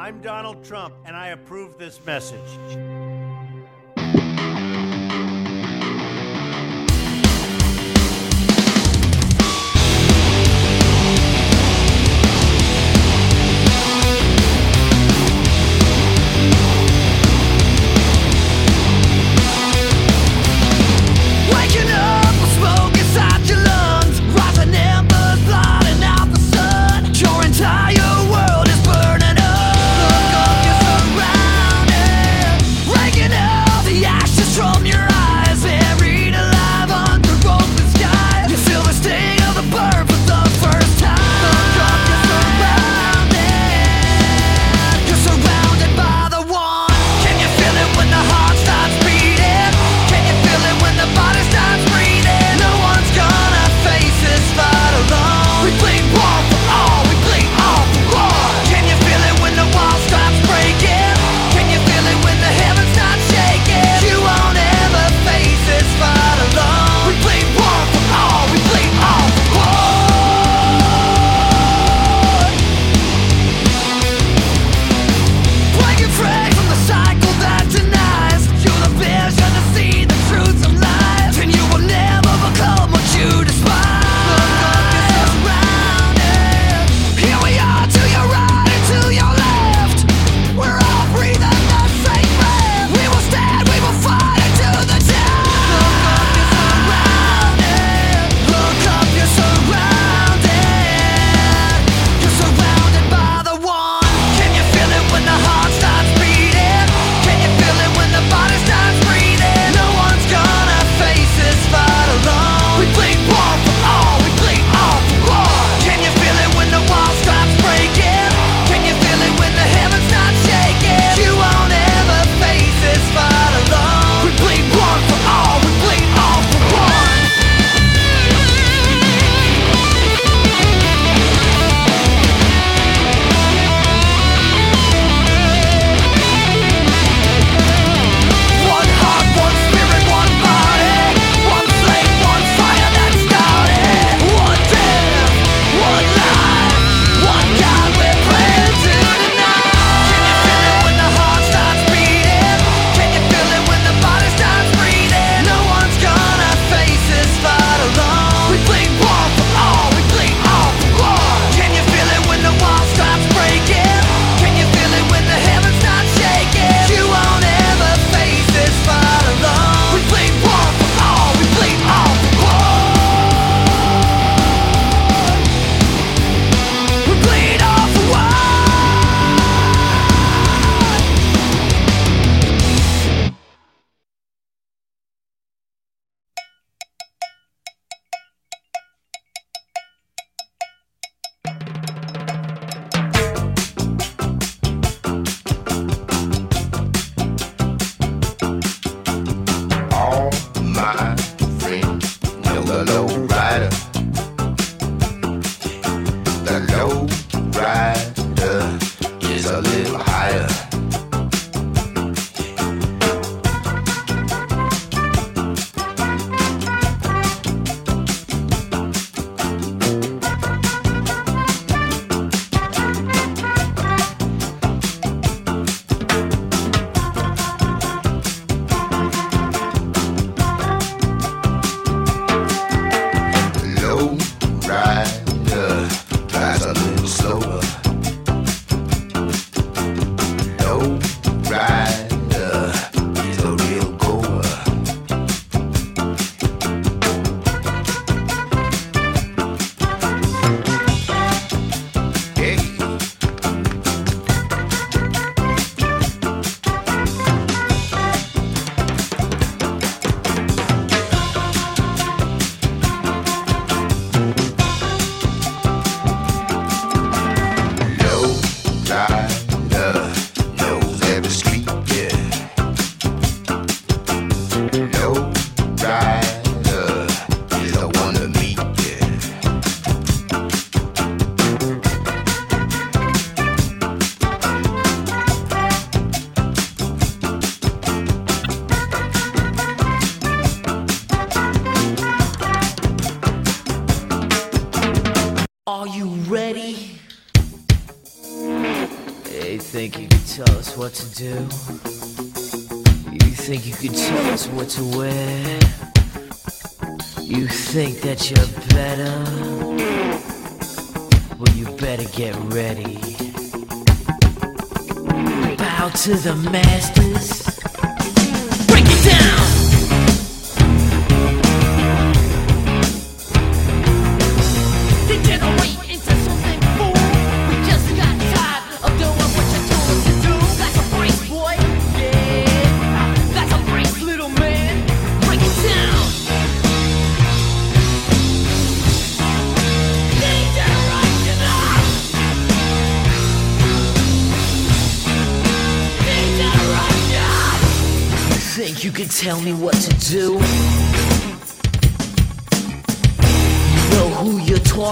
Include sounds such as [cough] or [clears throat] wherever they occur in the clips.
I'm Donald Trump, and I approve this message. Do. You think you can tell us what to wear. You think that you're better. Well, you better get ready. Bow to the masters.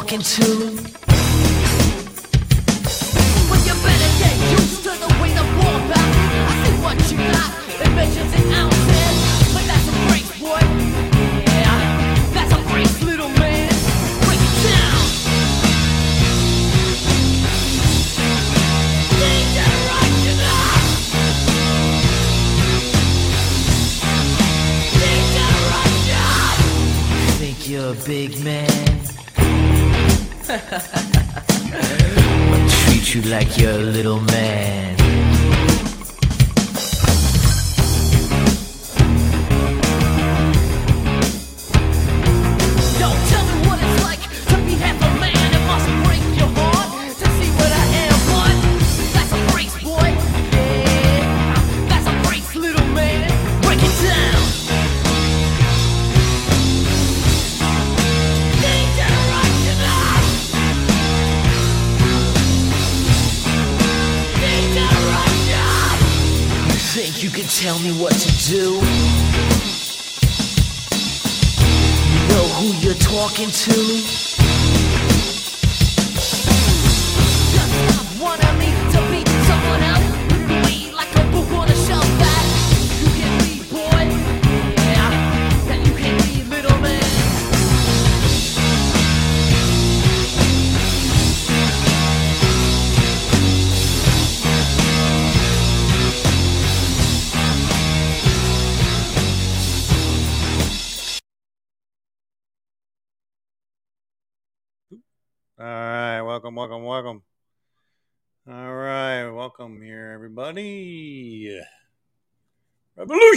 Talking to?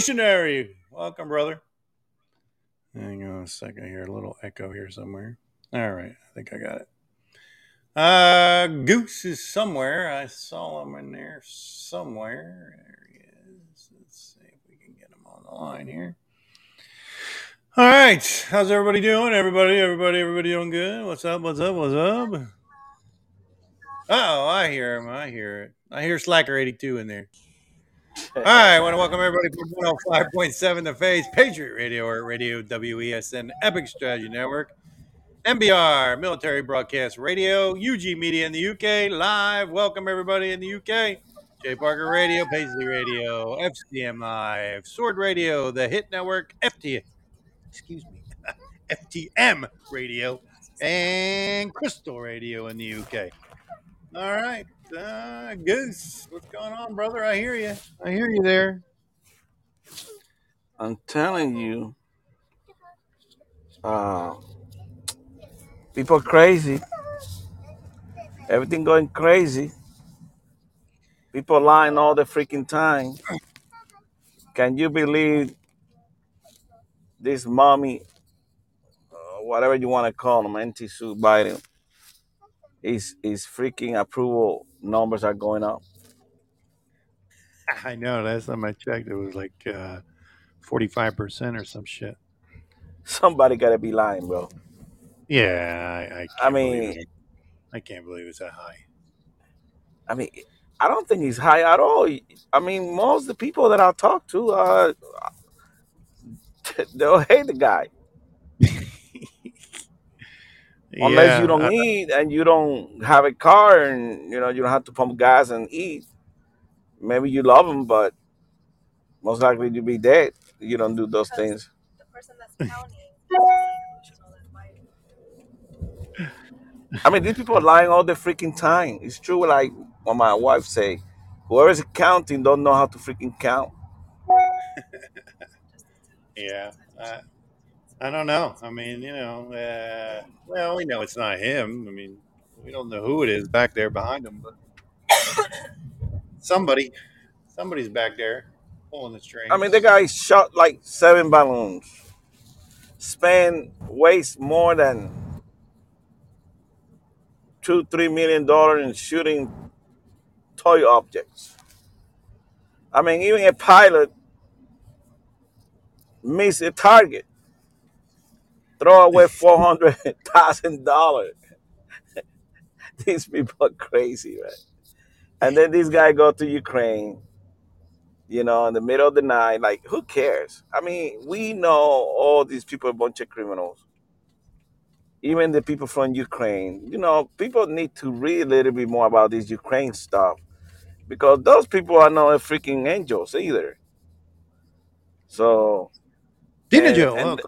Revolutionary, welcome, brother. Hang on a second here, a little echo here somewhere. All right, I think I got it. Uh, Goose is somewhere. I saw him in there somewhere. There he is. Let's see if we can get him on the line here. All right, how's everybody doing? Everybody, everybody, everybody doing good? What's up? What's up? What's up? Oh, I hear him. I hear it. I hear Slacker 82 in there. All right, I want to welcome everybody from 105.7 The Phase, Patriot Radio or Radio WESN, Epic Strategy Network, MBR, Military Broadcast Radio, UG Media in the UK, live. Welcome everybody in the UK. J Parker Radio, Paisley Radio, FCM Live, Sword Radio, The Hit Network, FT, excuse me, [laughs] FTM Radio, and Crystal Radio in the UK. All right, uh, Goose, what's going on, brother? I hear you. I hear you there. I'm telling you, uh, people crazy. Everything going crazy. People lying all the freaking time. Can you believe this mommy, uh, whatever you want to call him, NT Sue Biden, is is freaking approval numbers are going up. I know. Last time I checked, it was like uh, 45% or some shit. Somebody gotta be lying, bro. Yeah, I, I can't I believe mean, it. I can't believe it's that high. I mean, I don't think he's high at all. I mean, most of the people that I talk to, uh, [laughs] they'll hate the guy unless you don't eat and you don't have a car and you know you don't have to pump gas and eat. Maybe you love them, but most likely you'll be dead. You don't do those things. the I mean, these people are lying all the freaking time. It's true, like what my wife say. Whoever's counting don't know how to freaking count. [laughs] Yeah. I, I don't know. I mean, you know, uh, well, we know it's not him. I mean, we don't know who it is back there behind him, but somebody, somebody's back there pulling the strings. I mean, the guy shot like seven balloons, spend waste more than two, three million dollars in shooting toy objects. I mean, even a pilot miss a target, throw away four hundred thousand dollars. [laughs] These people are crazy, right? And then this guy go to Ukraine, you know, in the middle of the night. Like, who cares? I mean, we know all these people are a bunch of criminals. Even the people from Ukraine, you know, people need to read a little bit more about this Ukraine stuff because those people are not freaking angels either. So, Tina and Joe, and.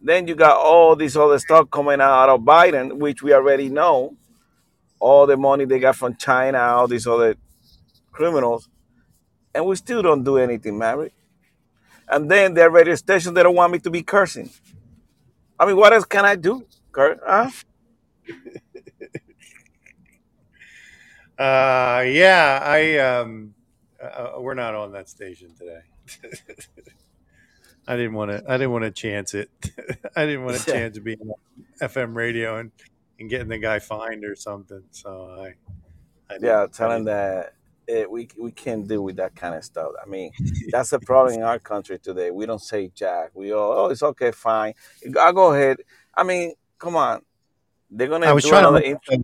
Then you got all this other stuff coming out of Biden, which we already know. All the money they got from China, all these other criminals, and we still don't do anything, Mary. And then their radio station, they don't want me to be cursing. I mean, what else can I do? Curse? Huh? Uh, yeah, I um, uh, we're not on that station today. [laughs] I didn't want to. I didn't want to chance it. [laughs] I didn't want to chance being on FM radio and, and getting the guy fined or something. So I, I. Yeah, I tell them that eh, we we can't deal with that kind of stuff. I mean, [laughs] that's the problem in our country today. We don't say jack. We all, oh, it's okay, fine. I'll go ahead. I mean, come on. They're gonna I was do trying to look.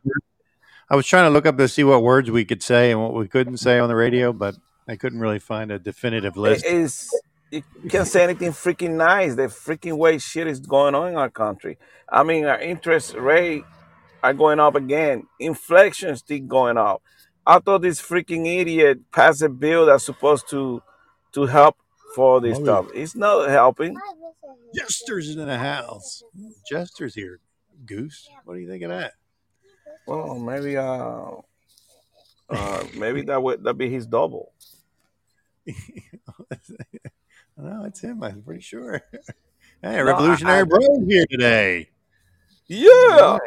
I was trying to look up to see what words we could say and what we couldn't say on the radio, but I couldn't really find a definitive list. is you can't say anything freaking nice. The freaking way shit is going on in our country. I mean, our interest rate are going up again. Inflation still going up. I thought this freaking idiot passed a bill that's supposed to to help for this stuff. It's not helping. Jester's in the house. Jester's here. Goose, what do you think of that? Well, maybe uh, uh maybe that would that be his double. [laughs] no, it's him. I'm pretty sure. [laughs] Hey, Revolutionary I Bros here today. yeah.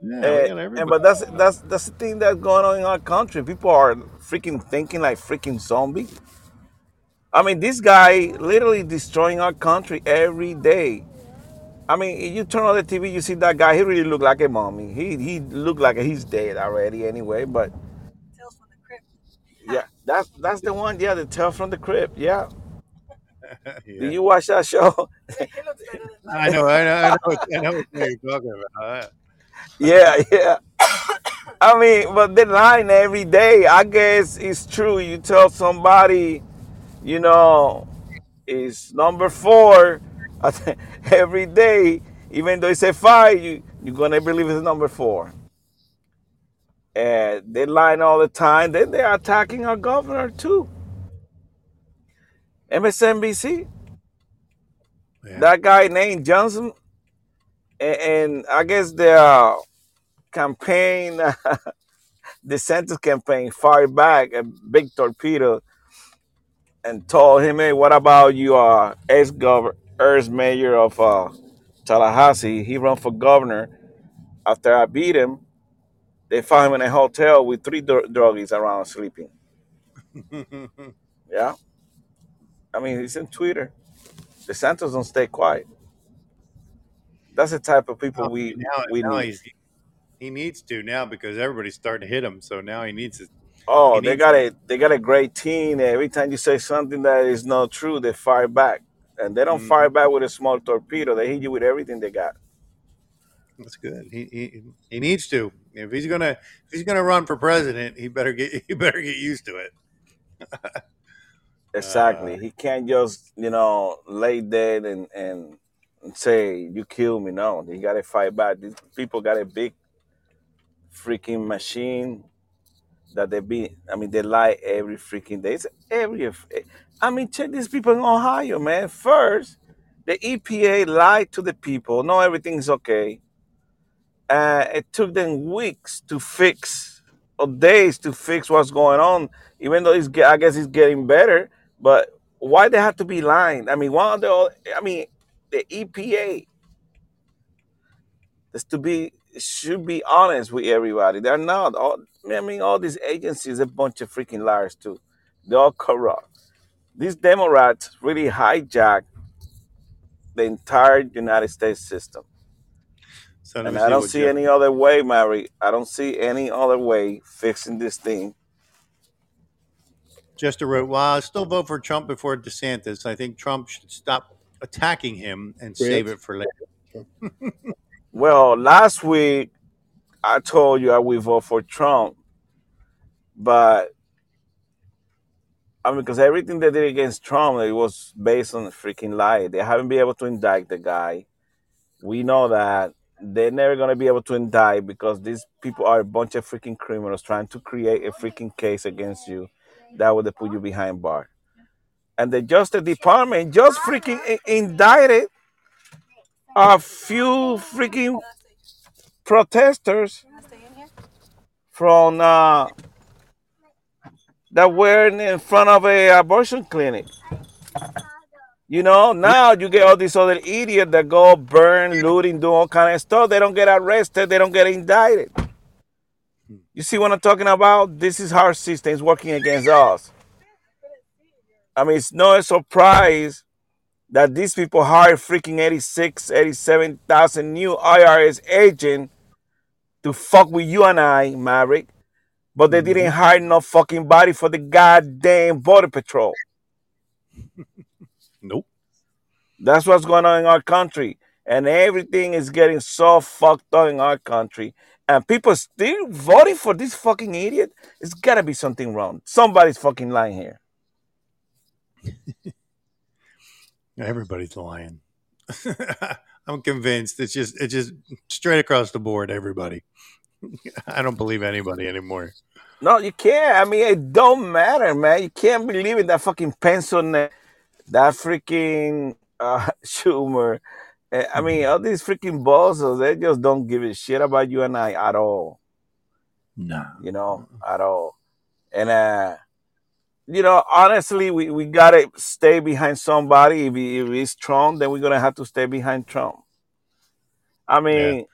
Yeah, yeah, And, and but that's that's that's the thing that's going on in our country. People are freaking thinking like freaking zombie. I mean, this guy literally destroying our country every day. I mean, you turn on the TV, you see that guy. He really looked like a mommy. He he looked like he's dead already anyway. But yeah, that's that's the one. Yeah, the tale from the crypt. Yeah. Did yeah, you watch that show? [laughs] I know, I know, I know, what- I know what you're talking about. Yeah, yeah. [coughs] I mean, but they lying every day. I guess it's true. You tell somebody, you know, it's number four [laughs] every day, even though it's a five, you you're gonna believe it's number four. And they're lying all the time. Then they're attacking our governor too. MSNBC, yeah, that guy named Johnson, and, and I guess their campaign, [laughs] DeSantis campaign, fired back a big torpedo and told him, "Hey, what about you, uh, ex governor, ex mayor of uh, Tallahassee? He run for governor. After I beat him, they found him in a hotel with three dr- druggies around sleeping. [laughs] Yeah, I mean, he's in Twitter. DeSantis don't stay quiet. That's the type of people now, we now, we now need. he needs to now because everybody's starting to hit him. So now he needs to. Oh, they got to. a they got a great team. Every time you say something that is not true, they fire back, and they don't fire Mhm. back with a small torpedo. They hit you with everything they got. That's good. He, he he needs to. If he's gonna if he's gonna run for president, he better get [laughs] he better get used to it. [laughs] Exactly. Uh, He can't just you know lay dead and and, say you kill me. No, he got to fight back. These people got a big freaking machine that they be. I mean, they lie every freaking day. It's every. I mean, check these people in Ohio, man. First, the EPA lied to the people. No, everything's okay. Uh, it took them weeks to fix or days to fix what's going on, even though it's, I guess it's getting better. But why they have to be lying? I mean, why are they all, I mean, the EPA is to be should be honest with everybody. They're not. All, I mean, all these agencies are a bunch of freaking liars too. They're all corrupt. These Democrats really hijack the entire United States system. So And I don't see any other way, Mary. I don't see any other way fixing this thing. Jester wrote, "Well, I still vote for Trump before DeSantis. I think Trump should stop attacking him and save it for later." [laughs] Well, last week I told you I would vote for Trump, but I mean, because everything they did against Trump, it was based on a freaking lie. They haven't been able to indict the guy. We know that they're never gonna be able to indict because these people are a bunch of freaking criminals trying to create a freaking case against you that would have put you behind bar. And the Justice Department just freaking indicted a few freaking protesters from uh, that were in front of a abortion clinic. You know, now you get all these other idiots that go burn, looting, do all kind of stuff. They don't get arrested. They don't get indicted. You see what I'm talking about? This is how our system is working against us. I mean, it's no surprise that these people hired freaking 86, 87,000 new IRS agents to fuck with you and I, Maverick. But they didn't mm-hmm. hire no fucking body for the goddamn border patrol. [laughs] Nope. That's what's going on in our country. And everything is getting so fucked up in our country. And people still voting for this fucking idiot. It's gotta be something wrong. Somebody's fucking lying here. [laughs] Everybody's lying. [laughs] I'm convinced it's just it's just straight across the board. Everybody. [laughs] I don't believe anybody anymore. No, you can't. I mean, it don't matter, man. You can't believe in that fucking pencil neck, that freaking uh, Schumer. Eh, I mean, all these freaking bosses, they just don't give a shit about you and I at all. No. You know, at all. And uh, you know, honestly, we, we gotta stay behind somebody. If, he, if it's Trump, then we're gonna have to stay behind Trump. I Yeah. mean,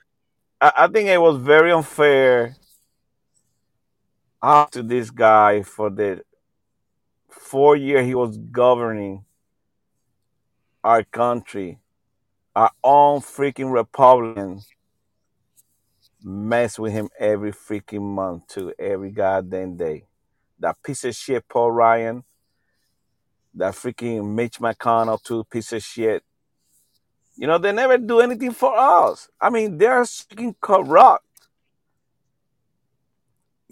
I, I think it was very unfair to this guy for the four year he was governing our country. Our own freaking Republicans mess with him every freaking month too, every goddamn day. That piece of shit Paul Ryan, that freaking Mitch McConnell too, piece of shit. You know, they never do anything for us. I mean, they're freaking corrupt.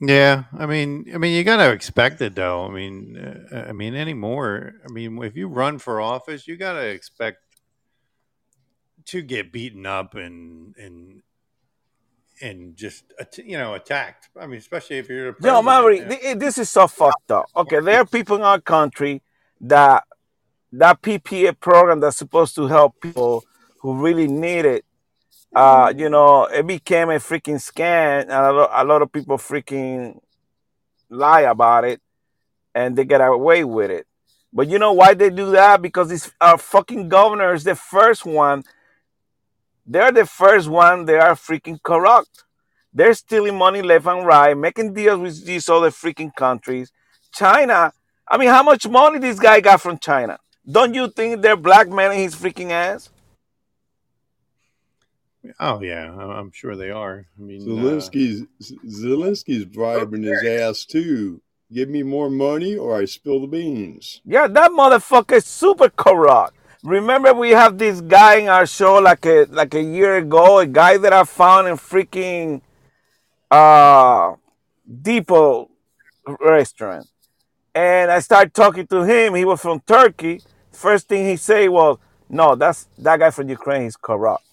Yeah, I mean, I mean, you gotta expect it, though. I mean, uh, I mean, anymore. I mean, if you run for office, you gotta expect to get beaten up and and and just you know attacked. I mean, especially if you're the No, Yeah. this is so fucked up. Okay, there are people in our country that that PPA program that's supposed to help people who really need it. Uh, you know, it became a freaking scam, and a lot, a lot of people freaking lie about it, and they get away with it. But you know why they do that? Because this our fucking governor is the first one. They're the first one. They are freaking corrupt. They're stealing money left and right, making deals with these other freaking countries. China, I mean, how much money this guy got from China? Don't you think they're blackmailing his freaking ass? Oh yeah, I- I'm sure they are. I mean, uh, Zelensky's Zelensky's bribing his ass too. Give me more money or I spill the beans. Yeah, that motherfucker is super corrupt. Remember, we have this guy in our show like a like a year ago, a guy that I found in freaking uh Depot restaurant. And I started talking to him. He was from Turkey. First thing he said was, "No, that's that guy from Ukraine. He's corrupt."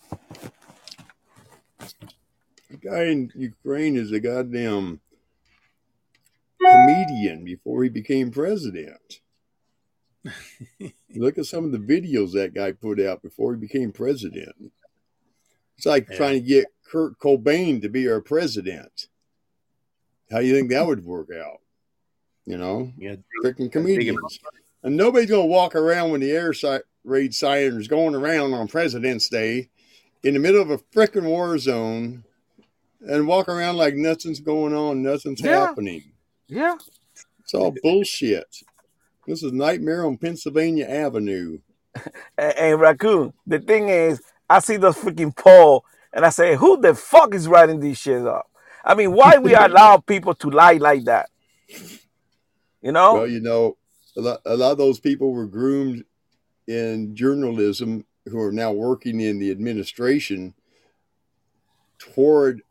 The guy in Ukraine is a goddamn comedian before he became president. Look at some of the videos that guy put out before he became president. It's like Yeah. trying to get Kurt Cobain to be our president. How do you think that would work out? You know, Yeah, freaking comedians. And nobody's going to walk around when the air si- raid siren is going around on President's Day in the middle of a freaking war zone and walk around like nothing's going on, nothing's Yeah. happening. Yeah. It's all bullshit. This is Nightmare on Pennsylvania Avenue. [laughs] And, and raccoon. The thing is, I see those freaking poll, and I say, who the fuck is writing these shit up? I mean, why we [laughs] allow people to lie like that? You know? Well, you know, a lot, a lot of those people were groomed in journalism who are now working in the administration toward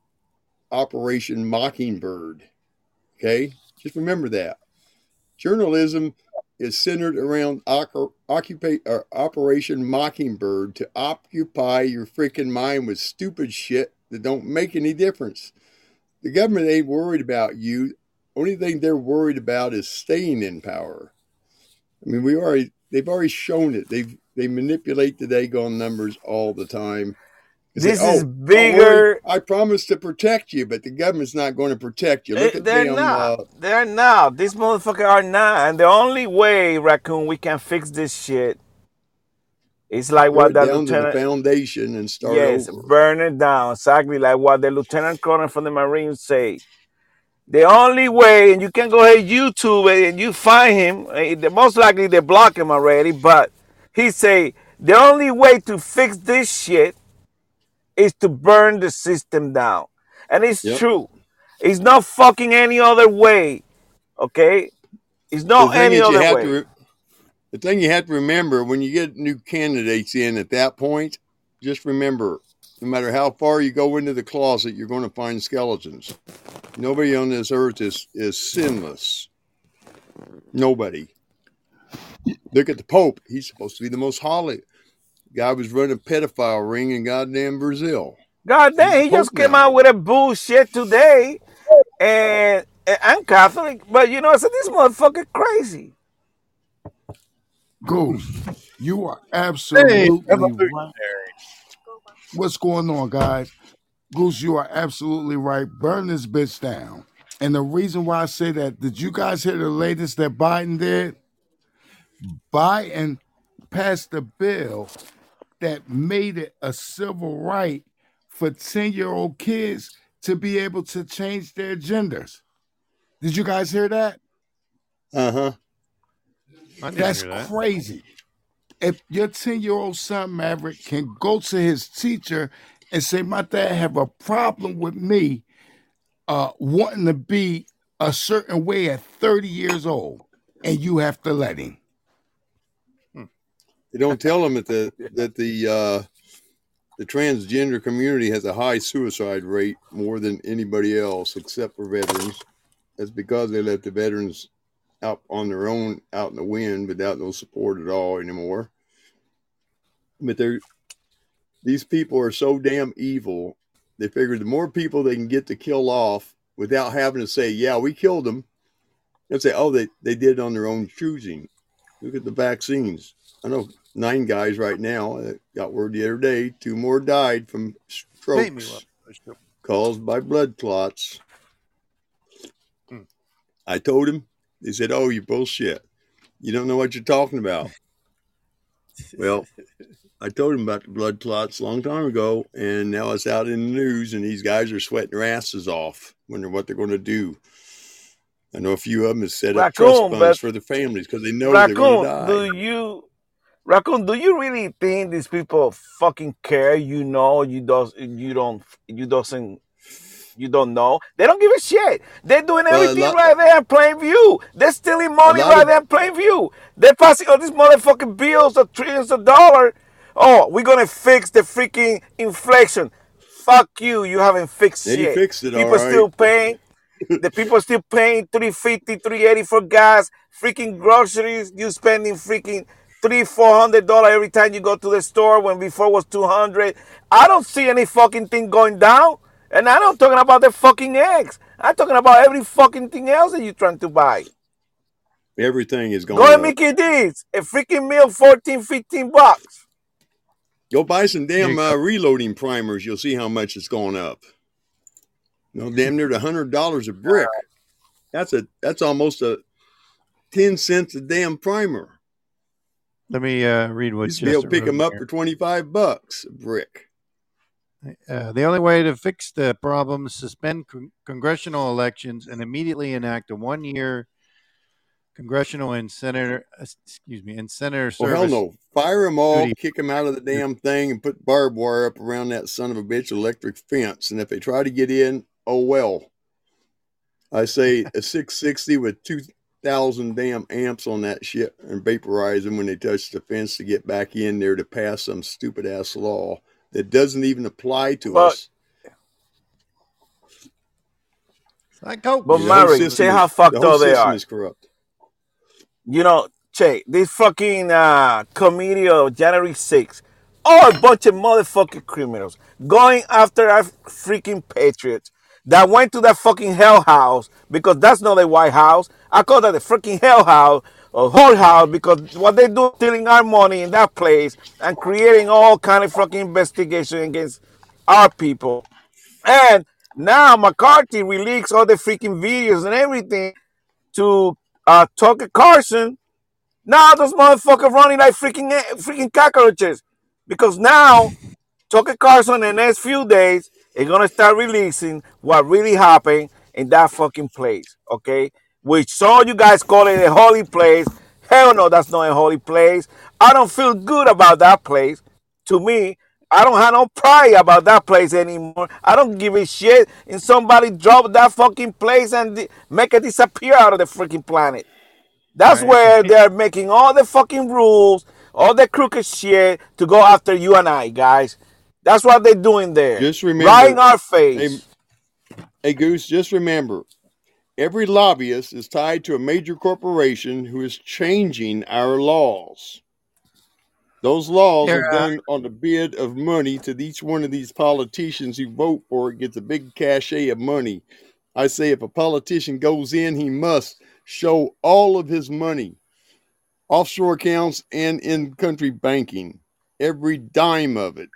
Operation Mockingbird. Okay? Just remember that. Journalism is centered around or Operation Mockingbird to occupy your freaking mind with stupid shit that don't make any difference. The government ain't worried about you. Only thing they're worried about is staying in power. I mean, we already they've already shown it. They've they manipulate the Dagon numbers all the time. They say, This "Oh, is don't bigger. I promise to protect you, but the government's not going to protect you. Look at They're them. not. Uh, They're not. These motherfuckers are not. And the only way, raccoon, we can fix this shit is like what it that down to the lieutenant. foundation and start Yes, over. burn it down. Exactly like what the lieutenant colonel from the Marines say. The only way, and you can go ahead YouTube it and you find him. eh, the- Most likely they block him already, but he say the only way to fix this shit is to burn the system down, and it's Yep. true. It's not fucking any other way. Okay, it's not any other way. Re- the thing you have to remember when you get new candidates in at that point, just remember, no matter how far you go into the closet, you're going to find skeletons. Nobody on this earth is is sinless. Nobody. Look at the Pope. He's supposed to be the most holy. Guy was running a pedophile ring in goddamn Brazil. God damn, he just came now. out with a bullshit today. And, and I'm Catholic, but you know, I said this motherfucker crazy. Goose, you are Hey, absolutely right. What's going on, guys? Goose, you are absolutely right. Burn this bitch down. And the reason why I say that, did you guys hear the latest that Biden did? Biden passed a bill that made it a civil right for 10 year old kids to be able to change their genders. Did you guys hear that? Uh huh. That's that. crazy. If your 10 year old son Maverick can go to his teacher and say, My dad have a problem with me uh, wanting to be a certain way at 30 years old, and you have to let him. They don't tell them that the that the uh, the transgender community has a high suicide rate more than anybody else except for veterans. That's because they let the veterans out on their own, out in the wind, without no support at all anymore. But they're these people are so damn evil. They figure the more people they can get to kill off without having to say, "Yeah, we killed them," they'll say, "Oh, they they did it on their own choosing." Look at the vaccines. I know nine guys right now. I got word the other day. Two more died from strokes caused by blood clots. Hmm. I told him. They said, "Oh, you bullshit. You don't know what you're talking about." [laughs] Well, I told him about the blood clots a long time ago, and now it's out in the news, and these guys are sweating their asses off, wondering what they're going to do. I know a few of them have set up trust funds but for their families because they know they're going to die. do you Raccoon, do you really think these people fucking care? You know, you don't, you don't, you doesn't, you don't know. They don't give a shit. They're doing Well, everything lot, right there in plain view. They're stealing money right of there in plain view. They're passing all these motherfucking bills of trillions of dollars. Oh, we're gonna fix the freaking inflation. Fuck you. You haven't fixed they shit. fixed it all People still paying. The people still paying 350 380 for gas, freaking groceries. You spending freaking three, four hundred dollars every time you go to the store when before it was 200. I don't see any fucking thing going down. And I'm not talking about the fucking eggs. I'm talking about every fucking thing else that you're trying to buy. Everything is going. Go going to up. Mickey D's. A freaking meal, 14, 15 bucks. Go buy some damn uh, reloading primers. You'll see how much it's going up. No, damn near a hundred dollars a brick. That's a that's almost a ten cents a damn primer. Let me uh, read You what used to be able to pick them up here. for twenty five bucks a brick. Uh, the only way to fix the problem is suspend con- congressional elections and immediately enact a one-year congressional and senator, excuse me, and senator Well, hell no. Fire them all, duty. kick them out of the damn thing, and put barbed wire up around that son of a bitch electric fence. And if they try to get in, oh well. I say a 660 with 2,000 damn amps on that shit and vaporize them when they touch the fence to get back in there to pass some stupid ass law that doesn't even apply to But- us. Like Coke. But The whole Mary, system see how fucked the whole up they system are. is corrupt. You know, Che, this fucking uh, committee of January 6th, all a bunch of motherfucking criminals going after our freaking patriots that went to that fucking hell house because that's not the White House. I call that the freaking hell house or whole house because what they do stealing our money in that place and creating all kind of fucking investigation against our people. And now McCarthy released all the freaking videos and everything to uh, Tucker Carlson. Now those motherfuckers running like freaking freaking cockroaches because now Tucker Carlson in the next few days is gonna start releasing what really happened in that fucking place. Okay, which some of you guys call it a holy place. Hell no, that's not a holy place. I don't feel good about that place. To me, I don't have no pride about that place anymore. I don't give a shit. And somebody drop that fucking place and di- make it disappear out of the freaking planet. That's Right. where they're making all the fucking rules, all the crooked shit to go after you and I, guys. That's what they're doing there. Just remember- right in our face. Hey, Goose, just remember every lobbyist is tied to a major corporation who is changing our laws. Those laws are done on the bid of money to each one of these politicians who vote for it gets a big cachet of money. I say if a politician goes in, he must show all of his money, offshore accounts and in country banking, every dime of it.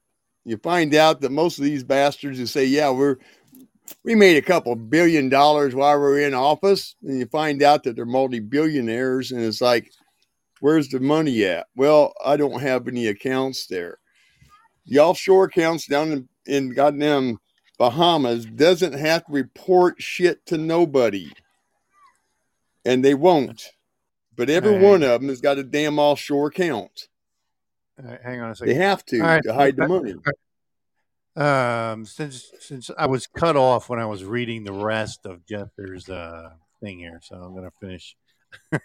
You find out that most of these bastards who say, Yeah, we're we made a couple billion dollars while we we're in office, and you find out that they're multi-billionaires, and it's like, where's the money at? Well, I don't have any accounts there. The offshore accounts down in, in goddamn Bahamas doesn't have to report shit to nobody, and they won't. But every Right. one of them has got a damn offshore account. Uh, hang on a second. They have to right. to hide the money. Um, since since I was cut off when I was reading the rest of Jester's uh, thing here, so I'm going to finish.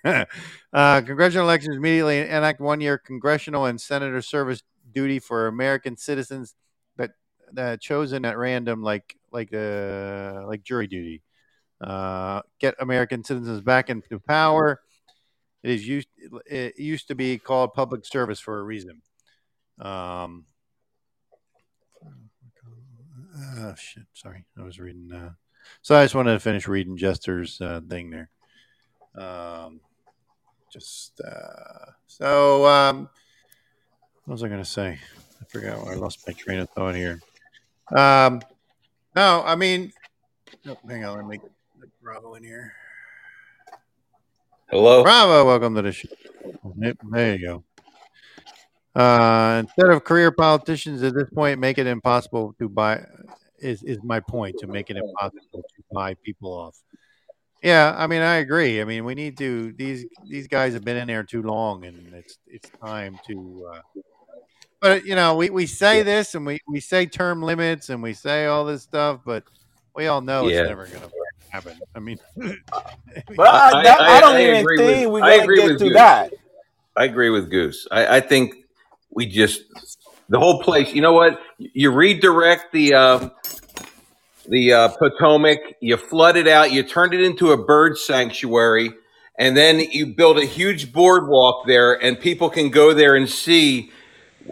[laughs] uh, congressional elections immediately enact one year congressional and senator service duty for American citizens that that chosen at random, like like uh like jury duty. Uh, get American citizens back into power. It is used. It used to be called public service for a reason. Um, Oh shit! Sorry, I was reading. Uh, so I just wanted to finish reading Jester's uh, thing there. Um, just uh, so. Um, what was I going to say? I forgot. Where I lost my train of thought here. Um, no, I mean, oh, hang on. Let me get Bravo in here. Hello. Bravo, welcome to the show. There you go. Uh, instead of career politicians at this point, make it impossible to buy. Is is my point to make it impossible to buy people off? Yeah, I mean, I agree. I mean, we need to. These these guys have been in there too long, and it's it's time to. Uh, but you know, we, we say this, and we, we say term limits, and we say all this stuff, but we all know Yeah. it's never going to happen. I mean, [laughs] But I, I- I- I don't I even agree think with- we're gonna get with to that. I agree with Goose. I, I think we just the whole place. You know what? You redirect the uh, the uh, Potomac. You flood it out. You turned it into a bird sanctuary, and then you build a huge boardwalk there, and people can go there and see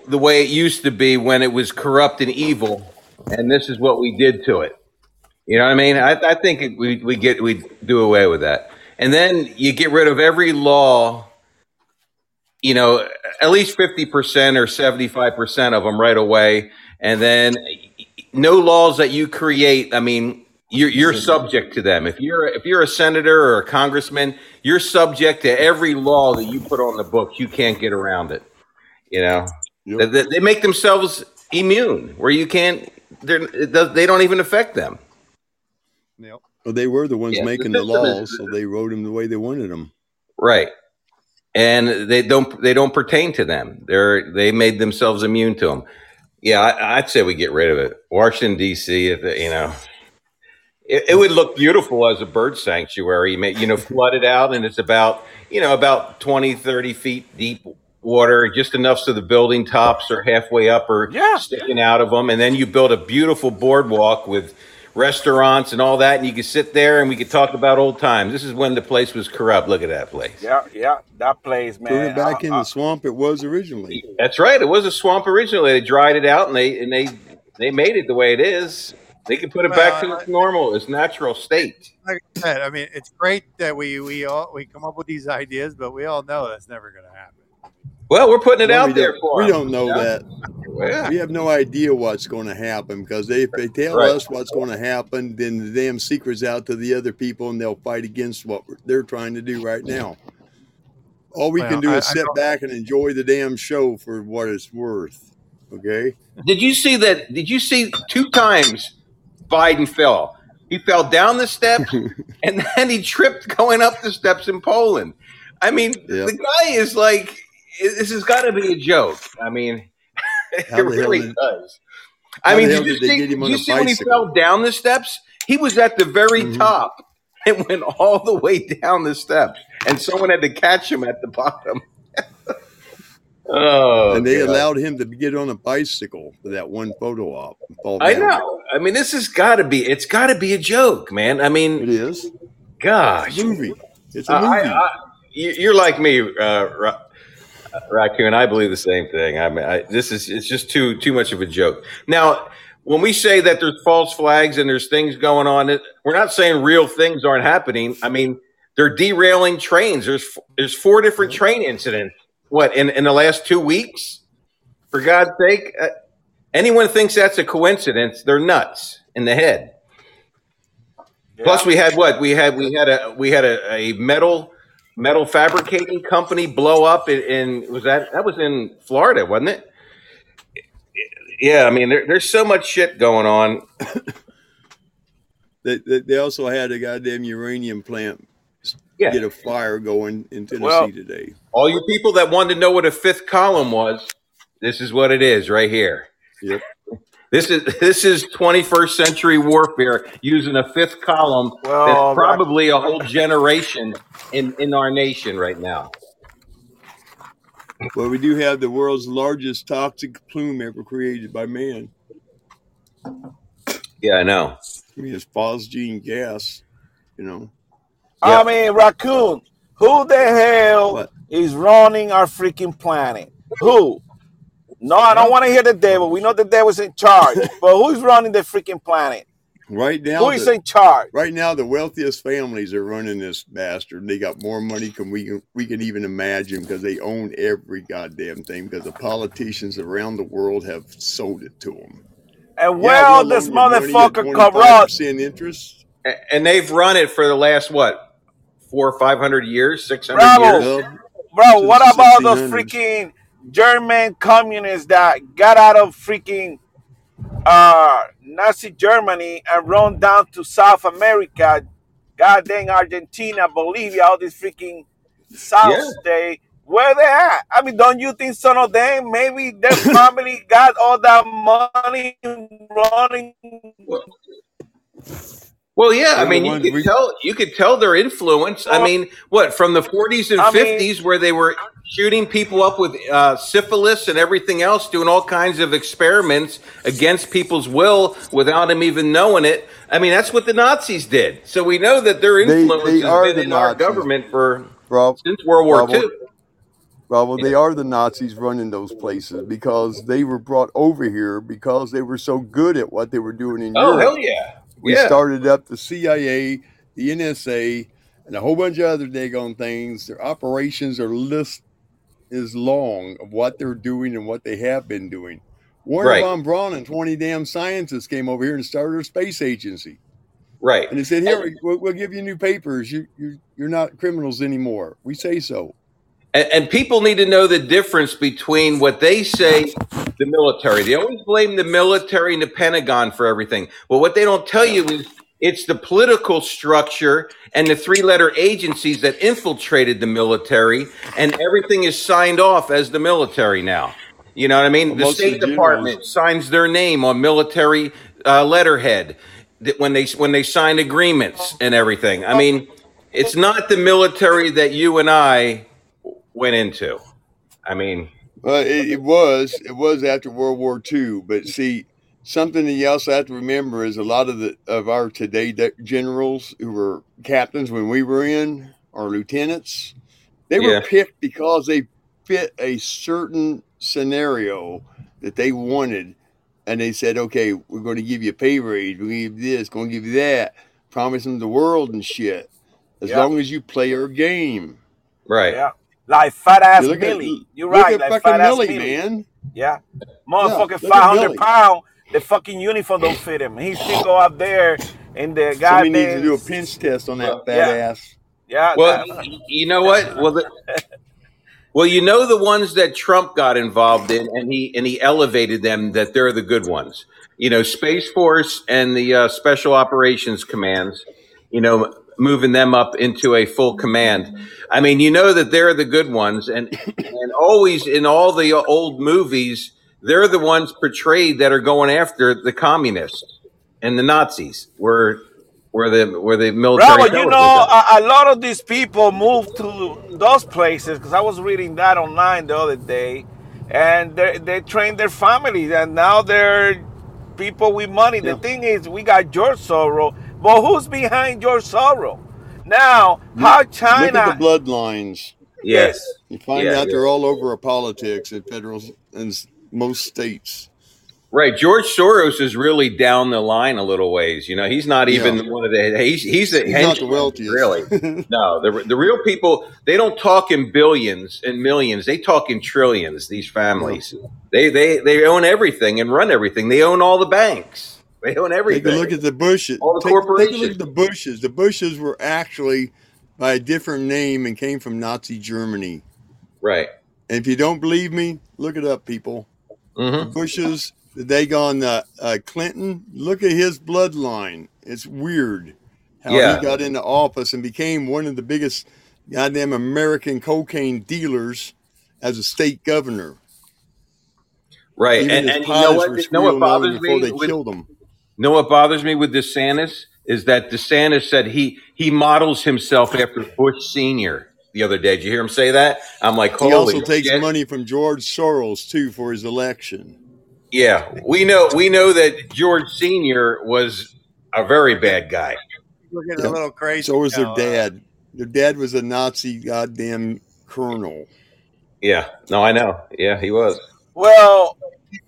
the way it used to be when it was corrupt and evil. And this is what we did to it. You know what I mean? I, I think we we get we do away with that, and then you get rid of every law. You know, at least fifty percent or seventy five percent of them right away, and then no laws that you create. I mean, you're you're subject to them. If you're if you're a senator or a congressman, you're subject to every law that you put on the books. You can't get around it. You know, Yep. they, they make themselves immune, where you can't. Does, they don't even affect them. Yep. Well, they were the ones Yeah, making the is- laws, so they wrote them the way they wanted them. Right. And they don't they don't pertain to them. They're they made themselves immune to them. Yeah, I, I'd say we get rid of it. Washington D.C. You know, it, it would look beautiful as a bird sanctuary. You know, flooded out, and it's about you know about 20, 30 feet deep water, just enough so the building tops are halfway up or Yeah. sticking out of them, and then you build a beautiful boardwalk with restaurants and all that, and you can sit there and we could talk about old times. This is when the place was corrupt. Look at that place. Yeah, yeah, that place, man. Put it back I- in I- the swamp it was originally. That's right. It was a swamp originally. They dried it out and they and they they made it the way it is. They can put it back to Well, its normal, its natural state. Like I said, I mean, it's great that we we all we come up with these ideas, but we all know that's never going to happen. Well, we're putting it Well, out there don't, for we 'em, don't know you know? that. Yeah. We have no idea what's going to happen because they, if they tell Right. us what's going to happen, then the damn secret's out to the other people and they'll fight against what they're trying to do right now. All we Well, can do I- is I sit don't- back and enjoy the damn show for what it's worth. Okay? Did you see that? Did you see two times Biden fell? He fell down the steps [laughs] and then he tripped going up the steps in Poland. I mean, Yeah. the guy is like, this has got to be a joke. I mean, [laughs] it really did- does. I mean, did you see, did you see when he fell down the steps? He was at the very Mhm. top [laughs] and went all the way down the steps, and someone had to catch him at the bottom. [laughs] oh, and they God. allowed him to get on a bicycle for that one photo op. and fall I know. I mean, this has got to be. It's got to be a joke, man. I mean, it is. gosh, It's a movie. It's a I, movie. I, you- you're like me, uh, Raccoon. I believe the same thing. I mean, I, this is it's just too too much of a joke. Now, when we say that there's false flags and there's things going on, we're not saying real things aren't happening. I mean, they're derailing trains. There's there's four different train incidents. What in in the last two weeks? For God's sake, uh, anyone thinks that's a coincidence? They're nuts in the head. Plus, we had what we had. We had a we had a, a metal metal fabricating company blow up in, in was that that was in Florida, wasn't it? Yeah, I mean, there, there's so much shit going on. They, they, they also had a goddamn uranium plant Yeah, get a fire going in Tennessee Well- today. all you people that wanted to know what a fifth column was, this is what it is right here. Yep. This is this is 21st century warfare using a fifth column Well, that's probably a whole generation in in our nation right now. Well, we do have the world's largest toxic plume ever created by man. Yeah, I know. I mean, it's phosgene gas, you know. Yeah. I mean, raccoon. Who the hell What? is running our freaking planet? Who? No, I don't want to hear the devil. We know the devil's in charge, [laughs] but who's running the freaking planet? Right now, Who is the, in charge? right now, the wealthiest families are running this bastard. They got more money than we can, we can even imagine because they own every goddamn thing because the politicians around the world have sold it to them. And well, this motherfucker corrupt. percent interest. And they've run it for the last what four or five hundred years, six hundred Bravo. years. Bro, Since what about those freaking German communists that got out of freaking uh, Nazi Germany and run down to South America, goddamn Argentina, Bolivia, all these freaking South Yeah. state. Where they at? I mean, don't you think some of them maybe their [coughs] family got all that money running? Well, yeah, I They're the mean, you could we- tell you could tell their influence. I mean, what from the 40s and I mean- 50s, where they were shooting people up with uh, syphilis and everything else, doing all kinds of experiments against people's will without them even knowing it. I mean, that's what the Nazis did. So we know that their influence they are has been the in our government for Rob, since World War Bravo. II. Bravo, they are the Nazis running those places because they were brought over here because they were so good at what they were doing in Oh Europe. hell yeah, We yeah. started up the CIA, the NSA, and a whole bunch of other daggone things. Their operations are list is long of what they're doing and what they have been doing. Wernher Right. von Braun and 20 damn scientists came over here and started a space agency. Right. And they said, "Here, oh. we'll, we'll give you new papers. You, you, you're not criminals anymore. We say so." And, and people need to know the difference between what they say, the military. They always blame the military and the Pentagon for everything. Well, what they don't tell you is it's the political structure and the three letter agencies that infiltrated the military, and everything is signed off as the military now. You know what I mean? Well, The State the Department generals, signs their name on military uh, letterhead when they when they sign agreements and everything. I mean, it's not the military that you and I went into. I mean, well, it, it was, it was after World War II. But see, something that you also have to remember is a lot of the of our today de- generals who were captains when we were in, or lieutenants, they were yeah, picked because they fit a certain scenario that they wanted and they said okay we're going to give you a pay raise we're going to give you this going to give you that promise them the world and shit as Yeah, long as you play our game right. yeah. Like fat ass look at You're look right, at like fucking fat ass Milley Milley. man Yeah. yeah Motherfucking look at 500 millie pound, the fucking uniform don't fit him. He still go up there and the guy. somebody needs to do a pinch test on that fat yeah, ass yeah, Well, that, you know what? Well, the, well, you know the ones that Trump got involved in, and he and he elevated them. That they're the good ones. You know, Space Force and the uh, Special Operations Commands. You know, moving them up into a full command. I mean, you know that they're the good ones, and and always in all the old movies, they're the ones portrayed that are going after the communists and the Nazis. Where where the where the military Bravo, you know, a, a lot of these people moved to those places because I was reading that online the other day, and they they trained their families, and now they're people with money. The thing is, we got George Soros, but who's behind your sorrow? Now, You- how look at the China? bloodlines Yes. Yes, you find Yeah. out they're all over our politics in federal in s- most states Right. George Soros is really down the line a little ways. You know, he's not yeah even one of the, he's, he's a he's not the henchman, wealthiest really. [laughs] No, the, the real people, they don't talk in billions and millions. They talk in trillions, these yeah families. They, they, they own everything and run everything. They own all the banks. They own Take a look at the Bushes. All the Take take a look at the Bushes. The Bushes were actually by a different name and came from Nazi Germany. Right. And if you don't believe me, look it up, people. The hmm Bushes, the Dagon uh, uh, Clinton. Look at his bloodline. It's weird how he got into office and became one of the biggest goddamn American cocaine dealers as a state governor. Right. Even And, his and you know what? were You know what on him before they with, killed him. You know what bothers me with DeSantis is that DeSantis said he he models himself after Bush Senior the other day. Did you hear him say that? I'm like, He also takes shit! money from George Soros too for his election. Yeah, we know we know that George Senior was a very bad guy. Looking a little crazy So was their now. Uh, dad. Their dad was a Nazi goddamn colonel. Yeah, no, I know. Yeah, he was. Well,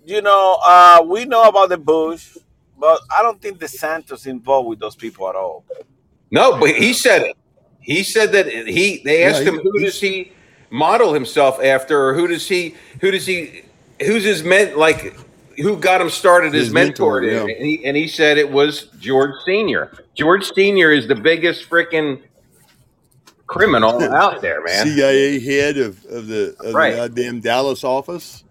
you know, uh, we know about the Bush, but I don't think DeSantis involved with those people at all. No, but he said it. He said that he. They Yeah, asked he, him who does he model himself after, or who does he, who does he, who's his ment like, who got him started as his mentor? mentor. And he, and he said it was George Senior. George Senior is the biggest freaking criminal out there, man. [laughs] CIA head of, of the of the goddamn Dallas office.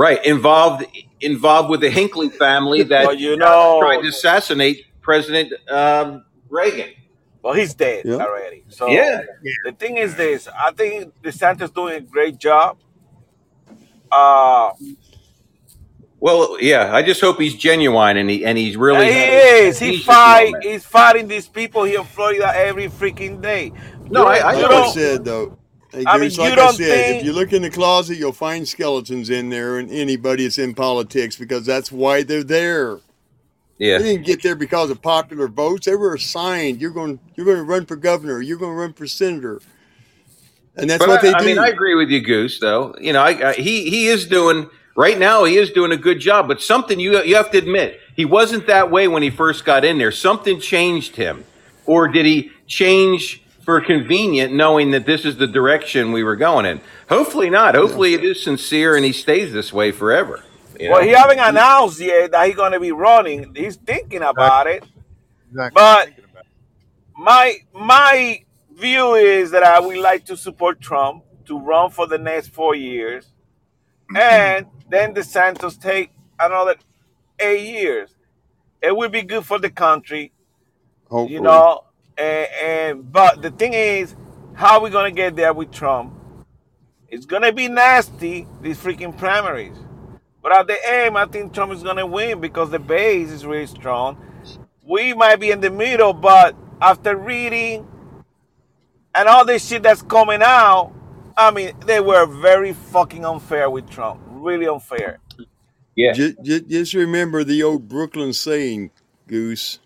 Right. Involved involved with the Hinckley family [laughs] that But you uh, tried to assassinate President um, Reagan. well, he's dead Yeah. already. So Yeah. the thing is this: I think DeSantis doing a great job. Uh, Well, yeah. I just hope he's genuine and he and he's and really he is. He fight. moment. He's fighting these people here in Florida every freaking day. No, You I, don't. I You I don't. said though, hey I mean, Goose, you like I don't said, if you look in the closet, you'll find skeletons in there and anybody that's in politics because that's why they're there. Yeah, they didn't get there because of popular votes. They were assigned. You're going. You're going to run for governor. You're going to run for senator, and that's But what they do. I mean, I agree with you, Goose. Though you know, I, I, he he is doing right now. He is doing a good job. But something you you have to admit, he wasn't that way when he first got in there. Something changed him, or did he change for convenient, knowing that this is the direction we were going in? Hopefully not. Yeah. Hopefully it is sincere and he stays this way forever. You Well, he know. haven't announced yet that he's going to be running. He's thinking Right. about it. Exactly. But about it. my my view is that I would like to support Trump to run for the next four years, [clears throat] and then DeSantis take another eight years. It would be good for the country, you know. And, and but the thing is, how are we gonna get there with Trump? It's gonna be nasty these freaking primaries. But at the end, I think Trump is gonna win because the base is really strong. We might be in the middle, but after reading and all this shit that's coming out, I mean, they were very fucking unfair with Trump. Really unfair. Yeah. Just, just, just remember the old Brooklyn saying, Goose.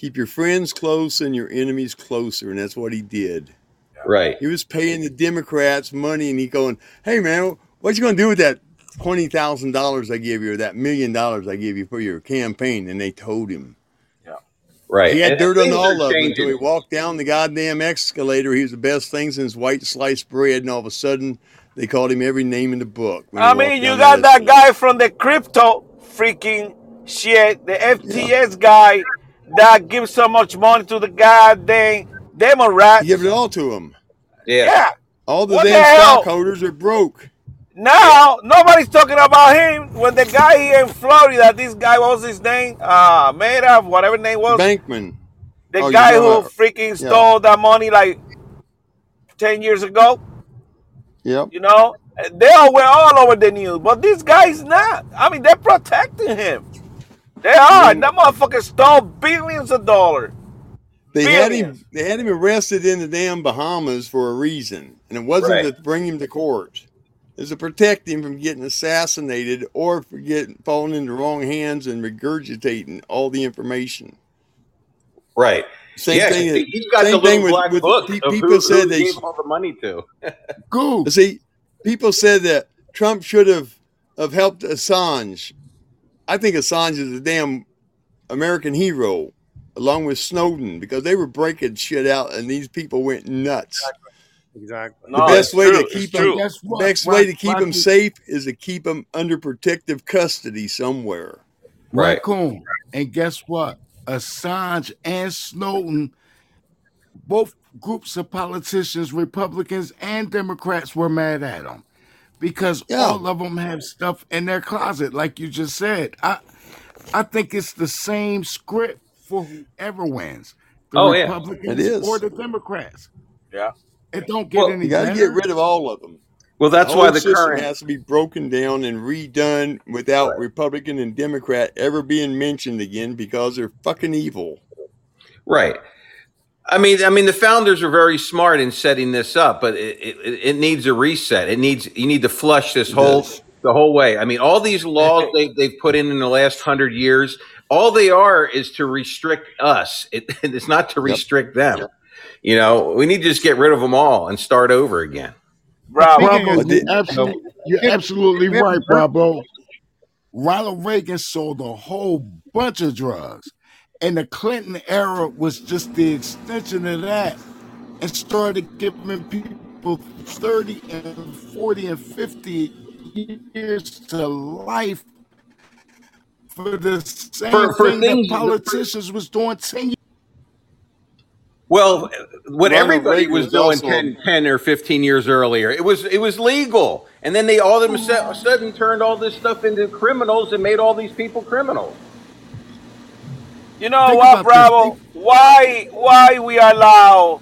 Keep your friends close and your enemies closer, and that's what he did. Right. He was paying the Democrats money, and he going, "Hey man, what you gonna do with that twenty thousand dollars I gave you, or that million dollars I gave you for your campaign?" And they told him Yeah. Right. he had And dirt on all of them until he walked down the goddamn escalator. He was the best thing since white sliced bread, and all of a sudden they called him every name in the book. I mean, you got that escalator. guy from the crypto freaking shit, the FTX guy that gives so much money to the goddamn Democrats. He gave it all to him. Yeah. Yeah. All the What damn hell? stockholders are broke. Now nobody's talking about him. When the guy here in Florida, this guy what was his name? Uh Madoff, whatever his name was. Bankman. the Oh, you guy know who that. freaking Yeah. stole that money like ten years ago. Yep. You know, they all were all over the news, but this guy's not. I mean, they're protecting him. They are. Mm. That motherfucker stole billions of dollars. They had him. They had him arrested in the damn Bahamas for a reason, and it wasn't Right. to bring him to court. It was to protect him from getting assassinated or for getting falling into the wrong hands and regurgitating all the information. Right. Same yeah, thing. he- he's got the thing little with, black with book people who, said who they. gave all the money to. Goose. [laughs] See, people said that Trump should have have helped Assange. I think Assange is a damn American hero, along with Snowden, because they were breaking shit out, and these people went nuts. Exactly. The No, best way true. to keep it's them- true. Guess what? Way to keep them safe is to keep them under protective custody somewhere. Right. Raccoon. And guess what? Assange and Snowden, both groups of politicians, Republicans and Democrats, were mad at him because Yeah. all of them have stuff in their closet, like you just said. I, I think it's the same script for whoever wins, the Oh, yeah. Republicans It is. or the Democrats. Yeah. It don't get Well, any You got to better. get rid of all of them. Well, that's the why the system current has to be broken down and redone without Republican and Democrat ever being mentioned again because they're fucking evil. Right. I mean, I mean, the founders are very smart in setting this up, but it, it, it needs a reset. It needs you need to flush this It whole does. the whole way. I mean, all these laws [laughs] they they've put in in the last hundred years, all they are is to restrict us. It, [laughs] it's not to Yep. restrict them. You know, we need to just get rid of them all and start over again. Bravo. Speaking Bravo, you're, the- absolutely, you're absolutely right, Bravo. Ronald Reagan sold a whole bunch of drugs, and the Clinton era was just the extension of that, and started giving people 30 and 40 and 50 years to life for the same For- for thing things- that politicians was doing 10 years Well, what Ronald everybody Reagan was was doing also- 10, 10 or 15 years earlier, it was it was legal. And then they all of a sudden turned all this stuff into criminals and made all these people criminals. You know Think what. Bravo? Why why we allow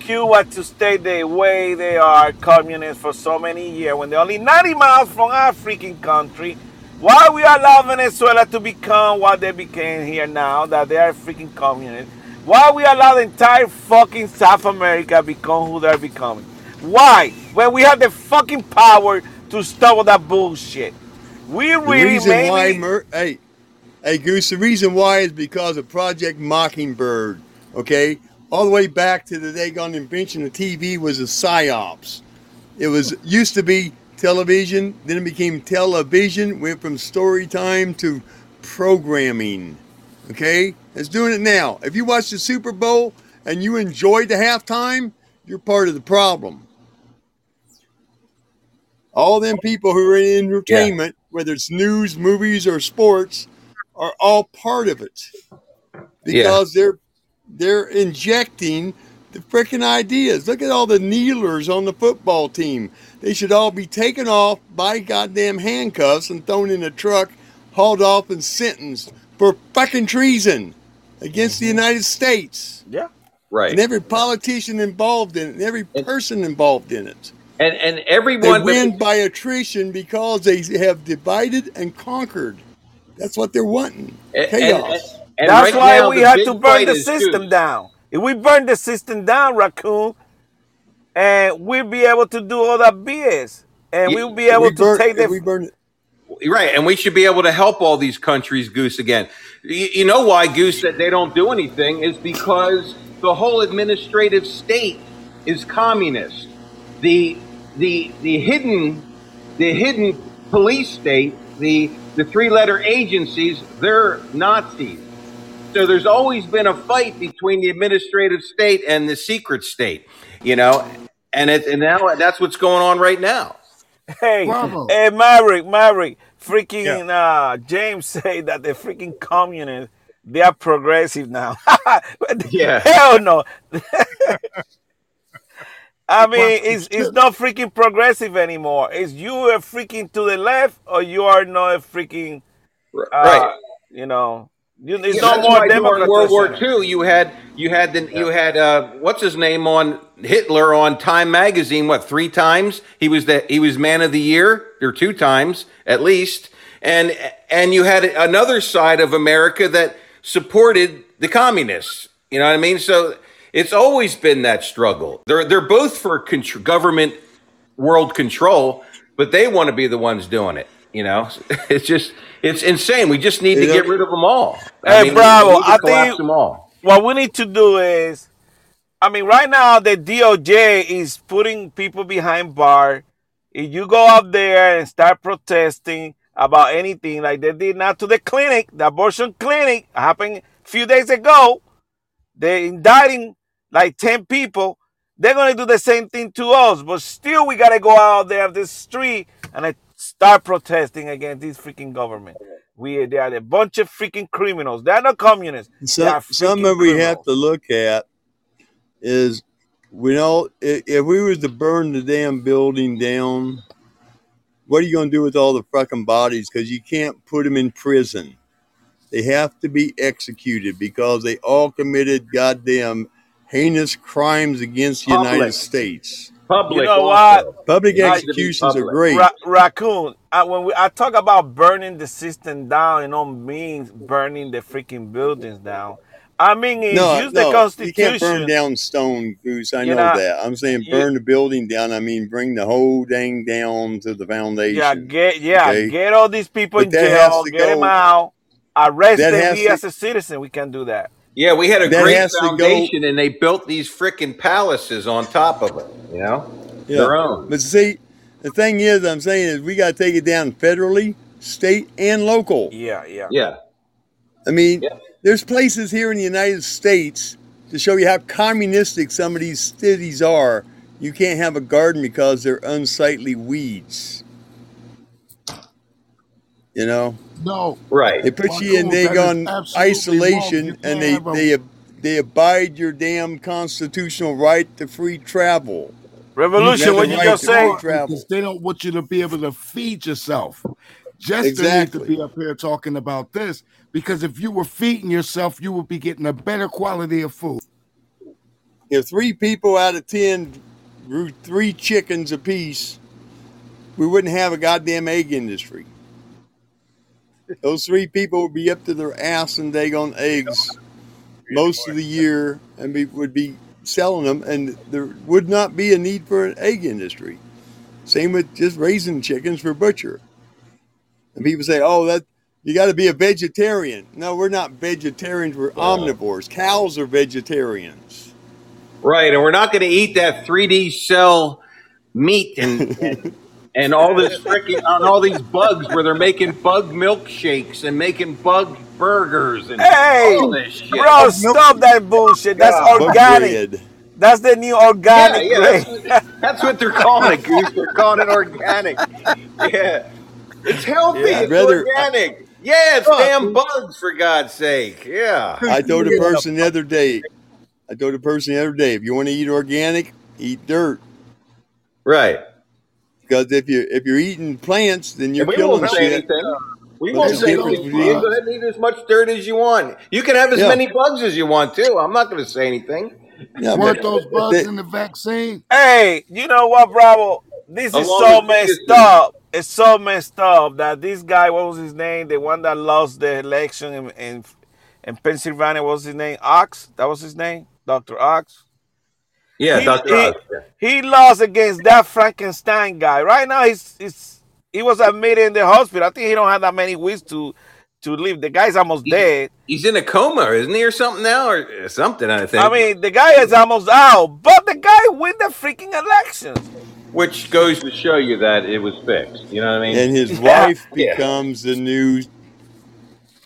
Cuba to stay the way they are communist for so many years when they're only 90 miles from our freaking country? Why we allow Venezuela to become what they became here now that they are freaking communist? Why we allow the entire fucking South America become who they're becoming? Why? When we have the fucking power to stop all that bullshit. We The really reason why, Mer- hey, hey, Goose, the reason why is because of Project Mockingbird. Okay, all the way back to the day on invention of TV was a psyops. It was used to be television, then it became television. Went from story time to programming. Okay, it's doing it now. If you watch the Super Bowl and you enjoyed the halftime, you're part of the problem. All them people who are in entertainment, whether it's news, movies, or sports, are all part of it. because they're they're injecting the freaking ideas. Look at all the kneelers on the football team. They should all be taken off by goddamn handcuffs and thrown in a truck, hauled off and sentenced for fucking treason against the mm-hmm. United States Yeah. Right. and every politician involved in it, and every person involved in it. And and everyone They everyone win by attrition because they have divided and conquered. That's what they're wanting. and, and, Chaos. and That's right why now, we the had to burn the system Goose. down. If we burn the system down, raccoon, and we'll be able to do all that BS, and Ye- we'll be able we to burn, take if the we burn it, Right, and we should be able to help all these countries, Goose, again. You, you know why, Goose, that they don't do anything is because the whole administrative state is communist. The the the hidden the hidden police state, the the three letter agencies, they're Nazis. So there's always been a fight between the administrative state and the secret state, you know, and it and now that's what's going on right now. Hey, Bravo. hey, Maverick, Maverick, Yeah. freaking uh, James [laughs] say that the freaking communists they are progressive now. [laughs] Yeah. Hell no. [laughs] I mean, it's it's not freaking progressive anymore. It's you are freaking to the left or you are not a freaking uh, Right. you know. You, it's Yeah, no more why World War. II, you had you had the you had uh, what's his name on Hitler on Time magazine. What three times he was the he was man of the year or two times at least, and and you had another side of America that supported the communists. You know what I mean? So it's always been that struggle. They're they're both for contr- government world control, but they want to be the ones doing it. You know, [laughs] it's just it's insane. We just need to get rid of them all. Hey, Bravo, we need to I think- them all. What we need to do is, I mean, right now the DOJ is putting people behind bar. If you go up there and start protesting about anything like they did now to the clinic, the abortion clinic happened a few days ago, they're indicting like 10 people. They're going to do the same thing to us, but still we got to go out there on the street and uh, start protesting against this freaking government. We they are a bunch of freaking criminals. They're not communists. Some, some of we have to look at is we know if, if we was to burn the damn building down, what are you going to do with all the fucking bodies? Because you can't put them in prison. They have to be executed because they all committed goddamn heinous crimes against the Public. United States. Public. You know also. Public Right. executions are great. Ra- raccoon. Uh, when we, I talk about burning the system down, it don't mean burning the freaking buildings down. I mean, is No, use the no, you can't burn Constitution. down stone, Goose. I You know know, that. I'm saying you- burn the building down. I mean, bring the whole dang down to the foundation. Yeah, get yeah, okay? get all these people But in jail, to get them out, arrest that them. has We to- as a citizen, we can do that. Yeah, we had a That great has foundation, and they built these freaking palaces on top of it. You know, Yeah. their own. But see, the thing is, I'm saying is we got to take it down federally, state, and local. Yeah, yeah. Yeah. I mean, Yeah. there's places here in the United States to show you how communistic some of these cities are. You can't have a garden because they're unsightly weeds. You know, No, Right. they put Well, you in they that is go on isolation and can't they have they they abide your damn constitutional right to free travel. Revolution, have what you right just to say? because they don't want you to be able to feed yourself. Just to Exactly. need to be up here talking about this because if you were feeding yourself, you would be getting a better quality of food. if three people out of ten grew three chickens apiece, we wouldn't have a goddamn egg industry. Those three people would be up to their ass in dag on eggs most of the year and be, would be selling them, and there would not be a need for an egg industry. Same with just raising chickens for butcher. And people say, "Oh, that you got to be a vegetarian." No, we're not vegetarians. We're omnivores. Cows are vegetarians. Right, and we're not going to eat that 3D cell meat and and, [laughs] and all this freaking on all these bugs where they're making bug milkshakes and making bug burgers and Hey, all this shit. bro, stop that bullshit. That's God. Bug organic. That's the new organic yeah, bread. that's, what- that's what they're calling it, Goose. They're calling it organic. Yeah, it's healthy. Yeah. it's Rather- organic. Yeah, it's Fuck. damn bugs for God's sake. Yeah. I told a person the other day. I told a person the other day, if you want to eat organic, eat dirt. Right. Because if you if you're eating plants, then you're And we killing won't say shit. anything. We But won't say anything. You go ahead and eat as much dirt as you want. You can have as Yeah. many bugs as you want too. I'm not going to say anything. Yeah, Weren't those bugs they- in the vaccine? Hey, you know what, Bravo? This is so messed this- up. It's so messed up that this guy, what was his name? The one that lost the election in in, in Pennsylvania, what was his name? Ox? That was his name? Dr. Ox? Yeah, He- Dr. he- Oz. He lost against that Frankenstein guy. Right now, he's, he's he was admitted in the hospital. I think he don't have that many weeks to to live. The guy's almost dead. He's in a coma, isn't he, or something now, or something? I think. I mean, the guy is almost out, but the guy win the freaking elections. which goes to show you that it was fixed. You know what I mean? and his Yeah. [laughs] wife Yeah. becomes the new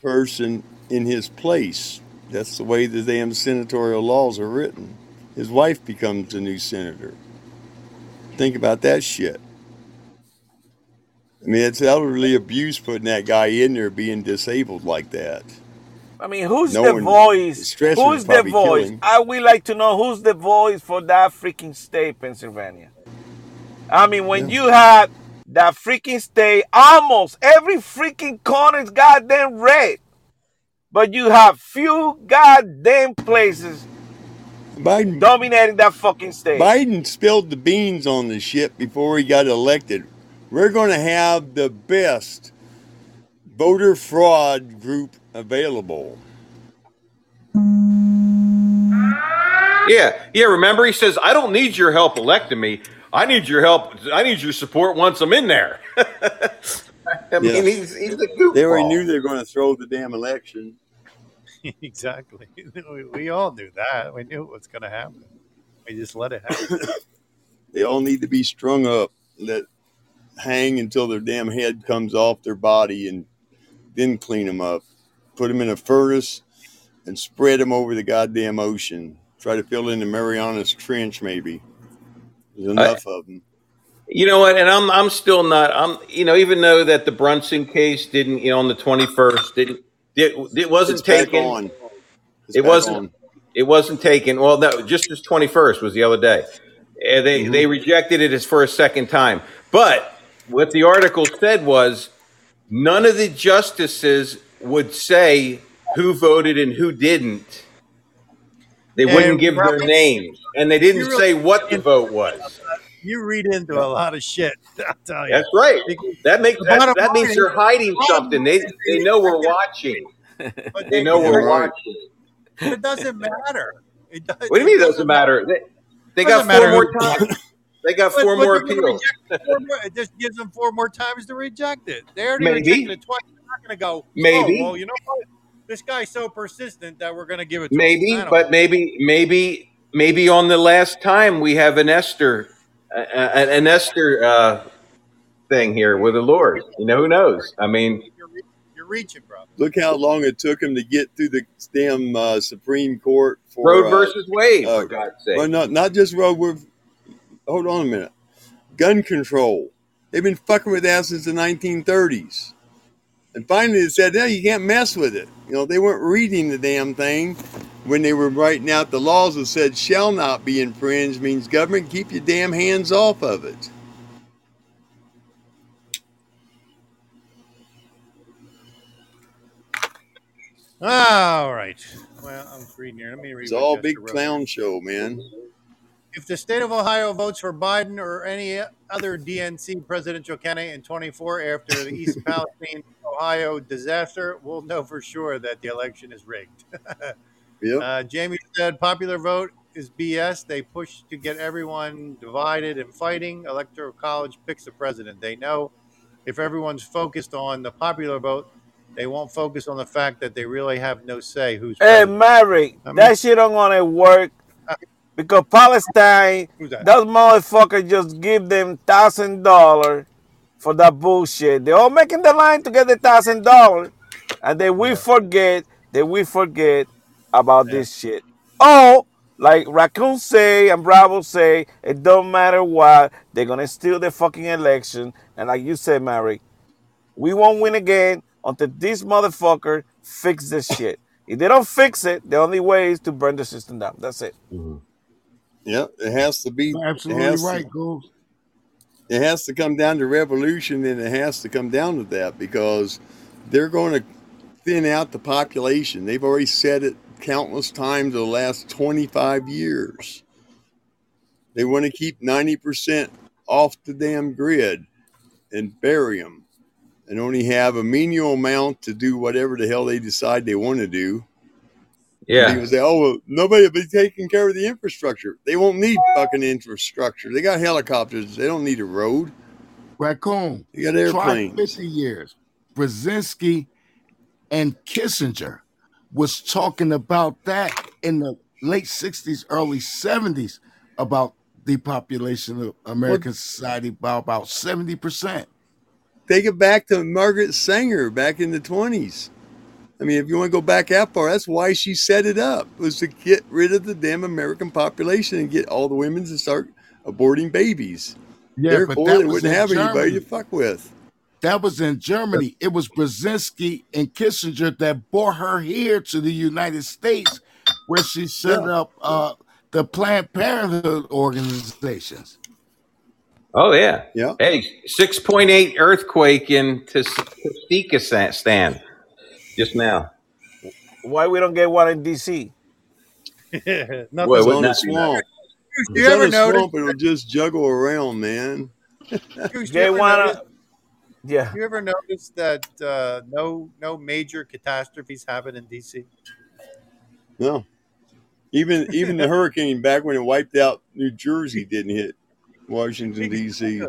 person in his place. That's the way the damn senatorial laws are written. His wife becomes the new senator. Think about that shit. I mean, it's elderly abuse putting that guy in there being disabled like that. I mean, who's No the one- voice? Who's the voice? I would like to know who's the voice for that freaking state, Pennsylvania. I mean, when you had that freaking state, almost every freaking corner is goddamn red, but you have few goddamn places Biden, dominating that fucking state. Biden spilled the beans on the shit before he got elected. We're going to have the best voter fraud group available. yeah, yeah. Remember, he says, "I don't need your help electing me. I need your help. I need your support once I'm in there." [laughs] I mean, Yeah. he's he's a goofball. They already knew they were going to throw the damn election. [laughs] exactly. [laughs] We, we all knew that. We knew it was going to happen. We just let it happen. [laughs] They all need to be strung up, let hang until their damn head comes off their body, and then clean them up. Put them in a furnace and spread them over the goddamn ocean. Try to fill in the Marianas Trench, maybe. There's enough of them. You know what? And I'm I'm still not. I'm you know even though that the Brunson case didn't you know on the 21st didn't it, it wasn't It's back taken. on. It's It back wasn't- on. It wasn't taken. Well, no, just as 21st was the other day. And they Mm-hmm. they rejected it as for a second time. But what the article said was none of the justices would say who voted and who didn't. They And wouldn't give their names, and they didn't say what the vote was. You read into a lot of shit. [laughs] I'll tell you. That's right. That makes that, that means they're hiding something. They they know we're watching. but They know we're watching. It doesn't matter. It does, What do you mean it doesn't matter? They, they got four matter more times. They got But- four but more appeals. four more- It just gives them four more times to reject it. They already Maybe. rejected it twice. They're not going to go. Oh, maybe. Oh, well, you know what? This guy's so persistent that we're going to give it. to Maybe, him. but maybe, maybe, maybe on the last time we have an Esther, an, an Esther uh, thing here with the Lord. You know, who knows? I mean, you're, you're reaching, bro. Look how long it took him to get through the damn uh, Supreme Court for Roe uh, versus Wade, uh, for God's sake. Well, not not just road. With, hold on a minute. Gun control. They've been fucking with that since the 1930s, and finally they said, "No, you can't mess with it." You know, they weren't reading the damn thing when they were writing out the laws that said "shall not be infringed" means government keep your damn hands off of it. All right. Well, I'm reading here. Let me read. It's all big wrote. clown show, man. If the state of Ohio votes for Biden or any other DNC presidential candidate in 24 after the East [laughs] Palestine, Ohio disaster, we'll know for sure that the election is rigged. [laughs] Yep. Uh, Jamie said popular vote is BS. They push to get everyone divided and fighting. Electoral college picks the president. They know if everyone's focused on the popular vote, they won't focus on the fact that they really have no say who's Hey. Mary, I mean- that shit don't gonna work because Palestine, those motherfuckers just give them thousand dollar for that bullshit. They all making the line to get the thousand dollar, and then we forget that we forget about this shit. Oh, like Raccoon say and Bravo say, it don't matter what, they're gonna steal the fucking election. And like you said, Mary, we won't win again, until this motherfucker fix this [laughs] shit. If they don't fix it, the only way is to burn the system down. That's it. Mm-hmm. Yep, it has to be. You're absolutely right, to. It has to come down to revolution, and it has to come down to that because they're going to thin out the population. They've already said it countless times the last 25 years. They want to keep 90% off the damn grid and bury them and only have a menial amount to do whatever the hell they decide they want to do. And He people say, oh, well, nobody will be taking care of the infrastructure. They won't need fucking infrastructure. They got helicopters. They don't need a road. Raccoon. They got Try airplanes. 50 years. Brzezinski and Kissinger was talking about that in the late 60s, early 70s about depopulation of Well, American society by about 70%. take it back to Margaret Sanger back in the 20s. I mean, if you want to go back that far, that's why she set it up, was to get rid of the damn American population and get all the women to start aborting babies. Yeah, but Therefore, that they was wouldn't in have anybody to fuck with. That was in Germany. It was Brzezinski and Kissinger that brought her here to the United States, where she set Yeah. up uh, the Planned Parenthood organizations. Oh yeah. Yeah. Hey, six point eight earthquake in Tajikistan just now. Why we don't get one in DC? [laughs] Nothing. Well, It's would on a not be that. swamp. Do you It's on ever a notice? swamp, it'll just juggle around, man. Goose, [laughs] do you They wanna, yeah. You ever notice that uh, no no major catastrophes happen in DC? No. Even even the [laughs] hurricane back when it wiped out New Jersey didn't hit Washington D.C.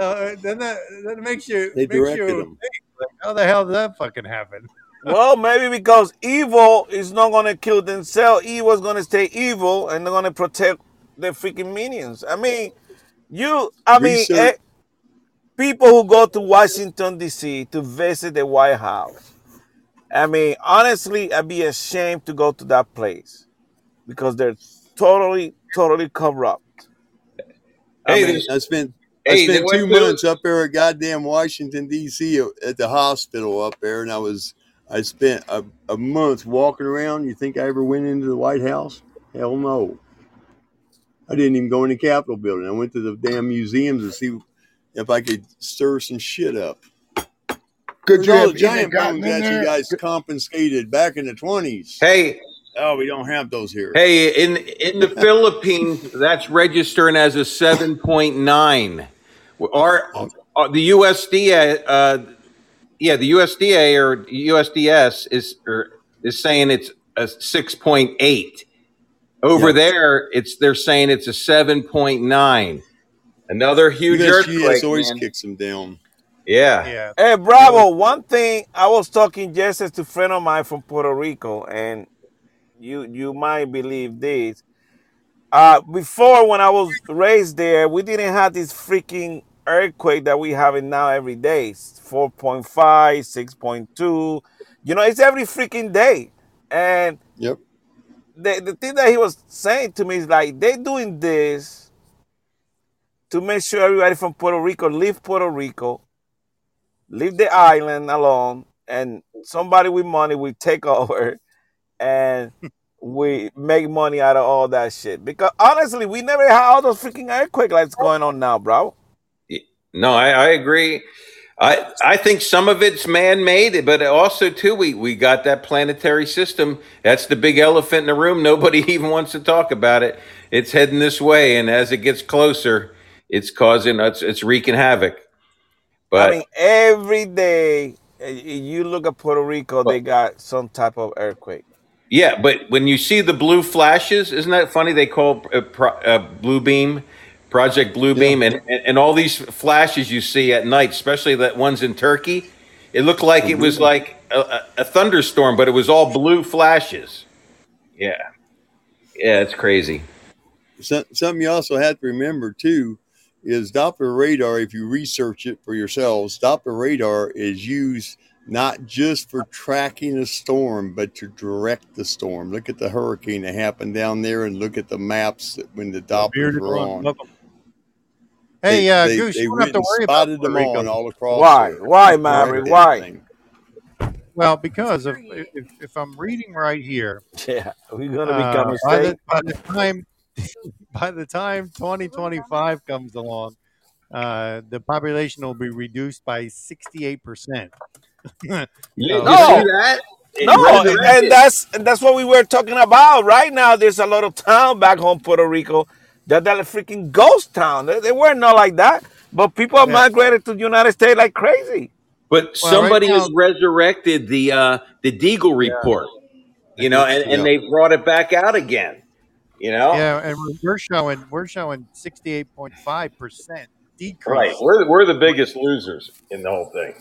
Uh, then that, that makes you They makes directed you them. think like, how the hell did that fucking happen? Well, maybe because evil is not gonna kill themselves. Evil's gonna stay evil, and they're gonna protect their freaking minions. I mean, you. I mean, eh, people who go to Washington D.C. to visit the White House. I mean, honestly, I'd be ashamed to go to that place because they're totally, totally corrupt. I Hey, mean, there's I spent I hey, they spent two went months up there at goddamn Washington D.C. at the hospital up there, and I was I spent a, a month walking around. You think I ever went into the White House? Hell no. I didn't even go in the Capitol building. I went to the damn museums to see if I could stir some shit up. Good Where's you all the giant gotten bombs in that you there? guys confiscated back in the twenties? hey, Oh, we don't have those here. hey, in in the [laughs] Philippines, that's registering as a seven point nine. Our, our the USDA, uh, yeah, the USDA or USDS is or, is saying it's a six point eight. Over Yeah. there, it's they're saying it's a seven point nine. Another huge USGS earthquake, always man. kicks them down. Yeah. Yeah, Hey, Bravo, one thing I was talking yesterday to a friend of mine from Puerto Rico, and you you might believe this. Uh, before, when I was raised there, we didn't have this freaking earthquake that we have it now every day 4.5, 6.2. You know, it's every freaking day. And Yep. the, the thing that he was saying to me is like, they're doing this to make sure everybody from Puerto Rico leave Puerto Rico leave the island alone and somebody with money will take [laughs] over and we make money out of all that shit. Because honestly, we never had all those freaking earthquake that's going on now, bro. No, I, I agree. I I think some of it's man made, but also too we we got that planetary system. That's the big elephant in the room. Nobody [laughs] even wants to talk about it. It's heading this way, and as it gets closer, it's causing it's it's wreaking havoc. I mean, every day eh, you look at Puerto Rico, they got some type of earthquake. yeah, but when you see the blue flashes, isn't that funny? They call uh, pro, uh, blue beam, Project Blue Yeah. Beam, and, and and all these flashes you see at night, especially that ones in Turkey. It looked like it was like a, a, a thunderstorm, but it was all blue flashes. Yeah, yeah, it's crazy. So- Something you also have to remember too is Doppler radar. If you research it for yourselves, Doppler radar is used not just for tracking a storm, but to direct the storm. Look at the hurricane that happened down there, and look at the maps that when the Dopplers bearded were one. on. Welcome. They Hey, uh, they, Goose, they you don't have to worry about spotted Puerto them on Rico. all across Why? there. Why, Direct Why? Well, because if, if if I'm reading right here, [laughs] Yeah, we're gonna uh, become a by the by the time [laughs] by the time 2025 comes along, uh, the population will be reduced by 68 percent. [laughs] You, you No, see that? It no, and, and that's and that's what we were talking about. Right now, there's a lot of town back home, Puerto Rico, that that a freaking ghost town. They, they were not not like that, but people have yeah. migrated to the United States like crazy. But Well, right somebody now, has resurrected the uh, the Deagel yeah, report, you know, and, and Yeah. they brought it back out again. You know, yeah, and we're we're showing we're showing 68.5 percent decrease. right? decrease. We're the- we're the biggest losers in the whole thing.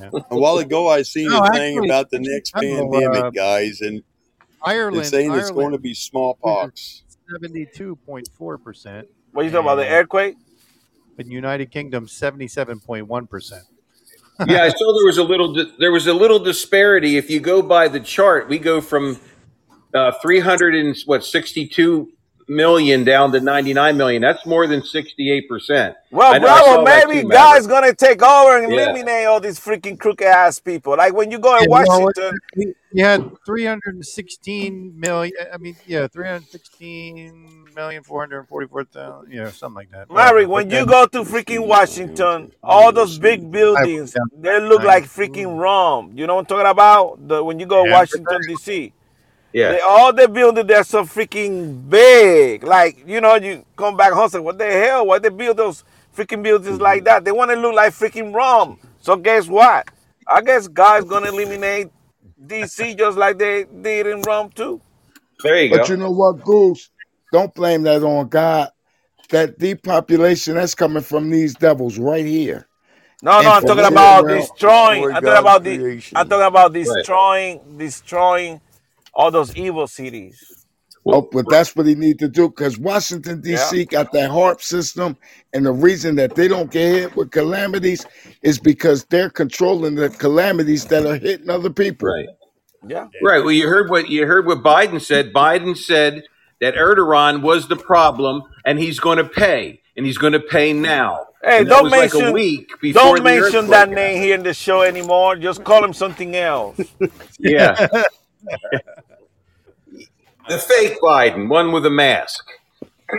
Yeah. A while ago, I seen No, a thing actually, about the next I know, uh, pandemic, guys, and it's Ireland saying it's going to Ireland be loses smallpox. [laughs] 72.4 percent, What are you talking about? The earthquake? in United Kingdom 77.1 percent. [laughs] Yeah, I saw there was a little di- there was a little disparity. If you go by the chart, we go from uh, 300 and what 62 million down to 99 million. That's more than 68 percent. Well, I know I bravo, saw that maybe too, God's Maverick. gonna take over and Yeah, eliminate all these freaking crooked ass people. Like when you go in Yeah, well, Washington, we we had 316 million. I mean, yeah, 316 million 444,000. You know, something like that. Larry, But when you go to freaking Washington, all those big buildings, down they look I, like freaking Rome. You know what I'm talking about? The when you go to yeah, Washington D.C. yeah. They all the buildings they're so freaking big. Like, you know, you come back home and say, What the hell? Why they build those freaking buildings like mm-hmm. that? They want to look like freaking Rome. So guess what? I guess God's gonna eliminate DC just like they did in Rome too. There you But go. you know what, Goose? Don't blame that on God. That depopulation that's coming from these devils right here. No, no, I'm talking about around, destroying. I'm talking about the. I'm talking about Right. destroying, destroying all those evil cities. Oh, Well, but that's what he need to do because Washington Yeah. D.C. got that HAARP system, and the reason that they don't get hit with calamities is because they're controlling the calamities that are hitting other people. right. Yeah. Right. Well, you heard what you heard what Biden said. Biden said that Erdogan was the problem, and he's going to pay, and he's going to pay now. Hey, And don't was like a mention, week before don't mention that name happened. here in the show anymore. Just call him something else. [laughs] Yeah, [laughs] the fake Biden, one with a mask.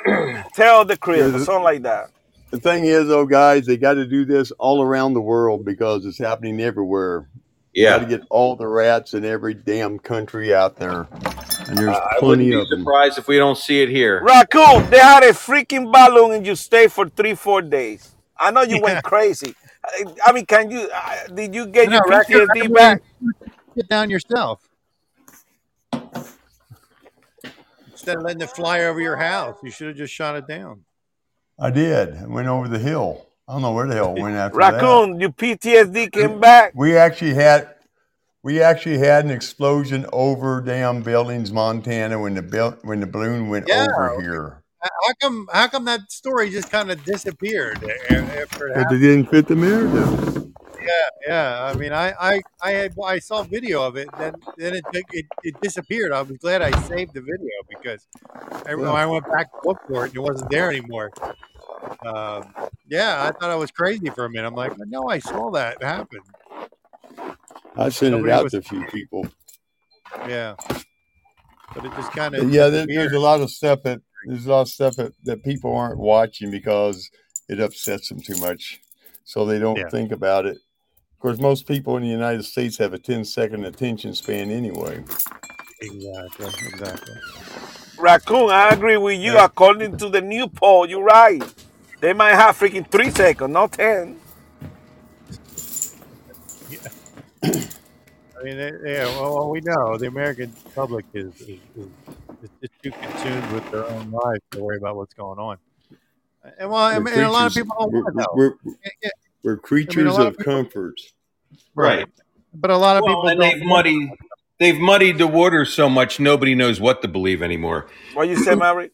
[clears throat] Tell the Yeah, crib or the, something like that. the thing is, though, guys, they got to do this all around the world because it's happening everywhere. You got to Yeah, get all the rats in every damn country out there, and there's I wouldn't plenty be of them. if we don't see it here. Raccoon, they had a freaking balloon and you stayed for three, four days. I know you yeah. went crazy. I I mean, can you? Uh, did you get No, your raccoon, PTSD raccoon, back? get down yourself instead of letting it fly over your house. You should have just shot it down. I did. I went over the hill. I don't know where the hell it went after that. Raccoon, your PTSD came back. We actually had we actually had an explosion over damn Billings, Montana, when the bill when the balloon went Yeah. over here. How come? How come that story just kind of disappeared a- after it But didn't fit the narrative. Yeah, yeah. I mean, I, I, I had, I saw video of it. Then, then it, it, it disappeared. I was glad I saved the video because I, Yeah. I went back to look for it, and it wasn't there anymore. Um, yeah, I thought I was crazy for a minute. I'm like, no, I saw that happen. I sent it out was. to a few people. Yeah, but it just kind of yeah, there, there's a lot of stuff that there's a lot of stuff that, that people aren't watching because it upsets them too much, so they don't Yeah. think about it. Of course, most people in the United States have a 10 second attention span anyway. Exactly. Exactly. Raccoon, I agree with you. Yeah. According to the new poll, you're right. They might have freaking three seconds, not ten. yeah. [coughs] I mean, yeah. Well, well, we know the American public is is, is, is just too consumed with their own lives to worry about what's going on. And well, I mean, and a lot of people don't We're, want to know. we're, Yeah, yeah. we're I mean, a creatures of of people, comfort. Right? Right. But a lot of Well, people and they've want. muddied they've muddied the water so much nobody knows what to believe anymore. What you say, Mary?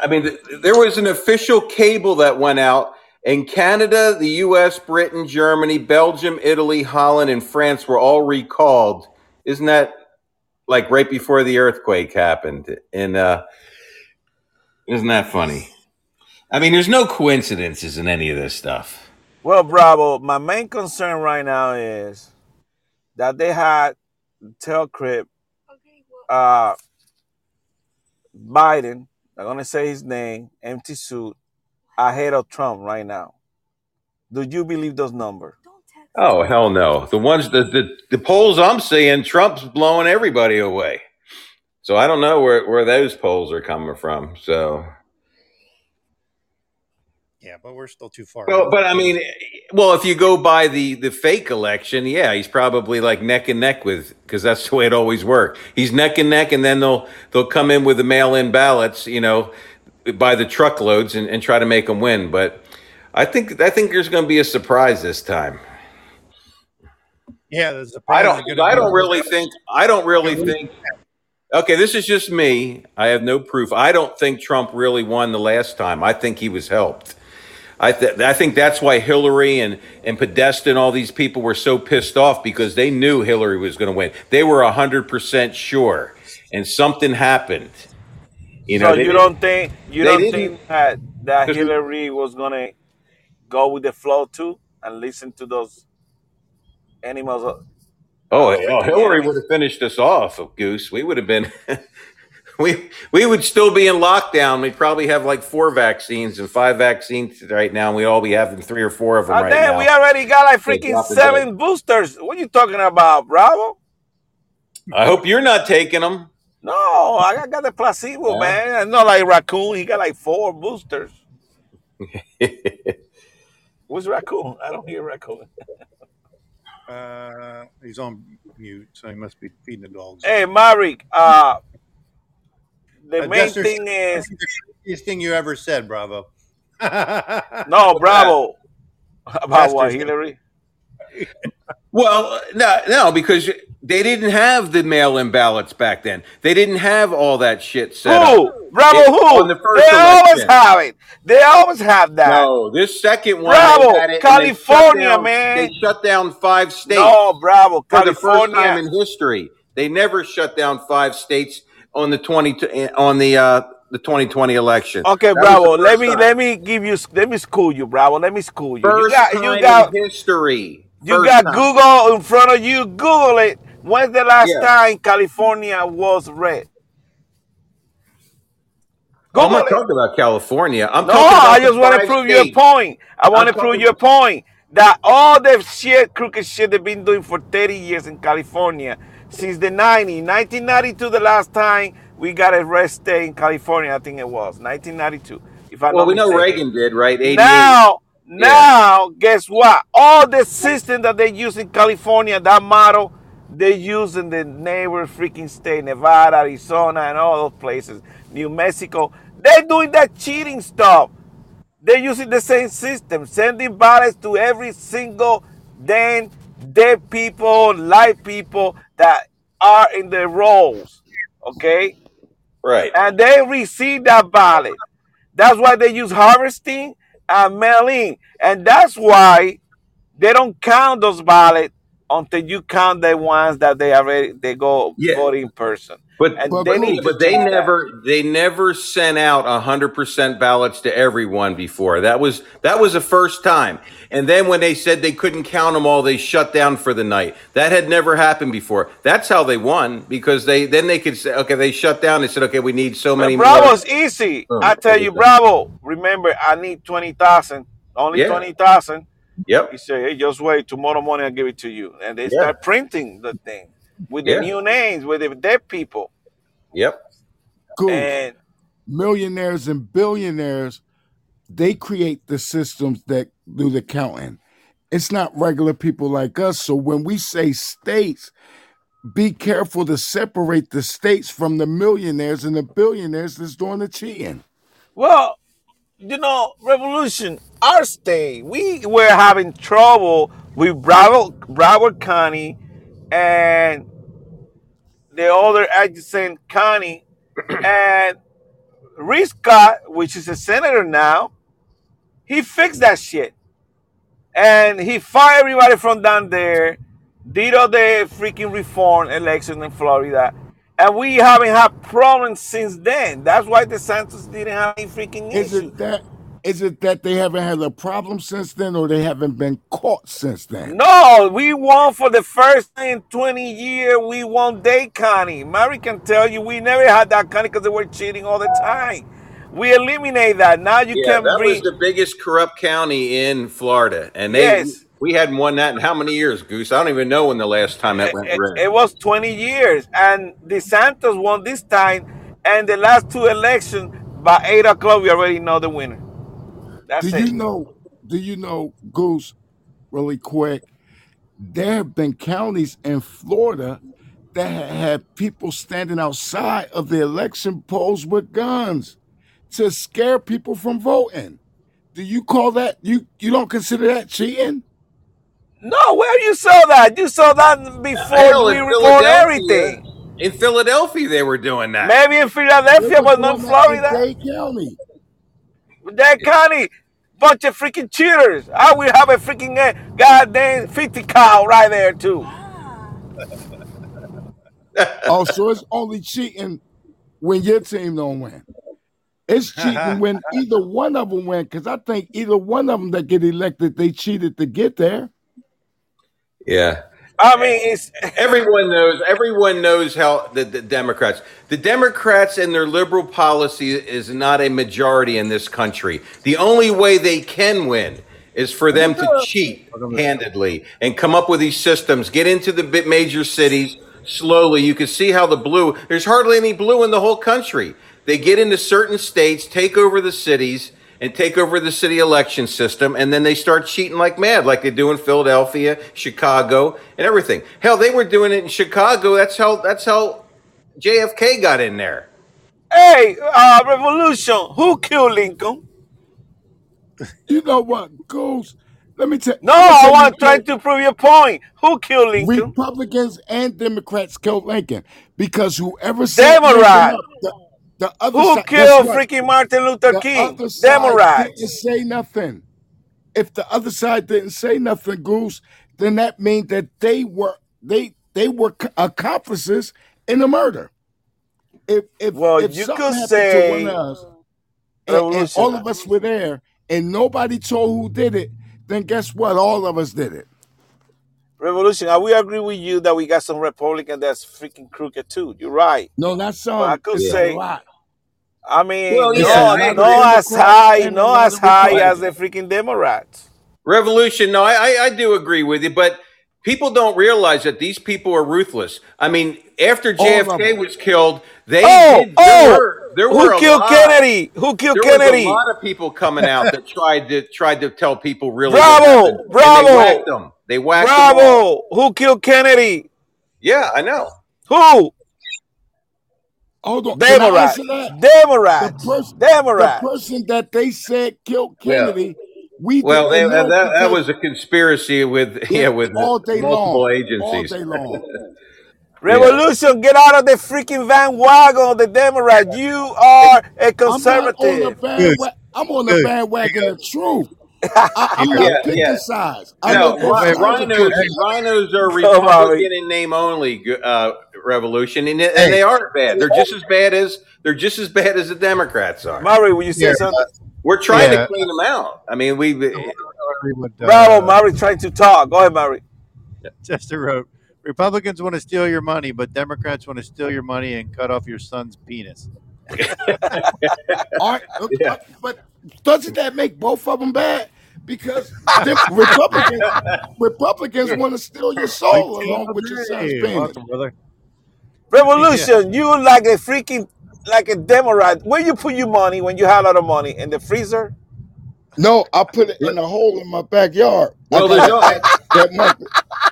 I mean, th- there was an official cable that went out, and Canada, the U.S., Britain, Germany, Belgium, Italy, Holland, and France were all recalled. Isn't that like right before the earthquake happened? And uh, isn't that funny? I mean, there's no coincidences in any of this stuff. Well, Bravo, my main concern right now is that they had tell Crip uh, Biden, I'm gonna say his name, empty suit, ahead of Trump right now. Do you believe those numbers? Oh hell no! The ones the, the the polls I'm seeing, Trump's blowing everybody away. So I don't know where where those polls are coming from. So Yeah, but we're still too far. well, but I mean, well, if you go by the the fake election, yeah, he's probably like neck and neck with because that's the way it always worked. He's neck and neck, and then they'll they'll come in with the mail in ballots, you know, by the truckloads and, and try to make them win. But I think I think there's going to be a surprise this time. yeah, the surprise I don't. I don't really think. I don't really think. Okay, this is just me. I have no proof. I don't think Trump really won the last time. I think he was helped. I th- I think that's why Hillary and and Podesta and all these people were so pissed off because they knew Hillary was going to win. They were hundred percent sure, and something happened. You know, so you don't think you don't think that that Hillary was gonna go with the flow too and listen to those animals? uh, Oh, uh, Hillary would have finished us off, Goose. We would have been, [laughs] [laughs] we we would still be in lockdown. We'd probably have like four vaccines and five vaccines right now, and we'd all be having three or four of them right damn, now. we already got like freaking dropping seven boosters. What are you talking about, Bravo? I hope you're not taking them. No, I got- got the placebo, Yeah. man. Not like raccoon. He got like four boosters. [laughs] What's raccoon? I don't hear raccoon. Uh, he's on mute, so he must be feeding the dogs. Hey, Marek. Uh, the Uh, main Jester, thing is the craziest thing you ever said, Bravo. [laughs] no, Bravo. About what, Hillary? Well, no, no, because they didn't have the mail-in ballots back then. They didn't have all that shit set up. Who? Bravo, It- who? on the first they always have it. They always have that. No, this second one, Bravo, had it, and they California, down- man. They shut down five states. No, Bravo, for the first time California. in history. They never shut down five states on the twenty on the uh, the twenty twenty election. Okay, That Bravo. Let me time. let me give you let me school you, Bravo. Let me school you. You got you got history. you First got time. Google in front of you. Google it. When's the last Yeah. time California was red? I'm Google not it. talking about California. I'm No, talking about I just want to prove your point. I want to I'm prove your point that all the shit, crooked shit they've been doing for 30 years in California, since the 90s, 1992, the last time we got a rest day in California, I think it was 1992. If I'm Well, we know mistaken. Reagan did, right? 88. Now, now, guess what? All the system that they use in California, that model, they use in the neighbor freaking state, Nevada, Arizona, and all those places, New Mexico. They're doing that cheating stuff. They're using the same system, sending ballots to every single damn dead people, live people that are in the rolls. Okay? right. and they receive that ballot. That's why they use harvesting and mailing, and that's why they don't count those ballots until you count the ones that they already they go Yeah. vote in person. But And But- they but- but they change that. never they never sent out hundred percent ballots to everyone before. That was that was the first time. And then when they said they couldn't count them all, they shut down for the night. That had never happened before. That's how they won because they then they could say, okay, they shut down. They said, okay, we need so many But more. Bravo's easy. Oh, I tell you. Bravo. Remember, I need twenty thousand. Only Yeah. twenty thousand. Yep. He say, "Hey, just wait. Tomorrow morning, I'll give it to you." And they Yeah. start printing the thing with the Yeah. new names, with the dead people, Yep. Cool. and millionaires and billionaires, they create the systems that do the counting. It's not regular people like us. So when we say states, be careful to separate the states from the millionaires and the billionaires that's doing the cheating. Well, you know, revolution, our state, we were having trouble with Broward, Broward County and the other adjacent county. [clears throat] and Rick Scott, which is a senator now, he fixed that shit. And he fired everybody from down there, did all the freaking reform election in Florida. And we haven't had problems since then. That's why DeSantis didn't have any freaking issues. Isn't that Is it that they haven't had a problem since then, or they haven't been caught since then? No, we won for the first time in 20 years. We won Dade County. Mary can tell you we never had that county because they were cheating all the time. We eliminate that. Now you Yeah, can that was the biggest corrupt county in Florida, and they Yes, we hadn't won that in how many years, Goose? I don't even know when the last time that it, went it, red. it was 20 years, and DeSantis won this time. And the last two elections, by eight o'clock, we already know the winner. Do That's you know? Do you know, Goose? Really quick, there have been counties in Florida that have had people standing outside of the election polls with guns to scare people from voting. Do you call that you you don't consider that cheating? No, where you saw that? You saw that before Hell, we in report Philadelphia, everything. in Philadelphia, they were doing that. Maybe in They Philadelphia, were but not doing that in Florida. Dade County. That county, bunch of freaking cheaters. I will have a freaking uh, goddamn 50 cow right there too. [laughs] Oh, so it's only cheating when your team don't win. It's cheating when [laughs] either one of them win, because I think either one of them that get elected, they cheated to get there. Yeah. I mean, it's Everyone knows. Everyone knows how the, the Democrats. The Democrats and their liberal policy is not a majority in this country. The only way they can win is for them to cheat handedly and come up with these systems. Get into the major cities slowly. You can see how the blue. There's hardly any blue in the whole country. They get into certain states, take over the cities, and take over the city election system, and then they start cheating like mad, like they do in Philadelphia, Chicago, and everything. Hell, they were doing it in Chicago. That's how that's how JFK got in there. hey, uh, revolution. Who killed Lincoln? You know what, Goose? Let me tell. No, me I tell you want to try to prove your point. Who killed Lincoln? Republicans and Democrats killed Lincoln because whoever set Lincoln Democrat. up, the, the other Who side. Killed freaking Martin Luther The King? other side didn't Democrats. say nothing. If the other side didn't say nothing, Goose, then that means that they were they they were accomplices in the murder. If if Well, if you could say one of us and, and all of us were there and nobody told who did it, then guess what? All of us did it. Revolution. I will agree with you that we got some Republican that's freaking crooked too. You're right. No, not But I some. could a say. I mean, Well, yeah, no, I lot agree. of no as high, and no as high as the freaking Democrats. Revolution. No, I, I, I do agree with you, but people don't realize that these people are ruthless. I mean, after JFK was killed, they Oh, did. There oh, were there who a killed lot. Kennedy? Who killed There was a lot of people coming out that [laughs] tried to tried to tell people really what happened, Bravo, and they whacked bravo, them. They whacked them bravo. Who killed Kennedy? Yeah, I know. Who? Hold on. Can I Democrats. answer that? The Democrats. person the person that they said killed Yeah. Kennedy, we Well, they, uh, that that was a conspiracy with yeah yeah, with all day multiple long. All agencies. day long. [laughs] [laughs] yeah. Revolution, get out of the freaking van wagon of the Democrat. You are a I'm on the conservative. bandwagon. I'm on the Good. bandwagon of truth. I, I'm Yeah, not yeah. sides. I No, know both ri- sides are rhinos, rhinos are Come Republican in name only. Uh, revolution, and, and they aren't bad. They're just as bad as they're just as bad as the Democrats are. Murray, will you say Yeah. something? We're trying Yeah. to clean them out. I mean, we What, Bravo, uh, Murray, trying to talk. Go ahead, Murray. [laughs] Jester wrote, Republicans want to steal your money, but Democrats want to steal your money and cut off your son's penis. [laughs] All right, uh, Yeah. uh, but doesn't that make both of them bad? Because them [laughs] Republicans, Republicans want to steal your soul along with your son's Hey, penis. welcome, brother. Revolution, you like a freaking like a Democrat. Where you put your money when you have a lot of money in the freezer? No, I put it in a hole in my backyard. I well, there's got only, that money.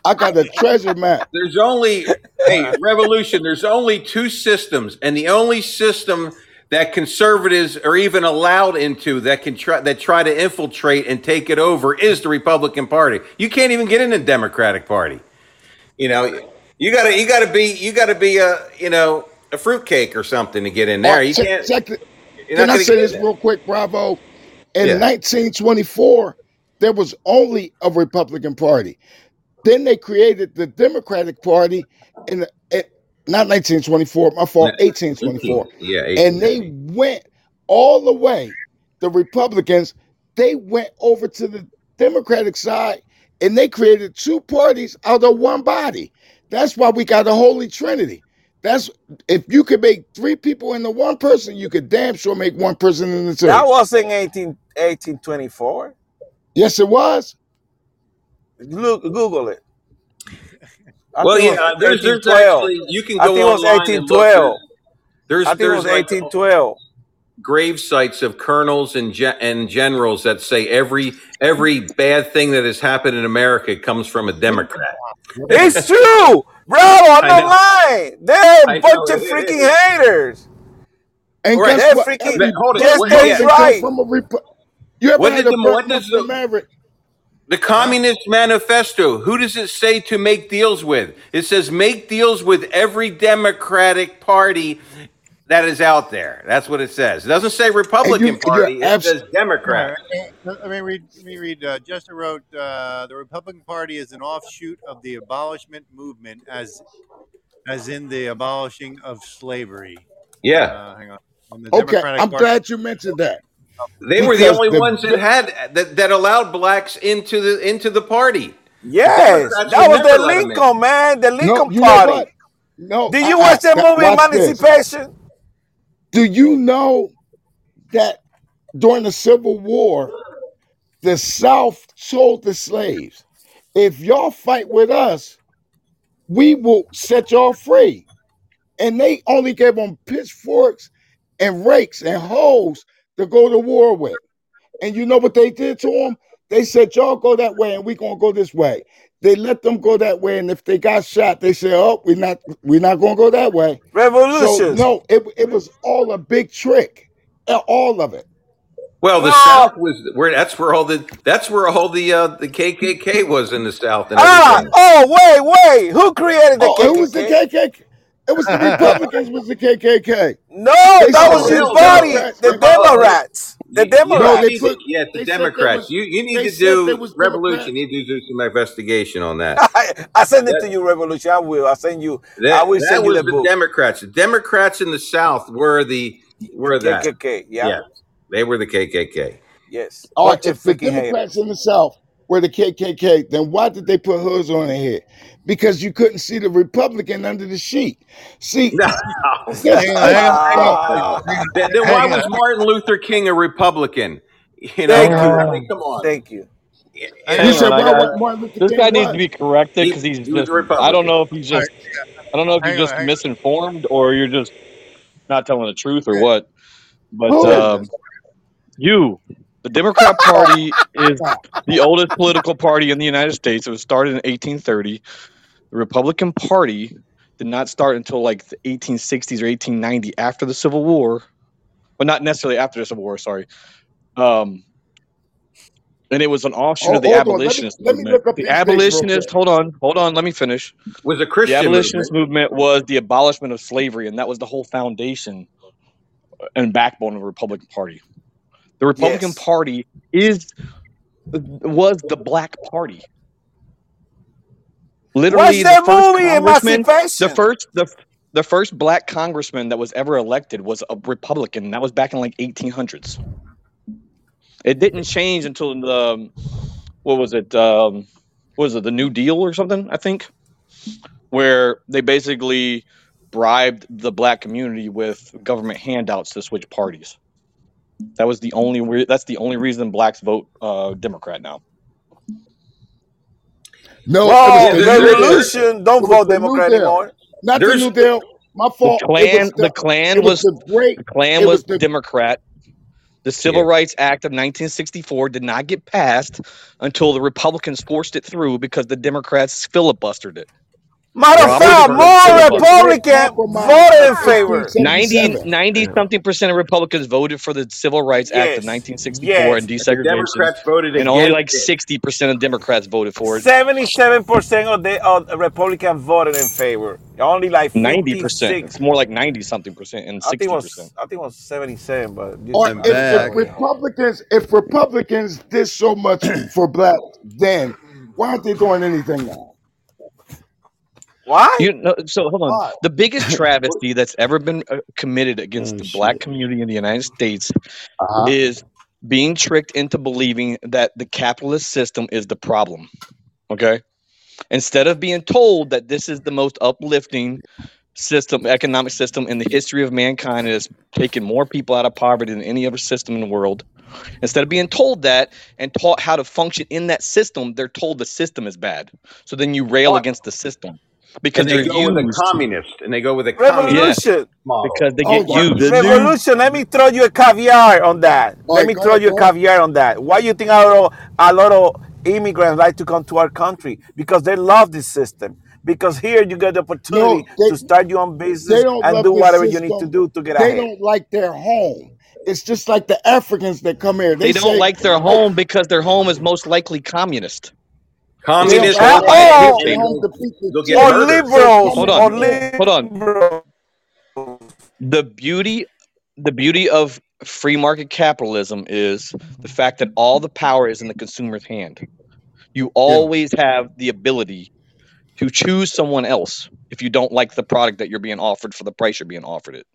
I got a treasure map. there's only hey revolution. There's only two systems, and the only system that conservatives are even allowed into that can try that try to infiltrate and take it over is the Republican Party. You can't even get in the Democratic Party. You know, you gotta you gotta be you gotta be a you know a fruitcake or something to get in there. Oh, you can't. You're Can I say this real quick, Bravo? In Yeah. 1924, there was only a Republican Party. Then they created the Democratic Party in not 1924, my fault, 1824. Yeah, [laughs] And they went all the way the Republicans, they went over to the Democratic side and they created two parties out of one body. That's why we got a holy trinity. That's if you could make three people into one person, you could damn sure make one person into two. That was in 18, 1824. Yes, it was. Look, Google it. I Well, think it yeah, was there's, there's 1812. actually you can I go think it was online and look. 1812. There's I think it there's was like 1812. grave sites of colonels and ge- and generals that say every every bad thing that has happened in America comes from a Democrat. [laughs] It's true, bro. [laughs] I'm I not know. lying. They're I a bunch know of freaking haters. And Right. guess They're what? freaking Every But hold on, just what- they yeah. Republican comes right. from a Repu- You ever What had did a the what does the Maverick? The Communist Manifesto? Who does it say to make deals with? It says make deals with every Democratic Party that is out there. That's what it says. It doesn't say Republican you're Party. It says Democrat. Let me read. Let me read. Uh, Justin wrote, uh, "The Republican Party is an offshoot of the abolishment movement, as as in the abolishing of slavery." Yeah, Uh, hang on. On the Okay, Democratic I'm Party. glad you mentioned that. They were the only the- ones that had that, that allowed blacks into the into the party. Yes, that was the let 'em in. Lincoln man, the Lincoln you know Party. No. Did you I- watch that Scott, movie watch this. Emancipation? Do you know that during the Civil War, the South told the slaves, if y'all fight with us, we will set y'all free. And they only gave them pitchforks and rakes and hoes to go to war with. And you know what they did to them? They said, y'all go that way and we're gonna go this way. They let them go that way, and if they got shot, they said, "Oh, we're not, we're not gonna go that way." So Revolution. no, it it was all a big trick, Uh, all of it. Well, the No. South was where that's where all the that's where all the uh, the KKK was in the South and Ah, everything. oh, wait, wait. Who created the Oh, it was the KKK? It was the Republicans. Was the KKK? No, They that was Oh, his hell body. Democrats. The Democrats. The You- you no, Democrats. they need put. to- yes, the They said they Democrats. was. You you need to said they do was revolution. Democrats. You need to do some investigation on that. I, [laughs] I send it That, to you, Revolution. I will. I send you. I will that send you the the book. Democrats. The Democrats in the South were the were that. KKK. Yeah. Yeah, they were the KKK. Yes. All right, Bunch of if the freaking. Democrats in the South were the KKK, then why did they put hoods on their head? Because you couldn't see the Republican under the sheet. See, No. Hang on, hey, hang on, hang no, on, Wow. hang on, Then, then why was. Martin Luther King a Republican? You know, Thank you. I mean, come on. Thank you. you Hang Hang said on, I got what this King guy needs to be corrected He, because he's he just a I don't know if he's just I don't know if you're just on. misinformed or you're just not telling the truth or what. But um, you, the Democrat Party is the oldest political party in the United States. It was started in 1830. The Republican Party did not start until like the 1860s or 1890 after the Civil War. Well, not necessarily after the Civil War, sorry. Um, and it was an offshoot Oh, of the hold on. Let me abolitionist let me movement. look up The his dates real abolitionist, hold on, hold on, let me finish. Was a Christian. The Christian abolitionist movement. movement was the abolishment of slavery, and that was the whole foundation and backbone of the Republican Party. The Republican Yes. Party is was the Black Party. Watch Literally, the movie, congressman, the first the the first black congressman that was ever elected was a Republican. That was back in like 1800s. It didn't change until the what was it? Um, what was it? The New Deal or something? I think, where they basically bribed the black community with government handouts to switch parties. That was the only. Re- that's the only reason blacks vote uh, Democrat now. No, Whoa, it the there, Deal. Revolution. Don't vote Democrat Deal, anymore. not the there's New Deal. My The fault. It was Klan, the the. Klan was was the great. the Klan It was was the. Democrat. The Civil yeah. Rights Act of 1964 did not get passed until the Republicans forced it through because the Democrats filibustered it. Matter of fact, more It was the filibustered. great Republican voted in favor. 90, 90 something percent of Republicans voted for the Civil Rights Act of 1964 Yes. and But the Democrats voted and only like 60% of Democrats voted for it. Seventy-seven percent of the of the Republican voted in favor. Only like 90%. It's more like 90 something percent and I think it 60%. I think it was seventy-seven, but you Or if, if. Republicans, if Republicans did so much for black then, why aren't they doing anything now? Why? You know, so hold on. Why? The biggest [laughs] travesty that's ever been uh, committed against Oh the black community in the United States Uh-huh. is being tricked into believing that the capitalist system is the problem. Okay. Instead of being told that this is the most uplifting system, economic system in the history of mankind, and has taken more people out of poverty than any other system in the world. Instead of being told that and taught how to function in that system, they're told the system is bad. So then you rail What? against the system because And they they're go with a used. communist, and they go with a communist Revolution. model. because they Oh, get the, used. the. Revolution. Let me throw you a caviar on that. All Let me go throw ahead, you a caviar on that. Why you think a lot, of, a lot of immigrants like to come to our country? Because they love this system. Because here you get the No, opportunity they to start your own business and do this whatever you need to do to get They ahead. They don't like their home. It's just like the Africans that come here. They They don't say, like their home because their home is most likely communist. They don't Communist or to white make oh, their dictator. home defeat the They'll get or change. murdered. They're liberals, Hold on, here. hold on. The beauty, the beauty of free market capitalism is the fact that all the power is in the consumer's hand. You Yeah. always have the ability to choose someone else if you don't like the product that you're being offered for the price you're being offered it.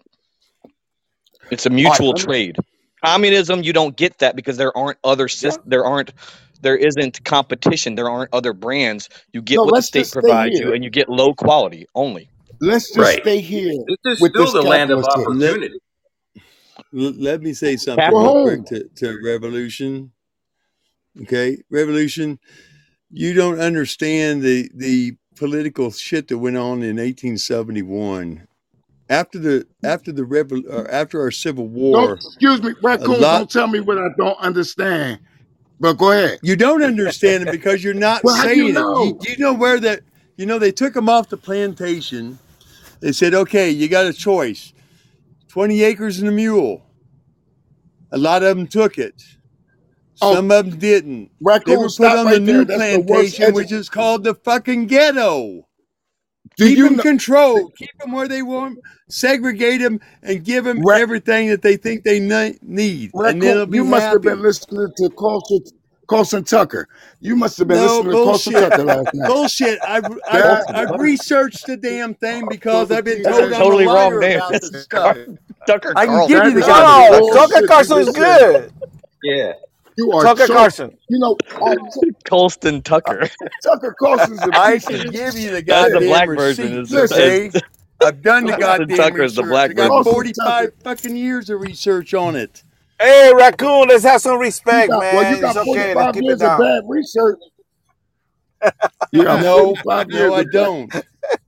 It's a mutual trade. Communism, you don't get that because there aren't other yeah. there aren't there isn't competition. There aren't other brands. You get No, what the state provides you, and you get low quality only. Let's just Right. stay here This is with still this the land of capitalist system. Let, opportunity. let me say something real quick to, to Revolution. Okay, Revolution. You don't understand the the political shit that went on in 1871. After the after the rebel uh, after our Civil Don't War, excuse me, a raccoon. lot Don't tell me what I don't understand. But go ahead. you don't understand it because you're not [laughs] Well, do you saying it. You, know? you know where that you know they took them off the plantation. They said, okay, you got a choice: 20 acres and a mule. A lot of them took it. Oh, Some of them didn't. They were put on the right there. new That's the plantation, which is called the fucking ghetto. Do Keep you them know, controlled. Keep them where they want. Segregate them and give them Ra- everything that they think they ne- need, and they'll be You must have been listening to Colson, Colson Tucker. You must have been No listening to Colson. Tucker last night. Bullshit. I've, I've, I've researched the damn thing because I've been that told is I'm Totally wrong liar name. about It's [laughs] the stuff. Tucker I can Carlson. give you the is guy. some No, Tucker bullshit Carlson is good. Yeah. You are Tucker so. Carlson. You know, I, [laughs] Colston Tucker. [laughs] Tucker Carlson's a I piece of can give you the That's the black version. receipts, Is, okay? I've done the Colston goddamn Tucker is the black I got version. 45 fucking years of research on it. Hey, raccoon, let's have some You respect, got well, you man. It's got okay. Let's 45 keep it years of bad research. [laughs] You got No, 45 years no, I don't.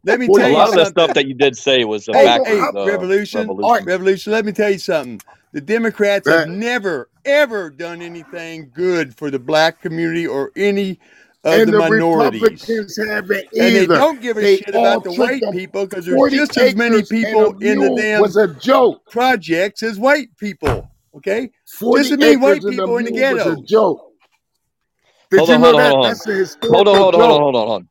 Let me A tell you a lot of the stuff that you did say was a Hey, back hey, from the uh, Revolution, All right, revolution. Revolution, let me tell you something. The Democrats have never, ever done anything good for the black community or any of and the the minorities. Republicans haven't And they don't give a They shit all about the white people because there's just as many acres and a people in the mule damn was a joke. projects as white people. Okay? Just 40 as many white acres and a people in the mule was a joke. Did Hold you on, know hold on, that? on. That's a Hold on, hold on, hold on, hold on, hold on.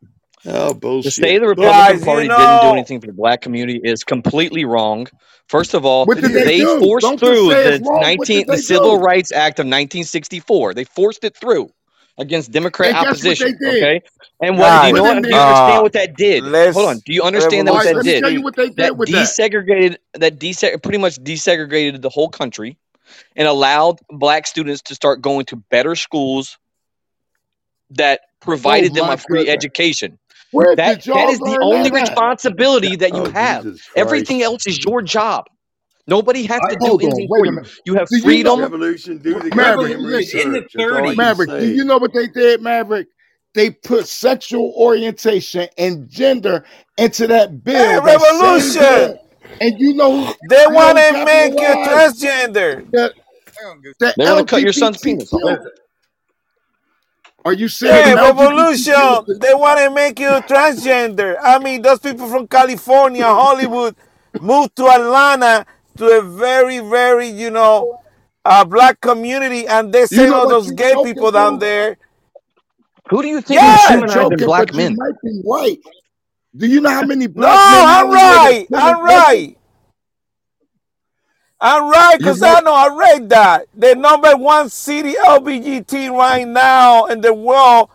Oh, To say the Republican Guys, Party you didn't do anything for the black community is completely wrong. First of all, What It did they they forced Don't through the it's wrong. What 19 the Civil do? Rights Act of 1964. They forced it through against Democrat And guess what opposition. Okay, and what do you know? What What do you understand uh, what that did? Hold on. Do you understand that what that did? tell you revolution. what That with that. desegregated that dese- pretty much desegregated the whole country and allowed black students to start going to better schools that Oh provided them a free goodness. education. Where That did that the only that responsibility that you Oh, have. Everything else is your job. Nobody has I, to do anything for you. You have Do you know, freedom. Revolution, do the Maverick? in the research. That's all I 30s, Maverick, do you know what they did, Maverick? They put sexual orientation and gender into that bill, that same revolution. bill. And you know They you know want to make you transgender. the Hang on, the They want to cut your son's penis off. LGBTQ? Are you saying Hey, revolution. They want to make you transgender. I mean, those people from California, Hollywood, moved to Atlanta to a very, very, you know, uh, black community, and they you know all those gay people down to? there. Who do you think is You Yeah. humanizing joking, black but you men? might be right. Do you know how many No, black men I'm out here right. I'm right. I'm right, because I know I read that. The number one city LBGT right now in the world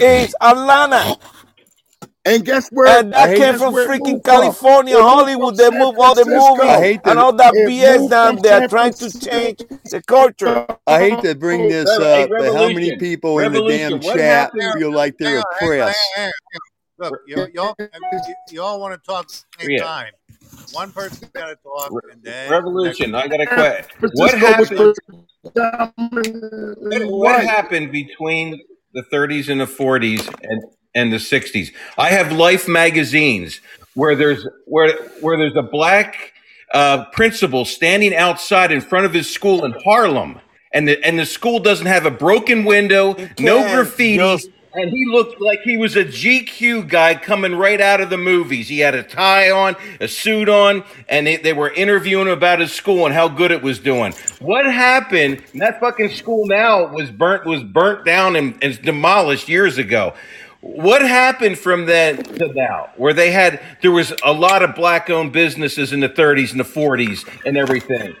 is Atlanta. And guess where? And that came from freaking? California, from Hollywood. They move all the movies and all that It BS moved down from there trying to change the culture. I hate to bring this uh, hey, up, but how many revolution, people in the damn What chat happened? feel like they're on, hang on, hang on, oppressed? Look, you, y'all, you, you all want to talk at the same Yeah. time. One person's got to talk, Re- and then Revolution. I gotta quit. What Francisco was happened? What, what happened between the 30s and the 40s and, and the 60s? I have Life magazines where there's where where there's a black uh, principal standing outside in front of his school in Harlem, and the and the school doesn't have a broken window, no can't graffiti. And he looked like he was a GQ guy coming right out of the movies. He had a tie on, a suit on, and they, they were interviewing him about his school and how good it was doing. What happened? That fucking school now was burnt was burnt down and, and demolished years ago. What happened from then to now? Where they had there was a lot of black owned businesses in the 30s and the 40s and everything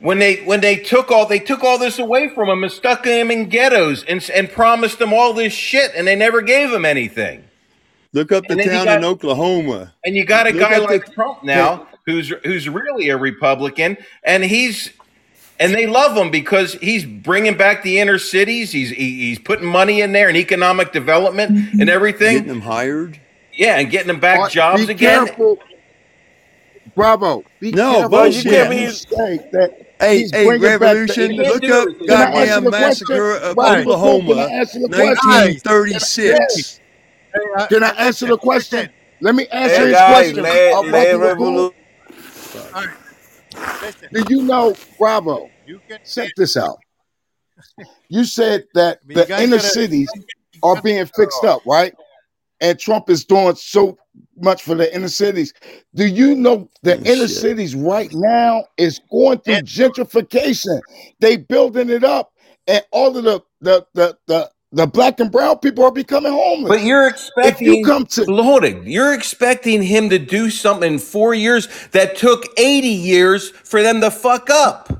when they when they took all they took all this away from them and stuck them in ghettos and and promised them all this shit and they never gave them anything. Look up the And then town got in Oklahoma. and you got a Look guy up the like Trump now who's who's really a Republican and he's and they love him because he's bringing back the inner cities. He's he, he's putting money in there and economic development mm-hmm. and everything. getting them hired. Yeah, and getting them back But jobs be again. careful, Bravo. Be No, careful But you bullshit. can't be say that Hey, hey, bringing back the Revolution, inner look up everything. Can I answer goddamn the question? massacre of Bravo, before, can I Oklahoma, answer the question? 1936. Uh, Can I answer the question? Let me answer Hey his guys, question. let let Brother Magoo, Revolu- all right, listen. do you know, Bravo, You can. check this out. You said that I mean, the inner gotta- cities are being fixed up, right? And Trump is doing so much for the inner cities. Do you know the Oh, inner shit. cities right now is going through And- gentrification? They building it up, and all of the the the the, the black and brown people are becoming homeless. But you're if you expecting come to Hold it. You're expecting him to do something in four years that took 80 years for them to fuck up.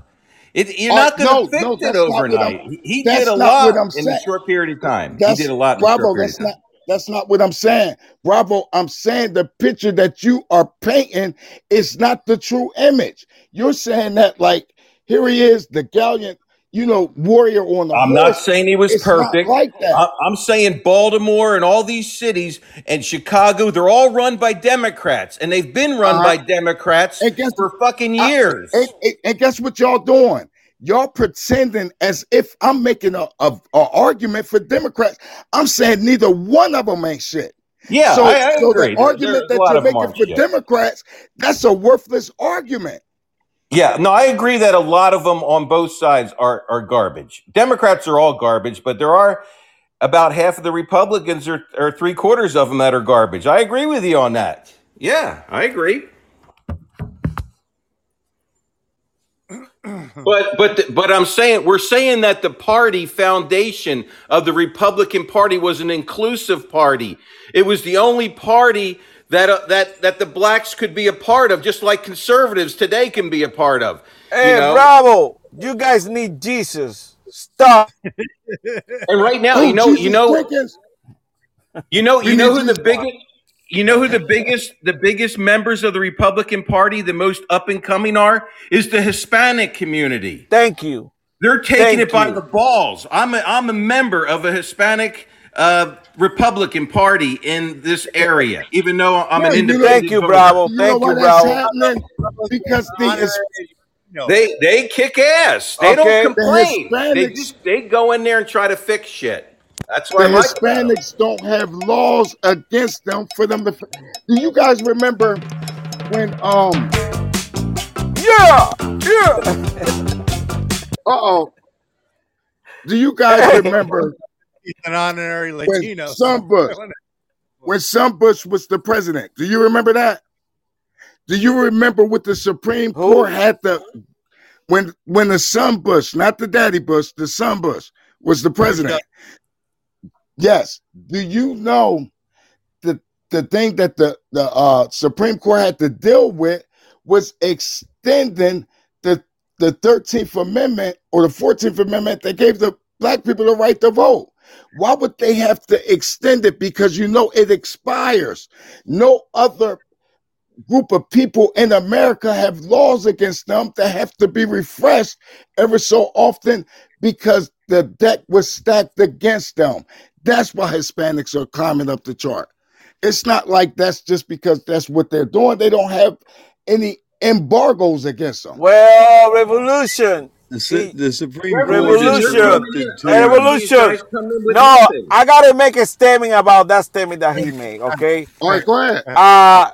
It, you're Uh, not going to no, fix no, it that's not what overnight. He, he did a lot in saying. a short period of time. That's he did a lot in a Bravo. short period That's of time. not that's not what I'm saying. Bravo, I'm saying the picture that you are painting is not the true image. You're saying that like here he is, the gallant, you know, warrior on the I'm horse. not saying he was It's perfect. like that. I- I'm saying Baltimore and all these cities and Chicago, they're all run by Democrats, and they've been run Uh-huh. by Democrats And guess for fucking years. and, and- and guess what y'all doing? Y'all pretending as if I'm making a, a, a argument for Democrats. I'm saying neither one of them ain't shit. yeah, so, I, I so agree. the There- argument there's a that you're making aren't for shit. Democrats, that's a worthless argument. Yeah, no, I agree that a lot of them on both sides are are garbage. Democrats are all garbage, but there are about half of the Republicans or, or three quarters of them that are garbage. I agree with you on that. Yeah, I agree. But but but I'm saying we're saying that the party foundation of the Republican Party was an inclusive party. It was the only party that uh, that that the blacks could be a part of, just like conservatives today can be a part of. Hey, you know? Bravo, you guys need Jesus. Stop. And right now, Oh, you know, Jesus you know, Jenkins. you know, We you know who the biggest, you know who the biggest, the biggest members of the Republican Party, the most up and coming are, is the Hispanic community. Thank you. They're taking Thank it by you. the balls. I'm a, I'm a member of a Hispanic uh, Republican Party in this area, even though I'm Yeah, an you independent. Thank you, voter. Bravo. You know Thank you, that's Bravo. happening? Because the His- No. They they kick ass. They Okay. don't complain. The They just they go in there and try to fix shit. That's the what I like. Hispanics don't have laws against them for them to. Do you guys remember when um Yeah, yeah. [laughs] uh oh? Do you guys remember He's an honorary Latino. when some Bush, when Sunbush was the president? Do you remember that? Do you remember what the Supreme Who? Court had to when when the son Bush, not the daddy Bush, the son Bush was the president? Yes. Do you know the the thing that the the uh, Supreme Court had to deal with was extending the the Thirteenth Amendment or the Fourteenth Amendment that gave the black people the right to vote. Why would they have to extend it? Because you know it expires. No other group of people in America have laws against them that have to be refreshed ever so often because the deck was stacked against them. That's why Hispanics are climbing up the chart. It's not like that's just because that's what they're doing. They don't have any embargoes against them. Well, revolution. The, Su- the Supreme Court Revolution. interrupted Revolution. No, I gotta make a statement about that statement that he made. Okay. All right, go ahead. Uh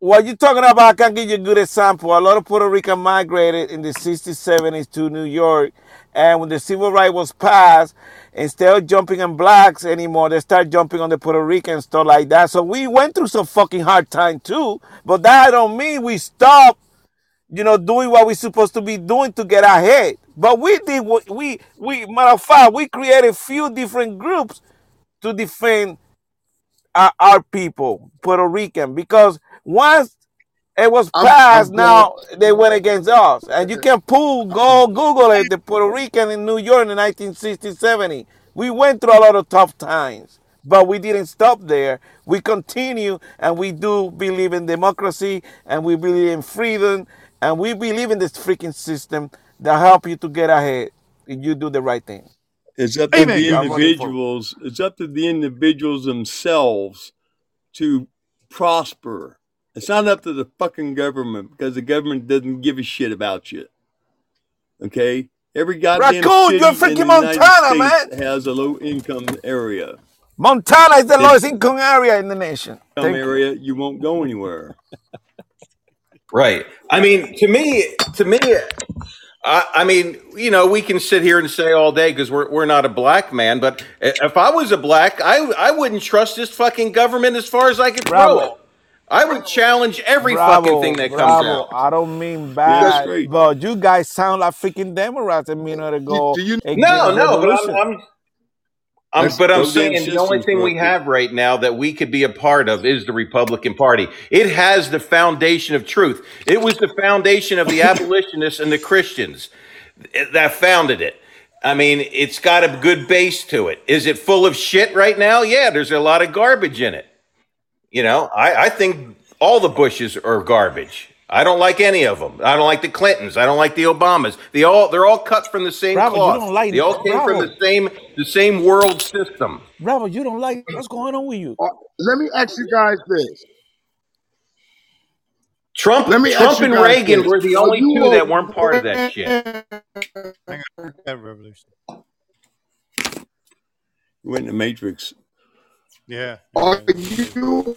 what you're talking about, I can give you a good example. A lot of Puerto Rican migrated in the 60s, 70s to New York. And when the civil right was passed, instead of jumping on blacks anymore, they start jumping on the Puerto Ricans, stuff like that. So we went through some fucking hard time too. But that don't mean we stop, you know, doing what we're supposed to be doing to get ahead. But we did what we we matter of fact, we created few different groups to defend our, our people, Puerto Rican, because once it was I'm- passed, I'm now they went against us. And you can pull, go Google it, the Puerto Rican in New York in 1960, 70. We went through a lot of tough times, but we didn't stop there. We continue and we do believe in democracy and we believe in freedom and we believe in this freaking system that help you to get ahead if you do the right thing. It's up to Amen. the I'm voting for- individuals. It's up to the individuals themselves to prosper. It's not up to the fucking government because the government doesn't give a shit about you. Okay, every goddamn Raccoon, city you're in freaking the United Montana, States has a low income area. Montana is the It- lowest income area in the nation. Some Thank you. area you won't go anywhere. Right. I mean, to me, to me, I, I mean, you know, we can sit here and say all day because we're we're not a black man, but if I was a black, I I wouldn't trust this fucking government as far as I could throw Bravo. it. I would challenge every Bravo, fucking thing that comes bravo. out. I don't mean bad, straight. but you guys sound like freaking Democrats a minute ago. do you- against No, no, but. I'm, I'm, I'm but I'm those damn saying the only systems thing we have right now that we could be a part of is the Republican Party. It has the foundation of truth. It was the foundation of the [laughs] abolitionists and the Christians that founded it. I mean, it's got a good base to it. Is it full of shit right now? Yeah, there's a lot of garbage in it. You know, I, I think all the Bushes are garbage. I don't like any of them. I don't like the Clintons. I don't like the Obamas. They all they're all cut from the same Bravo, you cloth. don't like- they all came from the same the same world system. Bravo, you don't like what's going on with you? Uh, Let me ask you guys this. Trump, Let me Trump and Reagan this. were the only you two that weren't part of that shit. Hang on. That revolution. We went in the Matrix. Yeah. Are you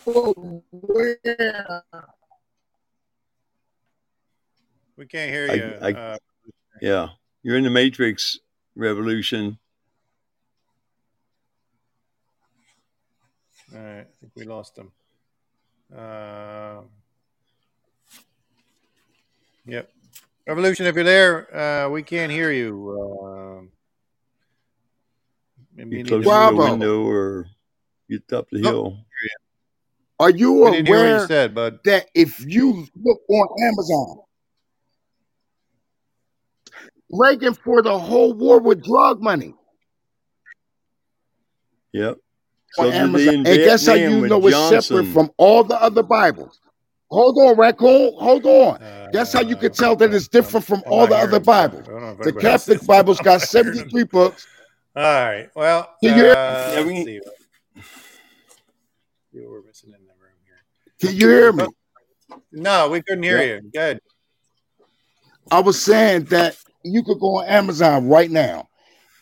aware? We can't hear you. I- uh, Yeah, you're in the Matrix revolution. all right. I think we lost him. Uh, yep. Revolution, if you're there, uh, we can't hear you. Um maybe You you close to- your Bravo. window or you up the hill. Are you we didn't hear what aware you said, bud. that if you look on Amazon, Reagan for the whole war with drug money Yep. So did they Amazon, in and guess how you know it's separate from all the other Bibles? Hold on, raccoon. Hold on. Guess how you can tell that it's different from I'm all the other. Bibles? I don't know if The Catholic is. Bible's got 73 [laughs] books. All right. Well, uh, Can you hear- Yeah, we- let's see. See what we're missing in the room here. Can you hear me? No, we couldn't hear Yeah. you. Good. I was saying that you could go on Amazon right now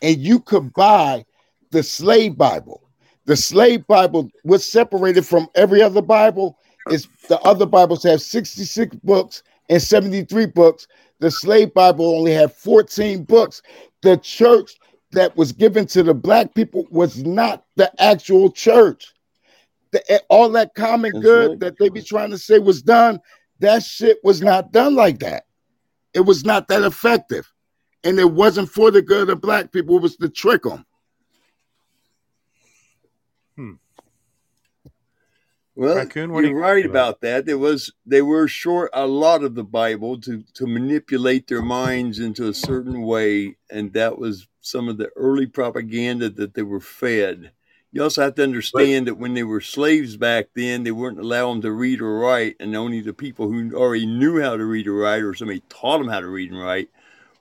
and you could buy the slave Bible. The slave Bible was separated from every other Bible. Is the other Bibles have 66 books and 73 books. The slave Bible only had 14 books. The church that was given to the black people was not the actual church. The, eh, all that common That's good right. that they be trying to say was done, that shit was not done like that. It was not that effective. And it wasn't for the good of black people, it was to trick them. Hmm. Well, Raccoon, what you're you right about about that. There was they were short a lot of the Bible to to manipulate their minds into a certain way, and that was some of the early propaganda that they were fed. You also have to understand that when they were slaves back then, they weren't allowed them to read or write, and only the people who already knew how to read or write, or somebody taught them how to read and write,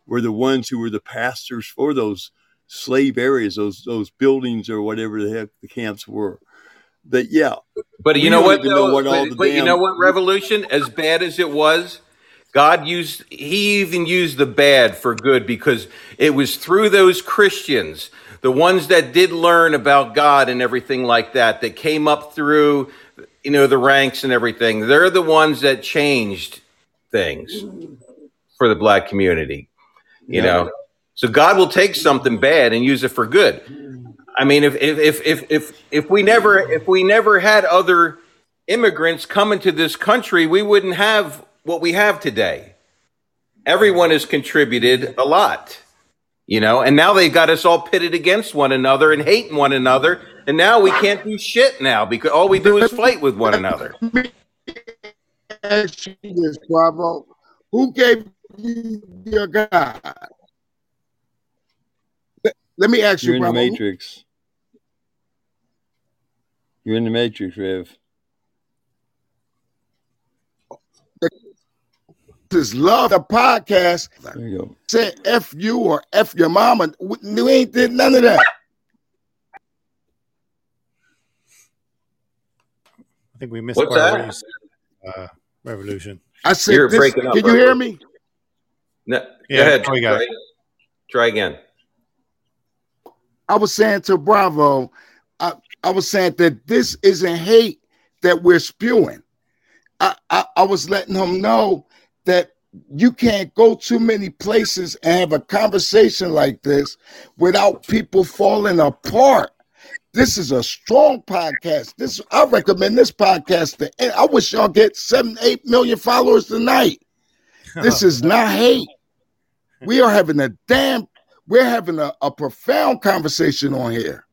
were the ones who were the pastors for those slave areas, those those buildings or whatever the heck the camps were. But yeah, But you know what? even know though? what But, but you know what? Revolution, as bad as it was, God used. He even used the bad for good because it was through those Christians, the ones that did learn about God and everything like that, that came up through, you know, the ranks and everything. They're the ones that changed things for the black community. You yeah. know, so God will take something bad and use it for good. I mean, if if if if if, we never if we never had other immigrants come into this country, we wouldn't have what we have today. Everyone has contributed a lot, you know, and now they've got us all pitted against one another and hating one another, and now we can't do shit now because all we do is fight with one another. ask you this, Bravo. Who gave you your God? Let- Let me ask You're you, in the Bravo. matrix. You're in the matrix, Rev. This love the podcast. There you go. Say F you or F your mama. We we ain't did none of that. I think we missed What's part that? what you said, uh, Revolution. I said You're this. breaking up, Can you hear me? No, Yeah, go ahead. now got Try, it. try again. I was saying to Bravo, I, I was saying that this isn't hate that we're spewing. I, I, I was letting him know that you can't go too many places and have a conversation like this without people falling apart. This is a strong podcast. This I recommend this podcast to and I wish y'all get seven, eight million followers tonight. This [laughs] is not hate. We are having a damn, we're having a, a profound conversation on here.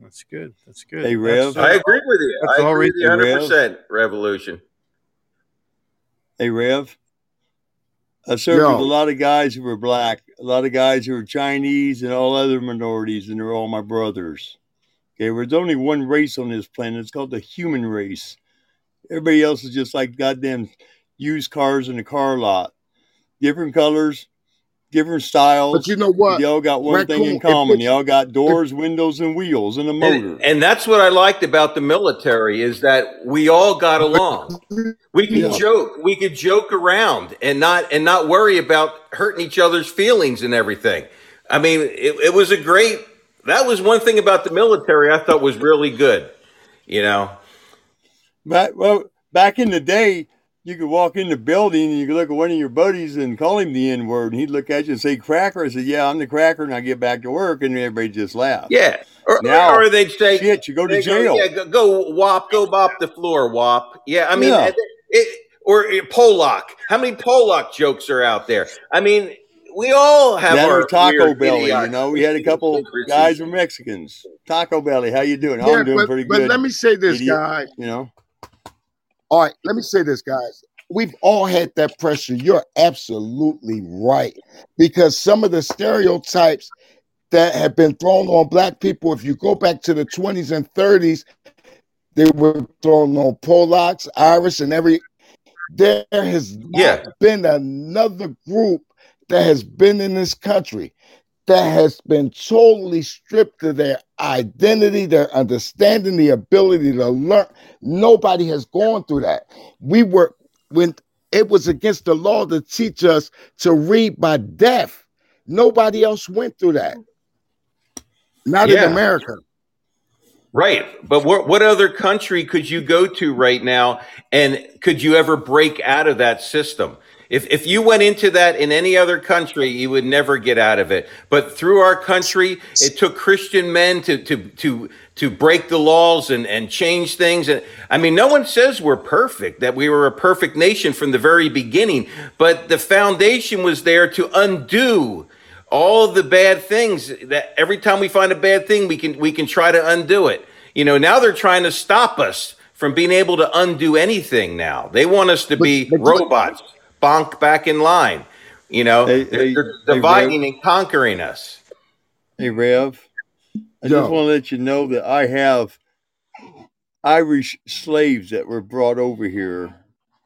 That's good. That's good. Hey, Rev. uh, I agree with you. That's I agree with you 100%. Revolution. Hey, Rev. I served with a lot of guys who were black, a lot of guys who were Chinese and all other minorities, and they're all my brothers. Okay, there's only one race on this planet. It's called the human race. Everybody else is just like goddamn used cars in a car lot. Different colors, different styles. But you know what? Y'all got one thing Raccoon, in if common. it's- They all got doors, windows, and wheels, and a motor. And, and that's what I liked about the military is that we all got along. We could Yeah. joke, we could joke around and not and not worry about hurting each other's feelings and everything. I mean, it, it was a great. That was one thing about the military I thought was really good. You know, but, well, back in the day, you could walk in the building and you could look at one of your buddies and call him the N word, and he'd look at you and say cracker. I said, "Yeah, I'm the cracker," and I get back to work, and everybody just laughed. yeah. Or, Now, or they'd say, Shit, you go to they go, jail. yeah, go, go wop, go bop the floor, wop. Yeah, I mean, Yeah. it, it, or uh, Polak. How many Polak jokes are out there? I mean, we all have That our Taco weird Belly, you know. We had a couple guys were Mexicans. Taco Belly, how you doing? Yeah, I'm doing but, pretty but good. But let me say this, idiot. guys. you know, All right, let me say this, guys. We've all had that pressure. You're absolutely right. Because some of the stereotypes that have been thrown on black people, if you go back to the 20s and 30s, they were thrown on Polacks, Irish, and every. There has Yeah. been another group that has been in this country that has been totally stripped of their identity, their understanding, the ability to learn. Nobody has gone through that. We were when it was against the law to teach us to read by deaf. Nobody else went through that. Not Yeah. in America. Right. But what, what other country could you go to right now and could you ever break out of that system? If, if you went into that in any other country, you would never get out of it. But through our country, it took Christian men to, to, to, to break the laws and, and change things. And I mean, no one says we're perfect, that we were a perfect nation from the very beginning, but the foundation was there to undo all the bad things that every time we find a bad thing we can we can try to undo it you know now they're trying to stop us from being able to undo anything now they want us to be but- robots bonk back in line you know Hey, they're, they're hey, dividing and conquering us Hey, Rev. I Yo. just want to let you know that I have Irish slaves that were brought over here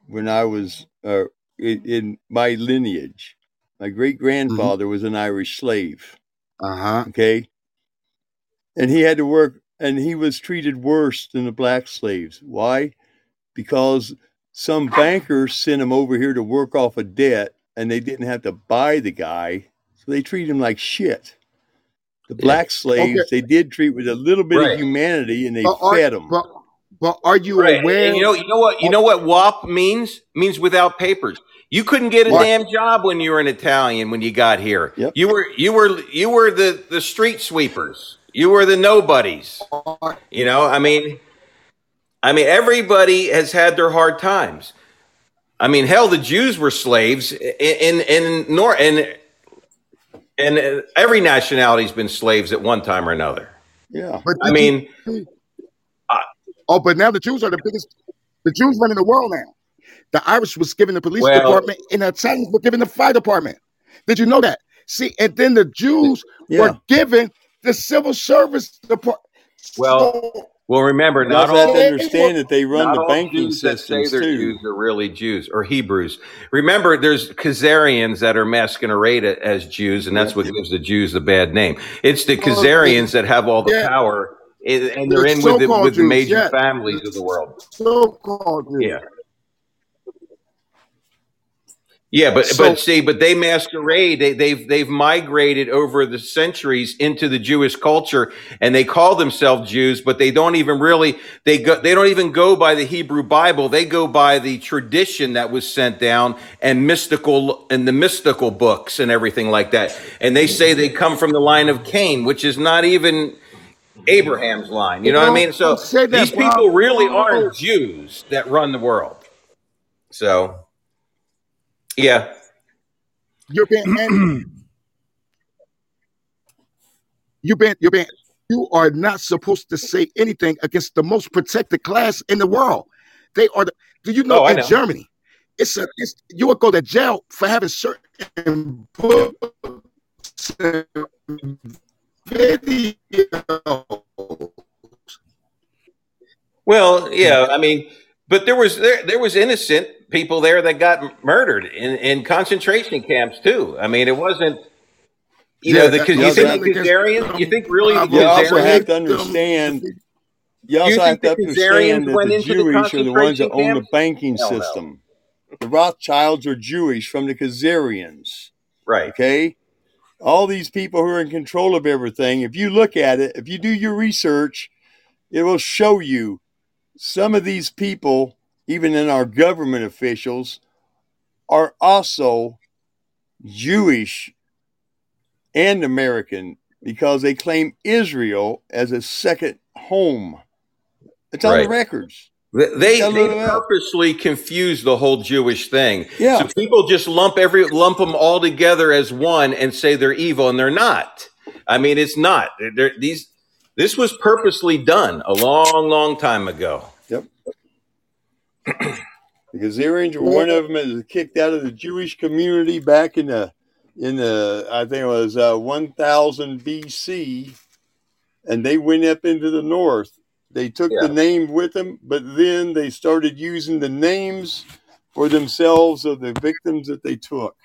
when I was uh, in, in my lineage. My great grandfather was an Irish slave. Uh huh. Okay. And he had to work, and he was treated worse than the black slaves. Why? Because some bankers sent him over here to work off a debt, and they didn't have to buy the guy, so they treat him like shit. The black slaves, they did treat with a little bit Right. of humanity, and they But fed them. but, but are you Right. aware? And you know, you know what? You know what WAP means? Means without papers. You couldn't get a What? damn job when you were an Italian when you got here. Yep. You were you were you were the the street sweepers. You were the nobodies. You know, I mean, I mean, everybody has had their hard times. I mean, hell, the Jews were slaves in in, in nor and and every nationality's been slaves at one time or another. yeah. But I did you- mean, uh, oh, but now the Jews are the biggest. The Jews running the world now. The Irish was given the police Well- department, and the Italians were given the fire department. Did you know that? See, and then the Jews Yeah. were given the civil service department. Well, well, remember, not also have all to understand that they run the banking Jews that say systems they're too. Jews are really Jews or Hebrews. Remember, there's Khazarians that are masqueraded as Jews, and that's what gives the Jews the bad name. It's the Khazarians that have all the Yeah. power, and they're The in with the, with the major yeah. families of the world. So-called Jews. Yeah. Yeah, but So- but see, but they masquerade. They, they've they've migrated over the centuries into the Jewish culture, and they call themselves Jews, but they don't even really they go they don't even go by the Hebrew Bible. They go by the tradition that was sent down and mystical and the mystical books and everything like that. And they say they come from the line of Cain, which is not even Abraham's line. You know what I mean? So Don't say that, these people really aren't Jews that run the world. So. Yeah, You're being [clears throat] you're being you're being you are not supposed to say anything against the most protected class in the world. They are the do you know Oh, in know. Germany it's a it's you would go to jail for having certain books videos. Well, yeah, I mean, but there was there there was innocent people there that got murdered in, in concentration camps too. I mean, it wasn't you Yeah, know the that- you think the Khazarians, you think really the You also have to understand. You also You have to understand that the into the are the ones that own the banking Hell no. system. The Rothschilds are Jewish from the Khazarians. right? Okay. All these people who are in control of everything, if you look at it, if you do your research, it will show you some of these people, even in our government officials, are also Jewish and American because they claim Israel as a second home. It's on Right. the records. They they, Yeah, they look it up. purposely confuse the whole Jewish thing. Yeah. So people just lump every lump them all together as one and say they're evil, and they're not. I mean, it's not. They're- these this was purposely done a long, long time ago. Yep. The Khazarians were one of them that was kicked out of the Jewish community back in the in the I think it was uh, 1000 BC, and they went up into the north. They took Yeah. the name with them, but then they started using the names for themselves of the victims that they took.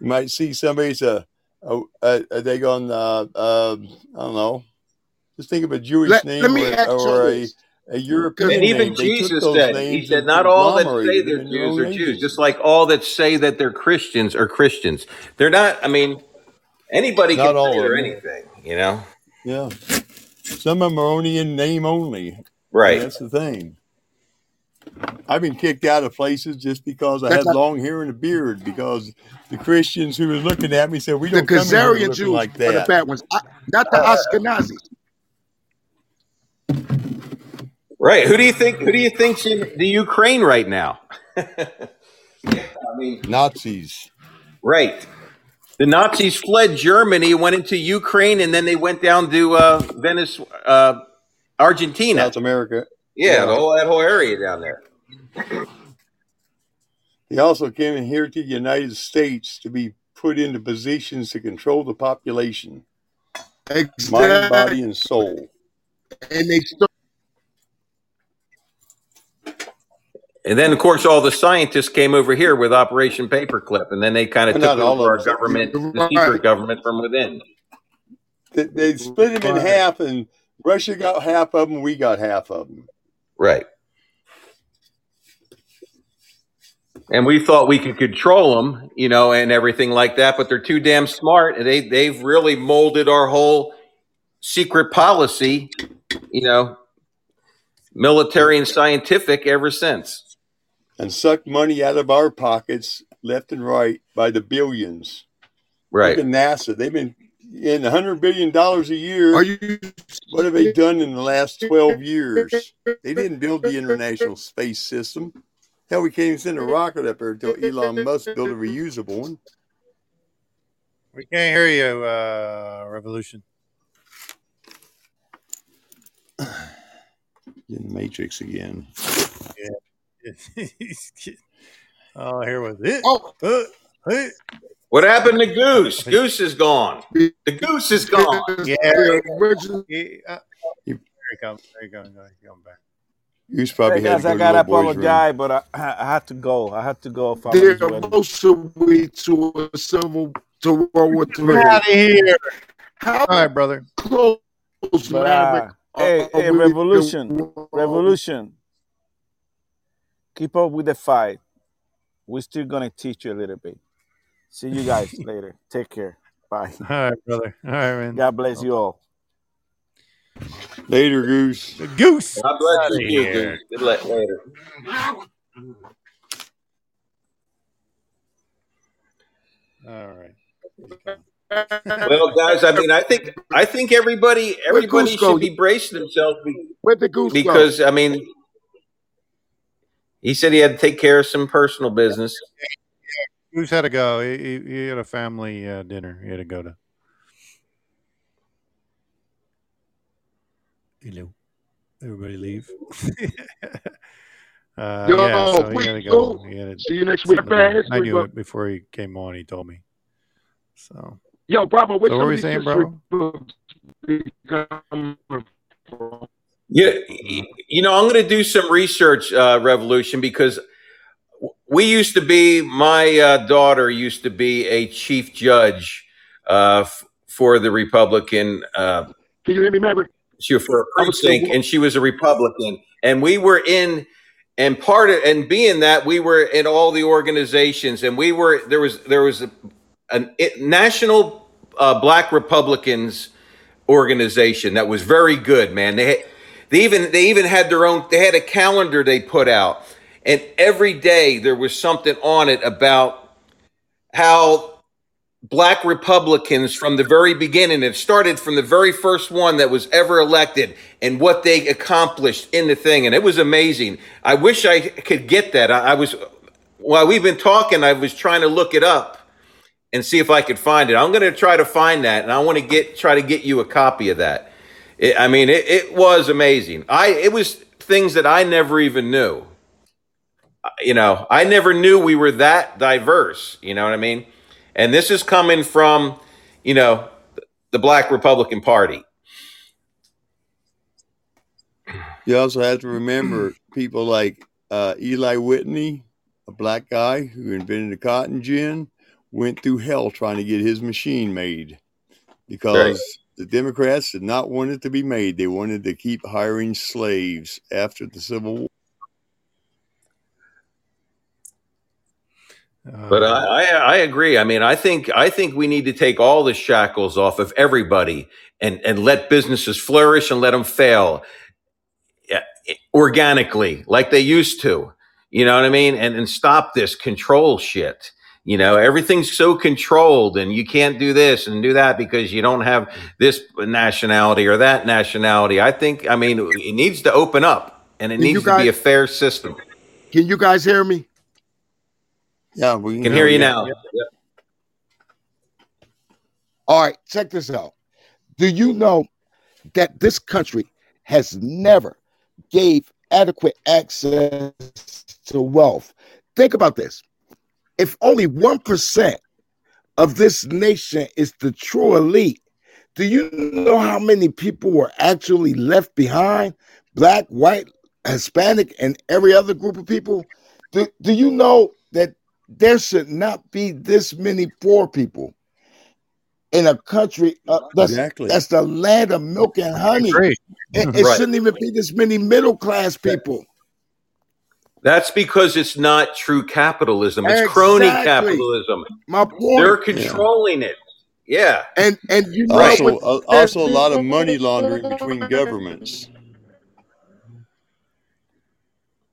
You might see somebody's a, a, a, a they going uh, uh, I don't know. Just think of a Jewish Let, name let or, or a, this. A European And even name. They Jesus said, He said, not all that say they're them in their Jews are Jews, just like all that say that they're Christians are Christians. They're not. I mean, anybody Not can all say of they're anything. You know, Yeah. Some of them are only in name only. right? That's the thing. I've been kicked out of places just because I That's had not- long hair and a beard because the Christians who were looking at me said, We don't come in here Khazarian looking Jews like that." are the that. bad ones, I- not the uh, Ashkenazis. Right. Who do you think? Who do you think's in the Ukraine right now? [laughs] yeah, I mean, Nazis. right. The Nazis fled Germany, went into Ukraine, and then they went down to uh, Venice, uh, Argentina. South America. Yeah, the whole, that whole area down there. He also came in here to the United States to be put into positions to control the population. mind, body, and soul. And they start And then, of course, all the scientists came over here with Operation Paperclip, and then they kind of took all over our of them. government, the secret government from within. They, they split them in half, and Russia got half of them. We got half of them. Right. And we thought we could control them, you know, and everything like that, but they're too damn smart. And they they've really molded our whole secret policy, you know, military and scientific ever since. And sucked money out of our pockets left and right by the billions. Right. Look NASA. They've been in $100 billion a year. are you what have they done in the last 12 years? They didn't build the International Space System. Hell, we can't even send a rocket up there until Elon Musk built a reusable one. We can't hear you, uh, Revolution. [sighs] In the Matrix again. [laughs] oh, here was it. oh Uh, hey. What happened to Goose? [laughs] Goose is gone. The goose is gone. Yeah. the original He, uh, here he comes. There you go. There you come back. Goose Hey probably had guys, to I go to gotta little boy's room. apologize, but I, I had to go. I had to go. their Family's wedding. emotional way to a civil to World War Get Three. out of here. How All right, brother. close, But uh, hey, hey, we revolution, World revolution. Keep up with the fight. We're still gonna teach you a little bit. See you guys [laughs] later. Take care. Bye. All right, brother. All right, man. God bless you all. Later, Goose. The goose. God bless you, too. Goose. Good luck later. All right. Well, guys, I mean, I think I think everybody everybody Goose go? should be bracing themselves be- Where'd the goose go? because I mean, he said he had to take care of some personal business. Goose had to go. He, he, he had a family uh, dinner. He had to go to. Hello. Everybody leave. [laughs] uh, Yo, yeah, so he we had to go. go. He had to, See you next week, something to do. man. I knew it before he came on. He told me. So, Yo, Bravo, what's so what were you saying, bro? Yeah, you know, I'm going to do some research, uh, Revolution, because we used to be. My uh, daughter used to be a chief judge uh, f- for the Republican. Uh, Can you hear me, Maverick? she was for a I was still- precinct, and she was a Republican, and we were in. And part of and being that we were in all the organizations, and we were there was there was a, an it, national uh, Black Republicans organization that was very good, man. They had, they even they even had their own they had a calendar they put out, and every day there was something on it about how black Republicans from the very beginning. It started from the very first one that was ever elected and what they accomplished in the thing. And it was amazing. I wish I could get that. I, I was, while we've been talking, I was trying to look it up and see if I could find it. I'm going to try to find that. And I want to get, try to get you a copy of that. It, I mean, it, it was amazing. I, it was things that I never even knew. You know, I never knew we were that diverse. You know what I mean? And this is coming from, you know, the Black Republican Party. You also have to remember people like uh, Eli Whitney, a black guy who invented the cotton gin, went through hell trying to get his machine made because. The Democrats did not want it to be made. They wanted to keep hiring slaves after the Civil War. But uh, I, I, I agree. I mean, I think I think we need to take all the shackles off of everybody and and let businesses flourish and let them fail eh, organically, like they used to. You know what I mean? And and stop this control shit. You know, everything's so controlled, and you can't do this and do that because you don't have this nationality or that nationality. I think, I mean, it needs to open up, and it Can you needs to be a fair system. Can you guys hear me? Yeah, we Can hear you now. All right, check this out. Do you know that this country has never gave adequate access to wealth? Think about this. If only 1% of this nation is the true elite, Do you know how many people were actually left behind? Black, white, Hispanic, and every other group of people. Do, do you know that there should not be this many poor people in a country uh, that's, Exactly. that's the land of milk and honey? It, it Right. shouldn't even be this many middle class people. That's because it's not true capitalism. It's crony capitalism. My point. They're point. controlling it. Yeah. And and you know Also, uh, also a lot of money laundering between governments.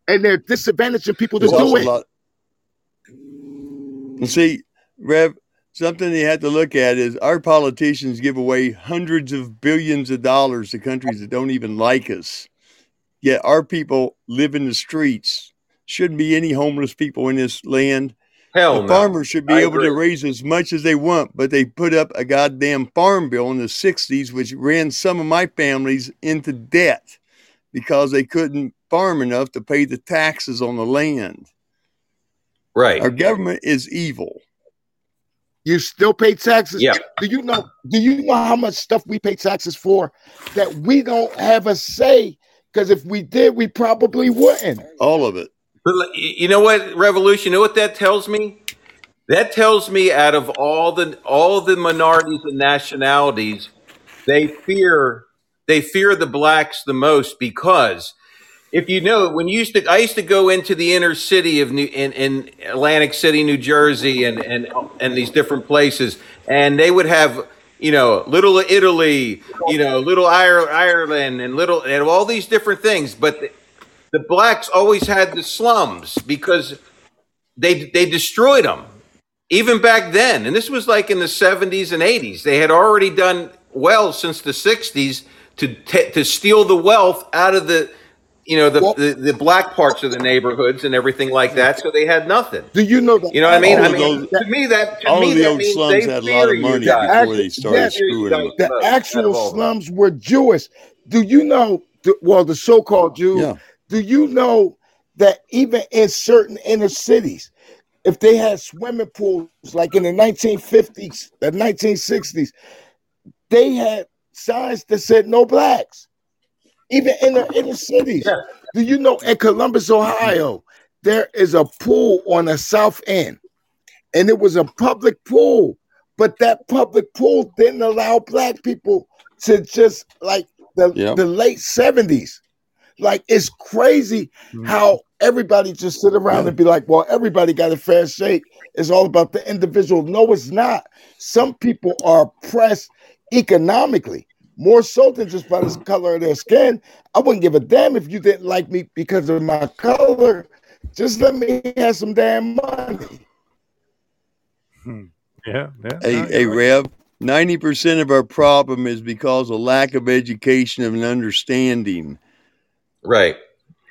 and they're disadvantaging people to There's do it. lot. See, Rev, something you have to look at is our politicians give away hundreds of billions of dollars to countries that don't even like us. Yet our people live in the streets. Shouldn't be any homeless people in this land. Hell the no. farmers should be I able to raise as much as they want, but they put up a goddamn farm bill in the 60s, which ran some of my families into debt because they couldn't farm enough to pay the taxes on the land. Right. Our government is evil. You still pay taxes. Yeah. Do you know? Do you know how much stuff we pay taxes for that we don't have a say? Because if we did, we probably wouldn't. All of it. But you know what, Revolution? You know what that tells me? That tells me out of all the all the minorities and nationalities, they fear they fear the blacks the most because if you know when you used to I used to go into the inner city of New in, in Atlantic City, New Jersey and and and these different places and they would have you know little Italy, you know little Ireland and little and all these different things but the, the blacks always had the slums because they they destroyed them even back then and this was like in the 70s and 80s they had already done well since the 60s to t- to steal the wealth out of the you know the, Well- the the black parts of the neighborhoods and everything like that so they had nothing Do you know that? you know what i mean All i of mean those- to me that to all me of the that old means slums had a lot of money guys. before they started Yes. screwing them. the actual slums were Jewish. Do you know? the- Well, the so-called Jews. Yeah. Do you know that even in certain inner cities, if they had swimming pools like in the 1950s, the 1960s, they had signs that said no blacks, even in the inner cities. Yeah. Do you know in Columbus, Ohio, there is a pool on the south end, and it was a public pool, but that public pool didn't allow black people to just like the, Yep. the late 70s. Like it's crazy mm-hmm. how everybody just sit around and be like, well, everybody got a fair shake. It's all about the individual. No, it's not. Some people are oppressed economically, more so than just by the color of their skin. I wouldn't give a damn if you didn't like me because of my color. Just let me have some damn money. Hmm. Yeah, yeah. Hey, no, hey. Rev, 90% of our problem is because of lack of education and understanding. Right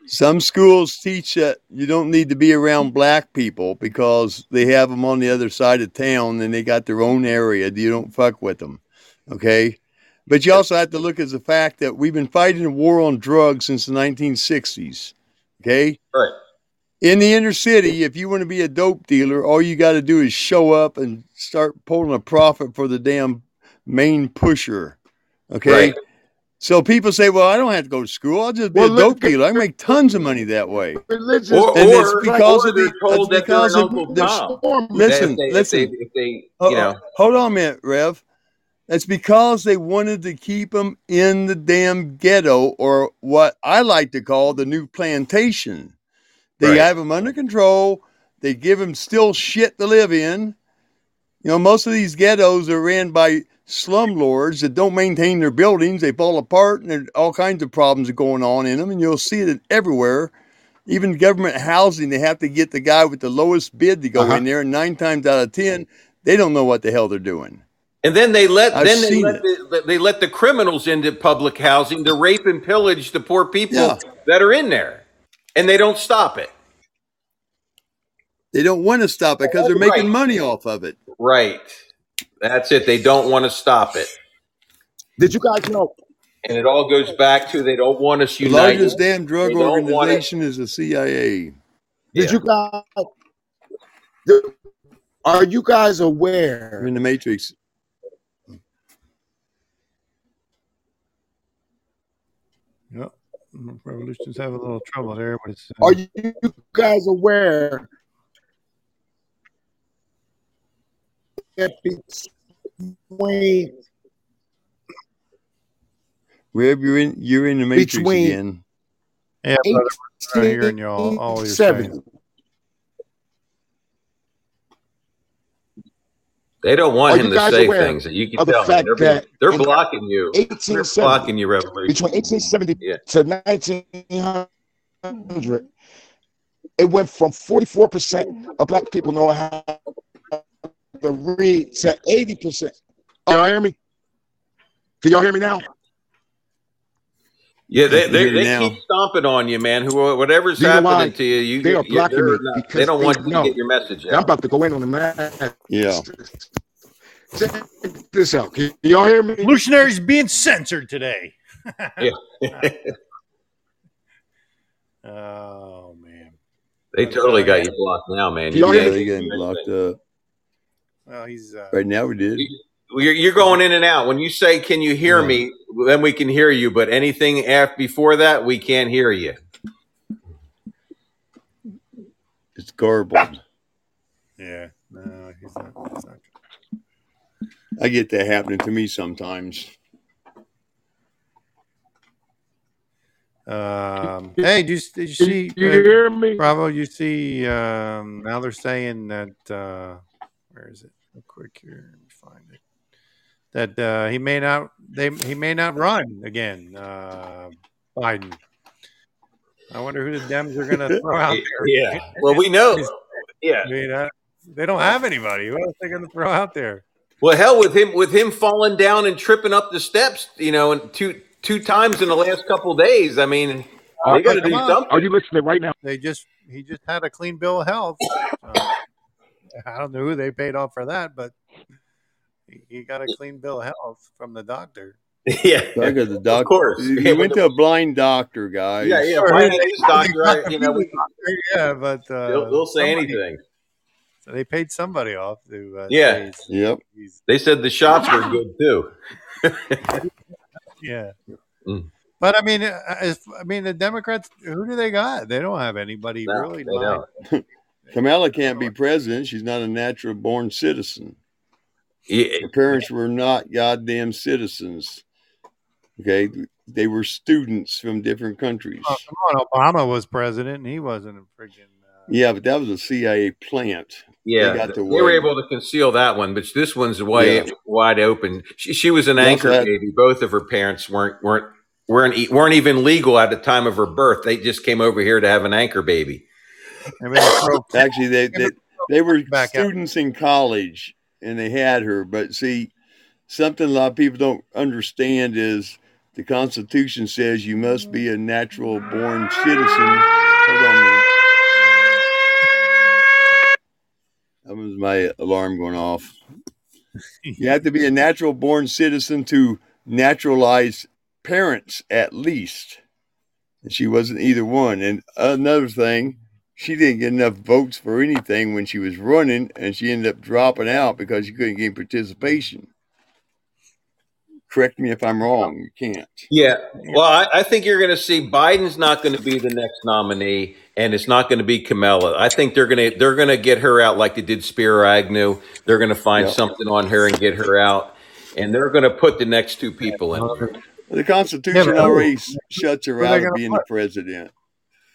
Some schools teach that you don't need to be around black people because they have them on the other side of town and they got their own area. You don't fuck with them. Okay. But you also have to look at the fact that we've been fighting a war on drugs since the 1960s. Okay. right In the inner city, if you want to be a dope dealer, all you got to do is show up and start pulling a profit for the damn main pusher. Okay. Right. So people say, well, I don't have to go to school. I'll just be Well, a dope dealer. I can make tons of money that way. Religious or, And it's because or of the- told that because of the storm. Listen, if they, listen. If they, if they Oh, you know, hold on a minute, Rev. That's because they wanted to keep them in the damn ghetto, or what I like to call the new plantation. They Right. have them under control. They give them still shit to live in. You know, most of these ghettos are ran by slumlords that don't maintain their buildings. They fall apart, and there's all kinds of problems are going on in them, and you'll see it everywhere. Even government housing, they have to get the guy with the lowest bid to go Uh-huh. in there, and nine times out of ten, they don't know what the hell they're doing. and then they let I've then they let the, they let the criminals into public housing to rape and pillage the poor people Yeah. that are in there, and they don't stop it. They don't want to stop it because they're making Right. money off of it. Right. That's it. They don't want to stop it. Did you guys know? And it all goes back to they don't want us united. The largest damn drug organization is the CIA. Yeah. Did you guys? Are you guys aware? in the Matrix. Yep. Revolutions have a little trouble there, but it's. Uh, are you guys aware between Wherever you're in, you're in the matrix Between- again. yeah, brother, we're not hearing you all, all you're saying. 1870 They don't want Are him to say things that you can of the tell. fact they're, that they're blocking you. They're blocking you, revolution. between 1870 Yeah. to 1900, it went from 44% of black people knowing how to read to 80%. Oh, y'all hear me? Can y'all hear me now? Yeah, they, I they, they now. keep stomping on you, man. Who, whatever's Do you know why? happening to you, you They are you- blocking they're me because they don't they want you know to get your message I'm about to go in on the man. Yeah. Check this out. Can y'all hear me? Revolutionaries being censored today. [laughs] Yeah. [laughs] Oh man. they totally got you blocked now, man. Y'all You hear can't they do blocked up. Well, he's uh, Right now we did. You're, you're going in and out. When you say, "Can you hear Yeah. me?" Then we can hear you. But anything after before that, we can't hear you. It's garbled. yeah. No, he's not. He's not. I get that happening to me sometimes. Um, hey, do you, did you Can see? you uh, hear me? Bravo, you see? Um, now they're saying that. Uh, where is it? Real quick here, let me find it. That uh, he may not. They he may not run again. Uh, Biden. I wonder who the Dems are going to throw out [laughs] there. Yeah. Well, we know. Yeah. I mean, uh, they don't have anybody. Who else are they going to throw out there? Well, hell, with him with him falling down and tripping up the steps, you know, and two two times in the last couple of days. I mean, they got to do something. Are you listening right now? They just he just had a clean bill of health. [coughs] Uh, [laughs] I don't know who they paid off for that, but he, he got a clean bill of health from the doctor. [laughs] yeah. I got the doctor. course. You Yeah, went but to a blind doctor, guys. Yeah, yeah. Or Brian he- Hayes, doctor, I- you know, [laughs] we, Yeah, but uh, they'll, they'll say somebody- anything. So they paid somebody off to. Uh, Yeah. say he's- Yep. he's- They said the shots were good too. yeah. Mm. But I mean, uh, if, I mean, the Democrats. Who do they got? They don't have anybody No, really. they like- don't. Kamala can't be president. She's not a natural born citizen. Yeah, Her parents were not goddamn citizens. Okay. They were students from different countries. Oh, come on, Obama was president, and he wasn't a freaking. Uh, Yeah, but that was a CIA plant. yeah. They got They, were able to conceal that one, but this one's wide Yeah. wide open. She, she was an They anchor had- baby. Both of her parents weren't weren't weren't e- weren't even legal at the time of her birth. They just came over here to have an anchor baby. I mean, they throw- [laughs] Actually, they, they, they were students in college and they had her. But see, something a lot of people don't understand is the Constitution says you must be a natural born citizen. Hold on. That was my alarm going off. You have to be a natural born citizen to naturalize parents at least. And she wasn't either one. And another thing, she didn't get enough votes for anything when she was running, and she ended up dropping out because she couldn't get participation. Correct me if I'm wrong. You can't. Yeah. Well, I, I think you're going to see Biden's not going to be the next nominee, and it's not going to be Kamala. I think they're going to they're going to get her out like they did Spiro Agnew. They're going to find Yeah. something on her and get her out, and they're going to put the next two people in. The Constitution but- already shuts her Who out of being the president.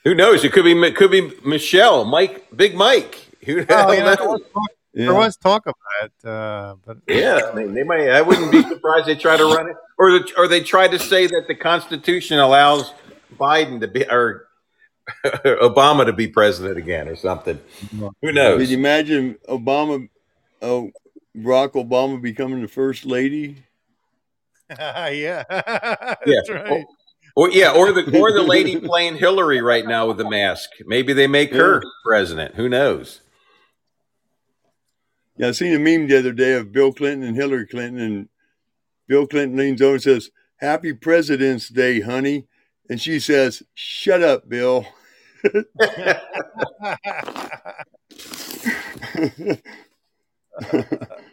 Who knows? It could be it could be Michelle, Mike, Big Mike. Who the Oh, yeah, knows? was talk, Yeah. there was talk of that, uh, but Yeah, I mean, they might. I wouldn't be surprised they try to run it, or the, or they try to say that the Constitution allows Biden to be or [laughs] Obama to be president again or something. Who Could knows? you imagine Obama, oh, Barack Obama becoming the first lady? [laughs] yeah, [laughs] that's Yeah. right. Or yeah, or the or the lady [laughs] playing Hillary right now with the mask. Maybe they make her president. Who knows? Yeah, I seen a meme the other day of Bill Clinton and Hillary Clinton, and Bill Clinton leans over and says, "Happy President's Day, honey," and she says, "Shut up, Bill." [laughs] [laughs]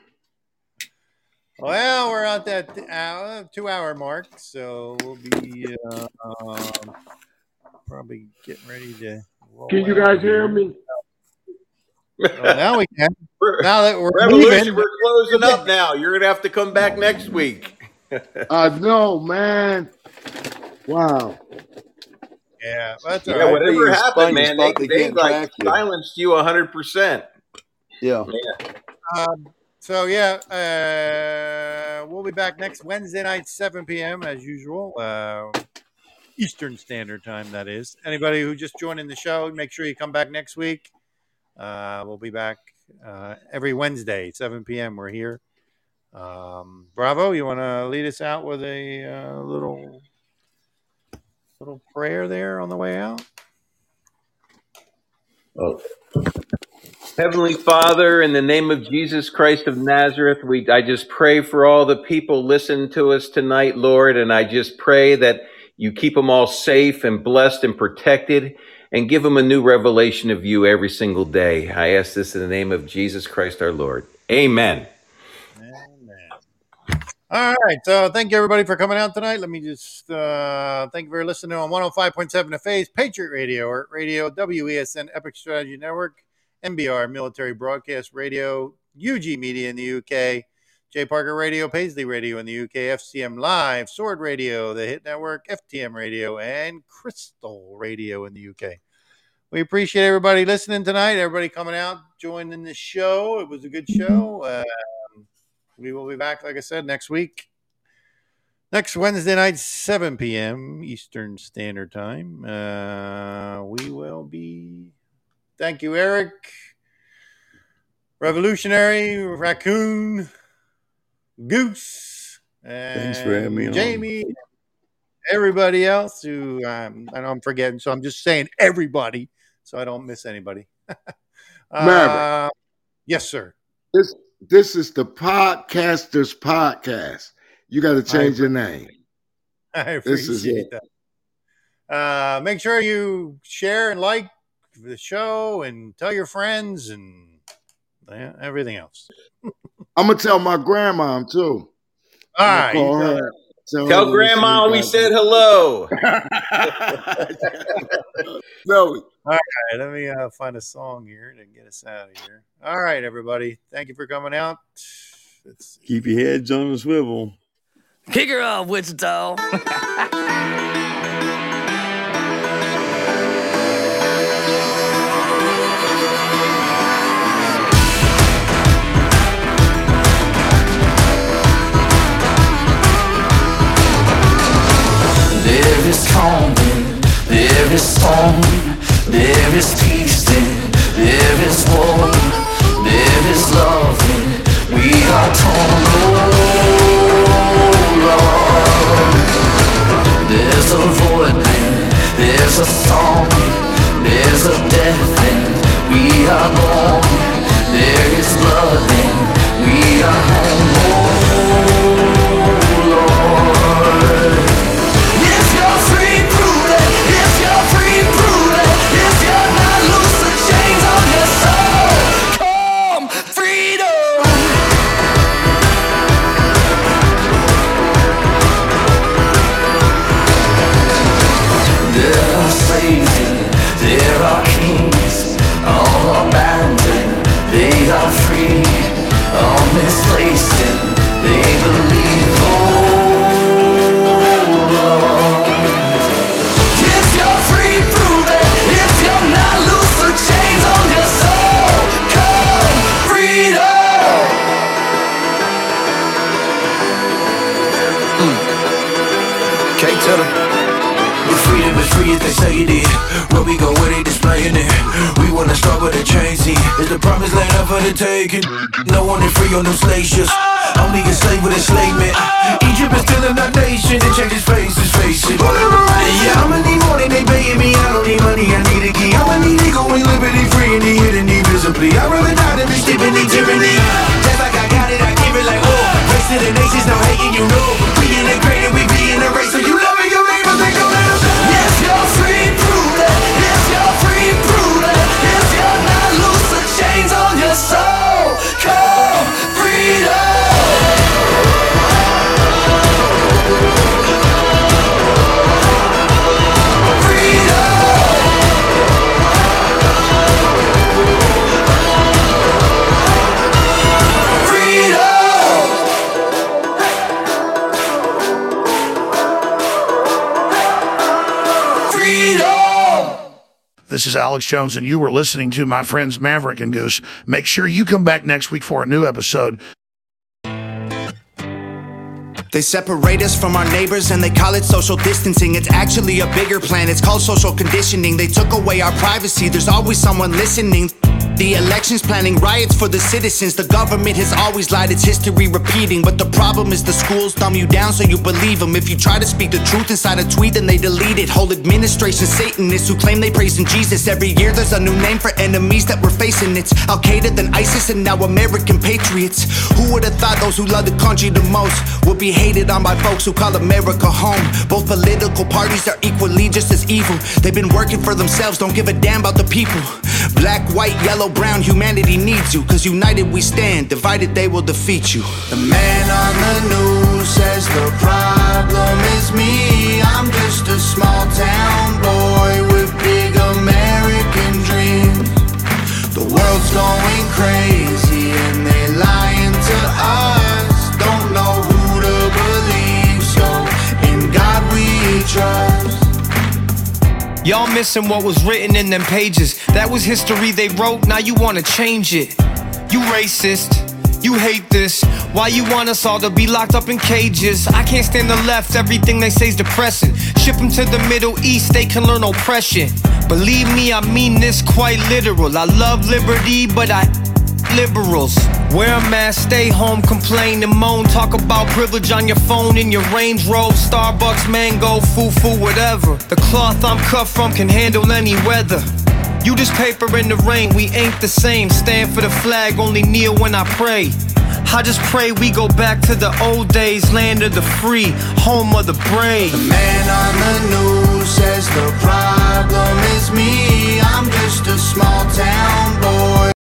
Well, we're at that hour, two hour mark, so we'll be uh, um, probably getting ready to. Can you out guys hear me? Well, now we can. We're- Now that we're Revolution, leaving, we're closing up now. You're gonna have to come back next week. [laughs] I know, man. Wow. yeah, that's all Yeah, right. whatever You happened, spun your man, they, they they like you. silenced you hundred percent. Yeah. Um, so yeah, uh, we'll be back next Wednesday night, 7 p.m. as usual, uh, Eastern Standard Time. That is. Anybody who just joined in the show, make sure you come back next week. Uh, we'll be back uh, every Wednesday, 7 p.m. We're here. Um, Bravo, you want to lead us out with a uh, little little prayer there on the way out? Oh. Heavenly Father, in the name of Jesus Christ of Nazareth, we I just pray for all the people listening to us tonight, Lord, and I just pray that you keep them all safe and blessed and protected and give them a new revelation of you every single day. I ask this in the name of Jesus Christ our Lord. Amen. All right. So thank you everybody for coming out tonight. Let me just uh, thank you for listening on 105.7 The Phase, Patriot Radio, or Radio, WESN, Epic Strategy Network, MBR, Military Broadcast Radio, UG Media in the UK, J Parker Radio, Paisley Radio in the UK, FCM Live, Sword Radio, The Hit Network, FTM Radio, and Crystal Radio in the UK. We appreciate everybody listening tonight, everybody coming out, joining the show. It was a good show. Uh, we will be back, like I said, next week. Next Wednesday night, 7 p.m. Eastern Standard Time. Uh, we will be. Thank you, Eric. Revolutionary, Raccoon, Goose, and Thanks for having me on. Jamie, everybody else who um, I know I'm forgetting, so I'm just saying everybody so I don't miss anybody. [laughs] Uh, yes, sir. This this is the podcasters podcast. You got to change your name. [laughs] I This is appreciate it. that. Uh, make sure you share and like the show and tell your friends and everything else. I'm gonna tell my grandma too. All I'm right. gonna call you tell her. Tell Tell Grandma listen, we said hello. [laughs] no. All right, let me uh, find a song here to get us out of here. All right, everybody. Thank you for coming out. It's, Keep your heads on the swivel. Kick her off, Wichita. [laughs] is calm, there is song, there is peace, there is war, there is love. We are torn, oh Lord. There's a void, there's a song, there's a death, and we are born. There is blood, and Alex Jones, and you were listening to my friends Maverick and Goose. Make sure you come back next week for a new episode. They separate us from our neighbors and they call it social distancing. It's actually a bigger plan, it's called social conditioning. They took away our privacy, there's always someone listening. The elections planning riots for the citizens. The government has always lied, it's history repeating. But the problem is the schools dumb you down so you believe them. If you try to speak the truth inside a tweet, then they delete it. Whole administration Satanists who claim they praise in Jesus. Every year there's a new name for enemies that we're facing. It's Al Qaeda, then ISIS, and now American patriots. Who would have thought those who love the country the most would be hated on by folks who call America home? Both political parties are equally just as evil. They've been working for themselves, don't give a damn about the people. Black, white, yellow, brown, humanity needs you. Cause united we stand, divided they will defeat you. The man on the news says the problem is me. I'm just a small town boy with big American dreams. The world's going crazy and they lying to us. Don't know who to believe, so in God we trust. Y'all missing what was written in them pages. That was history they wrote, now you wanna change it. You racist, you hate this. Why you want us all to be locked up in cages? I can't stand the left, everything they say's depressing. Ship them to the Middle East, they can learn oppression. Believe me, I mean this quite literal. I love liberty, but I liberals. Wear a mask, stay home, complain and moan. Talk about privilege on your phone in your Range Rover, Starbucks, mango, foo-foo, whatever. The cloth I'm cut from can handle any weather. You just paper in the rain, we ain't the same. Stand for the flag, only kneel when I pray. I just pray we go back to the old days, land of the free, home of the brave. The man on the news says the problem is me. I'm just a small town boy.